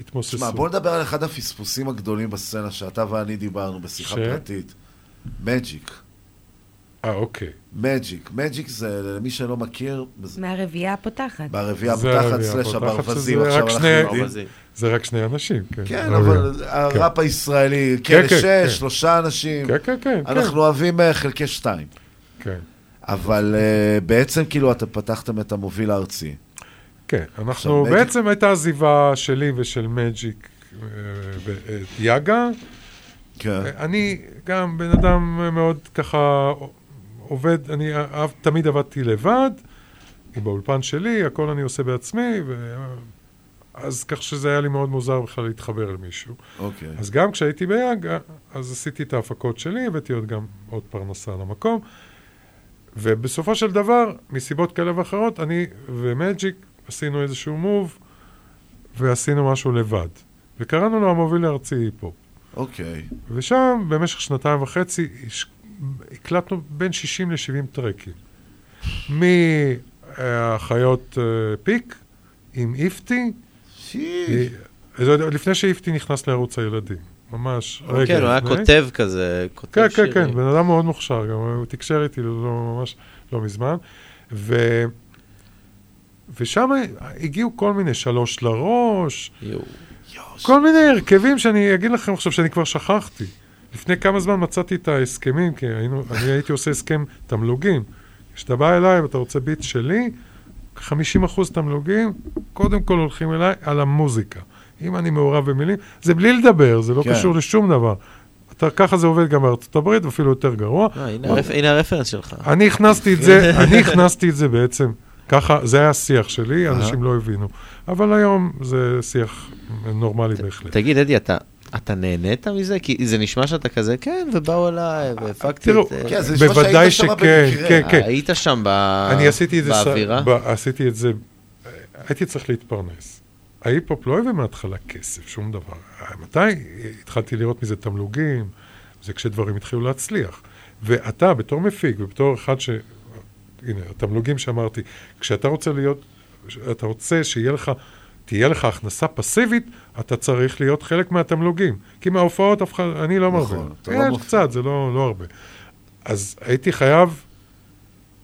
התמוססו. תשמע, בוא נדבר על אחד הפספוסים הגדולים בסצנה שאתה ואני דיברנו בשיחה ש? פרטית. מג'יק. אה, אוקיי. מג'יק. מג'יק זה, למי שלא מכיר, מהרביעייה הפותחת. ברביעייה זה הפותחת הפותחת, הברווזים, עכשיו אנחנו יודעים. ברווזים. זה רק שני אנשים, כן. כן. אבל הראפ הישראלי, כן, כן, כן, שש, כן. שלושה אנשים. כן, כן, כן. אנחנו אוהבים אה, חלקי שתיים. כן. אבל אה, בעצם כאילו אתם פתחתם את המוביל הארצי. כן, אנחנו, בעצם הייתה עזיבה שלי ושל מג'יק אה, ואת יאגה. כן. אני גם בן אדם מאוד ככה עובד, אני תמיד עבדתי לבד, באולפן שלי, הכל אני עושה בעצמי, ו... אז כך שזה היה לי מאוד מוזר בכלל להתחבר למישהו. אוקיי. אז גם כשהייתי ביאגה, אז עשיתי את ההפקות שלי, הבאתי עוד גם עוד פרנסה למקום. ובסופו של דבר, מסיבות כאלה ואחרות, אני ומג'יק עשינו איזשהו מוב, ועשינו משהו לבד. וקראנו לו המוביל הארצי היפ-הופ. אוקיי. ושם, במשך שנתיים וחצי, הקלטנו בין 60 ל-70 טרקים. מהחיות אה, פיק, עם איפטי, אה, זה עוד לפני שאיפטי נכנס לערוץ הילדים. ממש רגע כן, הוא היה לפני. כותב כזה, כותב כן, כן, שירים. כן, בן אדם מאוד מוכשר, גם הוא תקשר איתי לא, ממש לא מזמן. ו... ושם הגיעו כל מיני, שלוש לראש, כל מיני הרכבים שאני אגיד לכם עכשיו שאני כבר שכחתי. לפני כמה זמן מצאתי את ההסכמים, כי היינו, אני הייתי עושה הסכם תמלוגים. כשאתה בא אליי ואתה רוצה ביט שלי, 50 אחוז תמלוגים, קודם כל הולכים אליי על המוזיקה. אם אני מעורב במילים, זה בלי לדבר, זה לא כן. קשור לשום דבר. אתה, ככה זה עובד גם בארצות הברית, ואפילו יותר גרוע. אה, הנה הרפ- הנה הרפרנס שלך. אני הכנסתי את זה, <laughs> אני הכנסתי את זה בעצם, ככה, זה היה השיח שלי, אנשים לא הבינו. אבל היום זה שיח נורמלי בהחלט. תגיד, אדי, אתה... אתה נהנית מזה? כי זה נשמע שאתה כזה, כן, ובאו אליי, והפקתי את... אה, כן, זה נשמע בוודאי שכן, במקרה. כן, כן. היית שם ב- אני עשיתי את זה, ש- באווירה? ב- עשיתי את זה, הייתי צריך להתפרנס. ההיפ-הופ לא הביא מההתחלה כסף, שום דבר. מתי התחלתי לראות מזה תמלוגים? זה כשדברים התחילו להצליח. ואתה, בתור מפיק ובתור אחד ש... הנה, התמלוגים שאמרתי, כשאתה רוצה להיות, אתה רוצה שיהיה לך, תהיה לך הכנסה פסיבית, אתה צריך להיות חלק מהתמלוגים. כי מההופעות אף אחד, אני לא מרבה. נכון, אתה לא יש מופיע. קצת, זה לא, לא הרבה. אז הייתי חייב,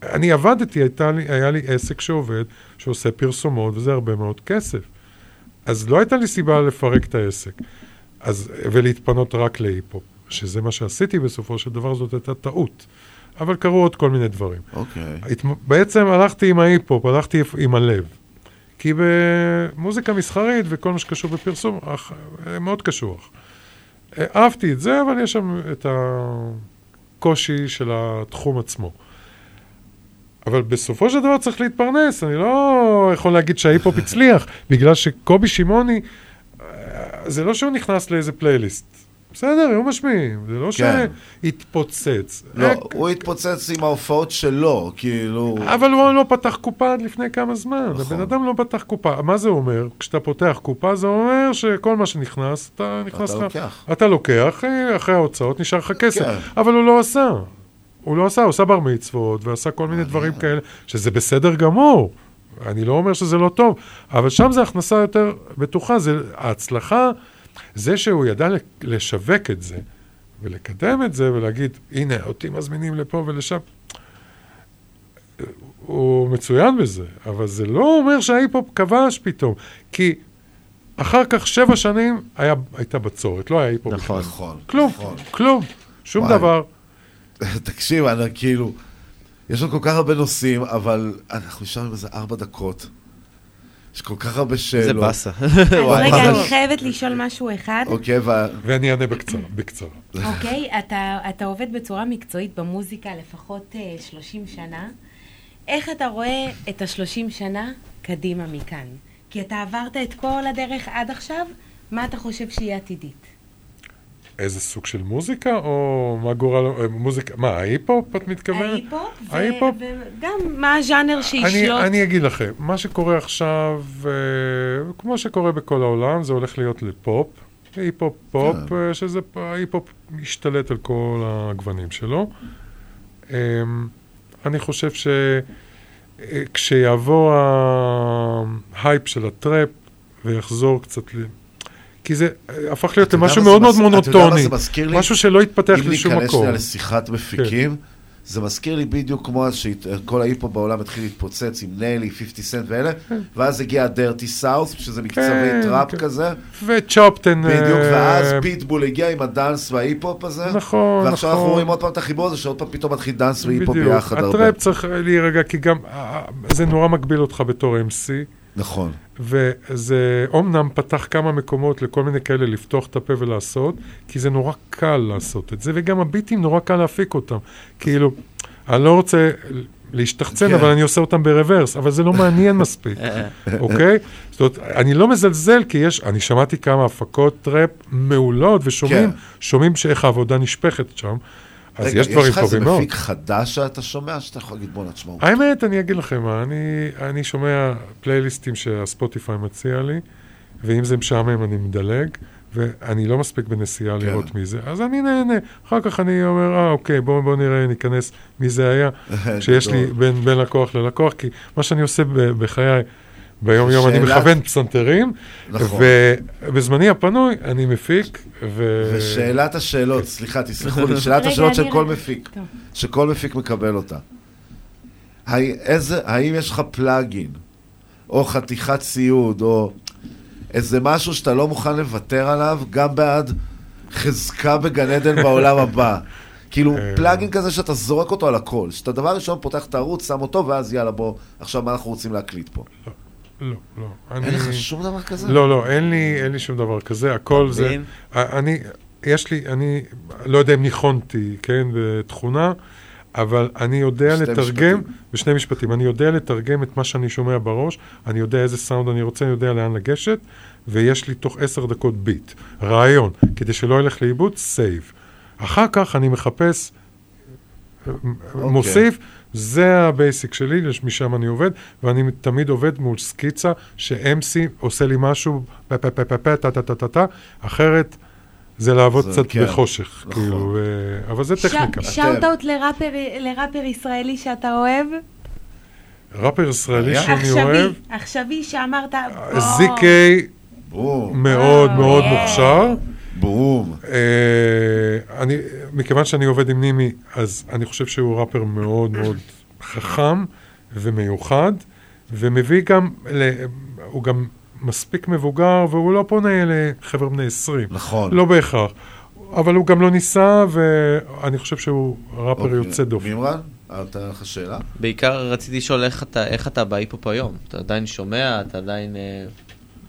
אני עבדתי, הייתה לי, היה לי עסק שעובד, שעושה פרסומות, וזה הרבה מאוד כסף. אז לא הייתה לי סיבה לפרק את העסק, אז, ולהתפנות רק להיפ-הופ, שזה מה שעשיתי בסופו של דבר, זאת הייתה טעות. אבל קרו עוד כל מיני דברים. אוקיי. הת- בעצם הלכתי עם ההיפ-הופ, הלכתי עם הלב. כי במוזיקה מסחרית וכל מה שקשור בפרסום, אך, אה, מאוד קשוח. אה, אהבתי את זה, אבל יש שם את הקושי של התחום עצמו. אבל בסופו של דבר צריך להתפרנס, אני לא יכול להגיד שההיפ-הופ הצליח, <laughs> בגלל שקובי שמעוני, אה, זה לא שהוא נכנס לאיזה פלייליסט. בסדר, היו משמיעים, זה לא כן. שהתפוצץ. לא, אה, הוא התפוצץ עם ההופעות שלו, כאילו... אבל הוא לא פתח קופה עד לפני כמה זמן. נכון. הבן אדם לא פתח קופה. מה זה אומר? כשאתה פותח קופה, זה אומר שכל מה שנכנס, אתה נכנס... אתה לך- לוקח. אתה לוקח, אה, אחרי ההוצאות נשאר לך כסף. כן. אבל הוא לא עשה. הוא לא עשה, הוא עשה בר מצוות, ועשה כל מיני דברים כאלה, שזה בסדר גמור. אני לא אומר שזה לא טוב, אבל שם זה הכנסה יותר בטוחה. זה ההצלחה, זה שהוא ידע לשווק את זה, ולקדם את זה, ולהגיד, הנה, אותי מזמינים לפה ולשם. הוא מצוין בזה, אבל זה לא אומר שההיפ-הופ כבש פתאום, כי אחר כך שבע שנים היה, הייתה בצורת, לא היה היפ-הופ בכלל. נכון, כלום, כלום, שום וואי. דבר. <laughs> תקשיב, אני כאילו... יש לנו כל כך הרבה נושאים, אבל אנחנו נשארנו איזה ארבע דקות. יש כל כך הרבה שאלות. באסה. אז וואי, רגע. אני חייבת לשאול משהו אחד. אוקיי, ו... ואני אענה בקצרה, בקצרה. אוקיי, אתה, אתה עובד בצורה מקצועית במוזיקה לפחות uh, 30 שנה. איך אתה רואה את ה-30 שנה קדימה מכאן? כי אתה עברת את כל הדרך עד עכשיו, מה אתה חושב שיהיה עתידית? איזה סוג של מוזיקה, או מה גורל... אה, מוזיקה... מה, ההיפ-הופ, את מתכוונת? ההיפ-הופ, ו- ההיפ-הופ? וגם מה הז'אנר אני, שישלוט. אני אגיד לכם, מה שקורה עכשיו, אה, כמו שקורה בכל העולם, זה הולך להיות לפופ, היפ-הופ פופ, כן. אה, שזה, ההיפ-הופ משתלט על כל הגוונים שלו. אה, אני חושב שכשיעבור ההייפ של הטראפ ויחזור קצת ל... כי זה אה, הפך להיות למשהו מה מאוד מאוד מונוטוני? משהו שלא התפתח אם לשום ניכנס מקום. שנייה לשיחת מפיקים, זה מזכיר לי בדיוק כמו אז שכל ההיפ-הופ בעולם התחיל להתפוצץ עם נלי, 50 סנט ואלה, ואז הגיע ה Dirty South, שזה מקצבי כן, טראפ כן. כזה. וצ'ופטן... בדיוק, אה, ואז פיטבול הגיע עם הדאנס וההיפ-הופ הזה. נכון, ועכשיו אנחנו נכון. רואים עוד פעם את החיבור הזה, שעוד פעם פתאום מתחיל דאנס והיפ-הופ. ביחד הרבה. הטראפ צריך להירגע, כי גם אה, זה נורא מגביל אותך בתור MC. נכון. וזה אומנם פתח כמה מקומות לכל מיני כאלה לפתוח את הפה ולעשות, כי זה נורא קל לעשות את זה, וגם הביטים נורא קל להפיק אותם. כאילו, אני לא רוצה להשתחצן, כן. אבל אני עושה אותם ב reverse, אבל זה לא מעניין מספיק, <laughs> אוקיי? זאת אומרת, אני לא מזלזל, כי יש, אני שמעתי כמה הפקות טראפ מעולות, ושומעים, כן. שומעים שאיך העבודה נשפכת שם. אז רגע, יש דברים לך איזה טובים מאוד. מפיק חדש שאתה שומע, שאתה יכול להגיד בואנה, תשמעו. האמת, אני אגיד לכם מה, אני, אני שומע פלייליסטים שהספוטיפיי מציע לי, ואם זה משעמם אני מדלג, ואני לא מספיק בנסיעה כן. לראות מי זה, אז אני נהנה. אחר כך אני אומר, אה, אוקיי, בואו בוא נראה, ניכנס מי זה היה, <laughs> שיש לי. בין, בין לקוח ללקוח, כי מה שאני עושה בחיי, ביום-יום אני שאלת- מכוון פסנתרים, נכון. ובזמני הפנוי אני מפיק, ו... ושאלת השאלות, סליחה, תסלחו לי, שאלת השאלות של אני כל מפיק, טוב. שכל מפיק מקבל אותה. איזה- האם יש לך פלאגין, או חתיכת ציוד, או איזה משהו שאתה לא מוכן לוותר עליו, גם בעד חזקה בגן עדן בעולם הבא? <laughs> כאילו, אה. פלאגין כזה שאתה זורק אותו על הכל, שאתה דבר ראשון פותח את הערוץ, שם אותו, ואז יאללה, בוא, עכשיו מה אנחנו רוצים להקליט פה? לא, לא. אין לך שום דבר כזה? לא, לא, אין לי, אין לי שום דבר כזה, הכל זה... אני, יש לי, אני לא יודע אם ניחונתי, כן, בתכונה, אבל אני יודע לתרגם, משפטים. בשני משפטים, אני יודע לתרגם את מה שאני שומע בראש, אני יודע איזה סאונד אני רוצה, אני יודע לאן לגשת, ויש לי תוך עשר דקות ביט, רעיון, כדי שלא ילך לאיבוד, save. אחר כך אני מחפש, מוסיף, זה ה basic שלי, משם אני עובד, ואני תמיד עובד מול סקיצה, ש-MC עושה לי משהו, פה פה פה פה פה, טה טה טה טה טה, אחרת זה לעבוד זה- קצת כן, בחושך, נכון. כאילו, ו- אבל זה טכניקה. shout-out לראפר, לראפר ישראלי שאתה אוהב? ראפר ישראלי שאני עכשווי, אוהב, עכשווי שאמרת, בוא. זיקי מאוד מאוד מוכשר. בום. אה, אני, מכיוון שאני עובד עם נימי, אז אני חושב שהוא ראפר מאוד מאוד חכם ומיוחד, ומביא גם, ל, הוא גם מספיק מבוגר, והוא לא פונה לחבר'ה בני 20. נכון. לא בהכרח. אבל הוא גם לא ניסה, ואני חושב שהוא ראפר אוקיי. יוצא דופן. מימרן, הייתה לך שאלה? בעיקר רציתי לשאול איך אתה, איך אתה בהיפ-הופ היום. אתה עדיין שומע, אתה עדיין...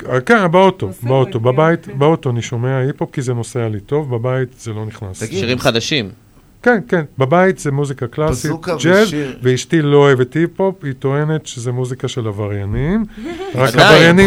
אה, כן, באוטו, באוטו, בבית, באוטו אני שומע היפ-הופ כי זה נוסע לי טוב, בבית זה לא נכנס. שירים חדשים. כן, כן, בבית זה מוזיקה קלאסית, ג'אז. ואשתי לא אוהבת היפ-הופ, היא טוענת שזה מוזיקה של עבריינים. <laughs> רק. עבריינים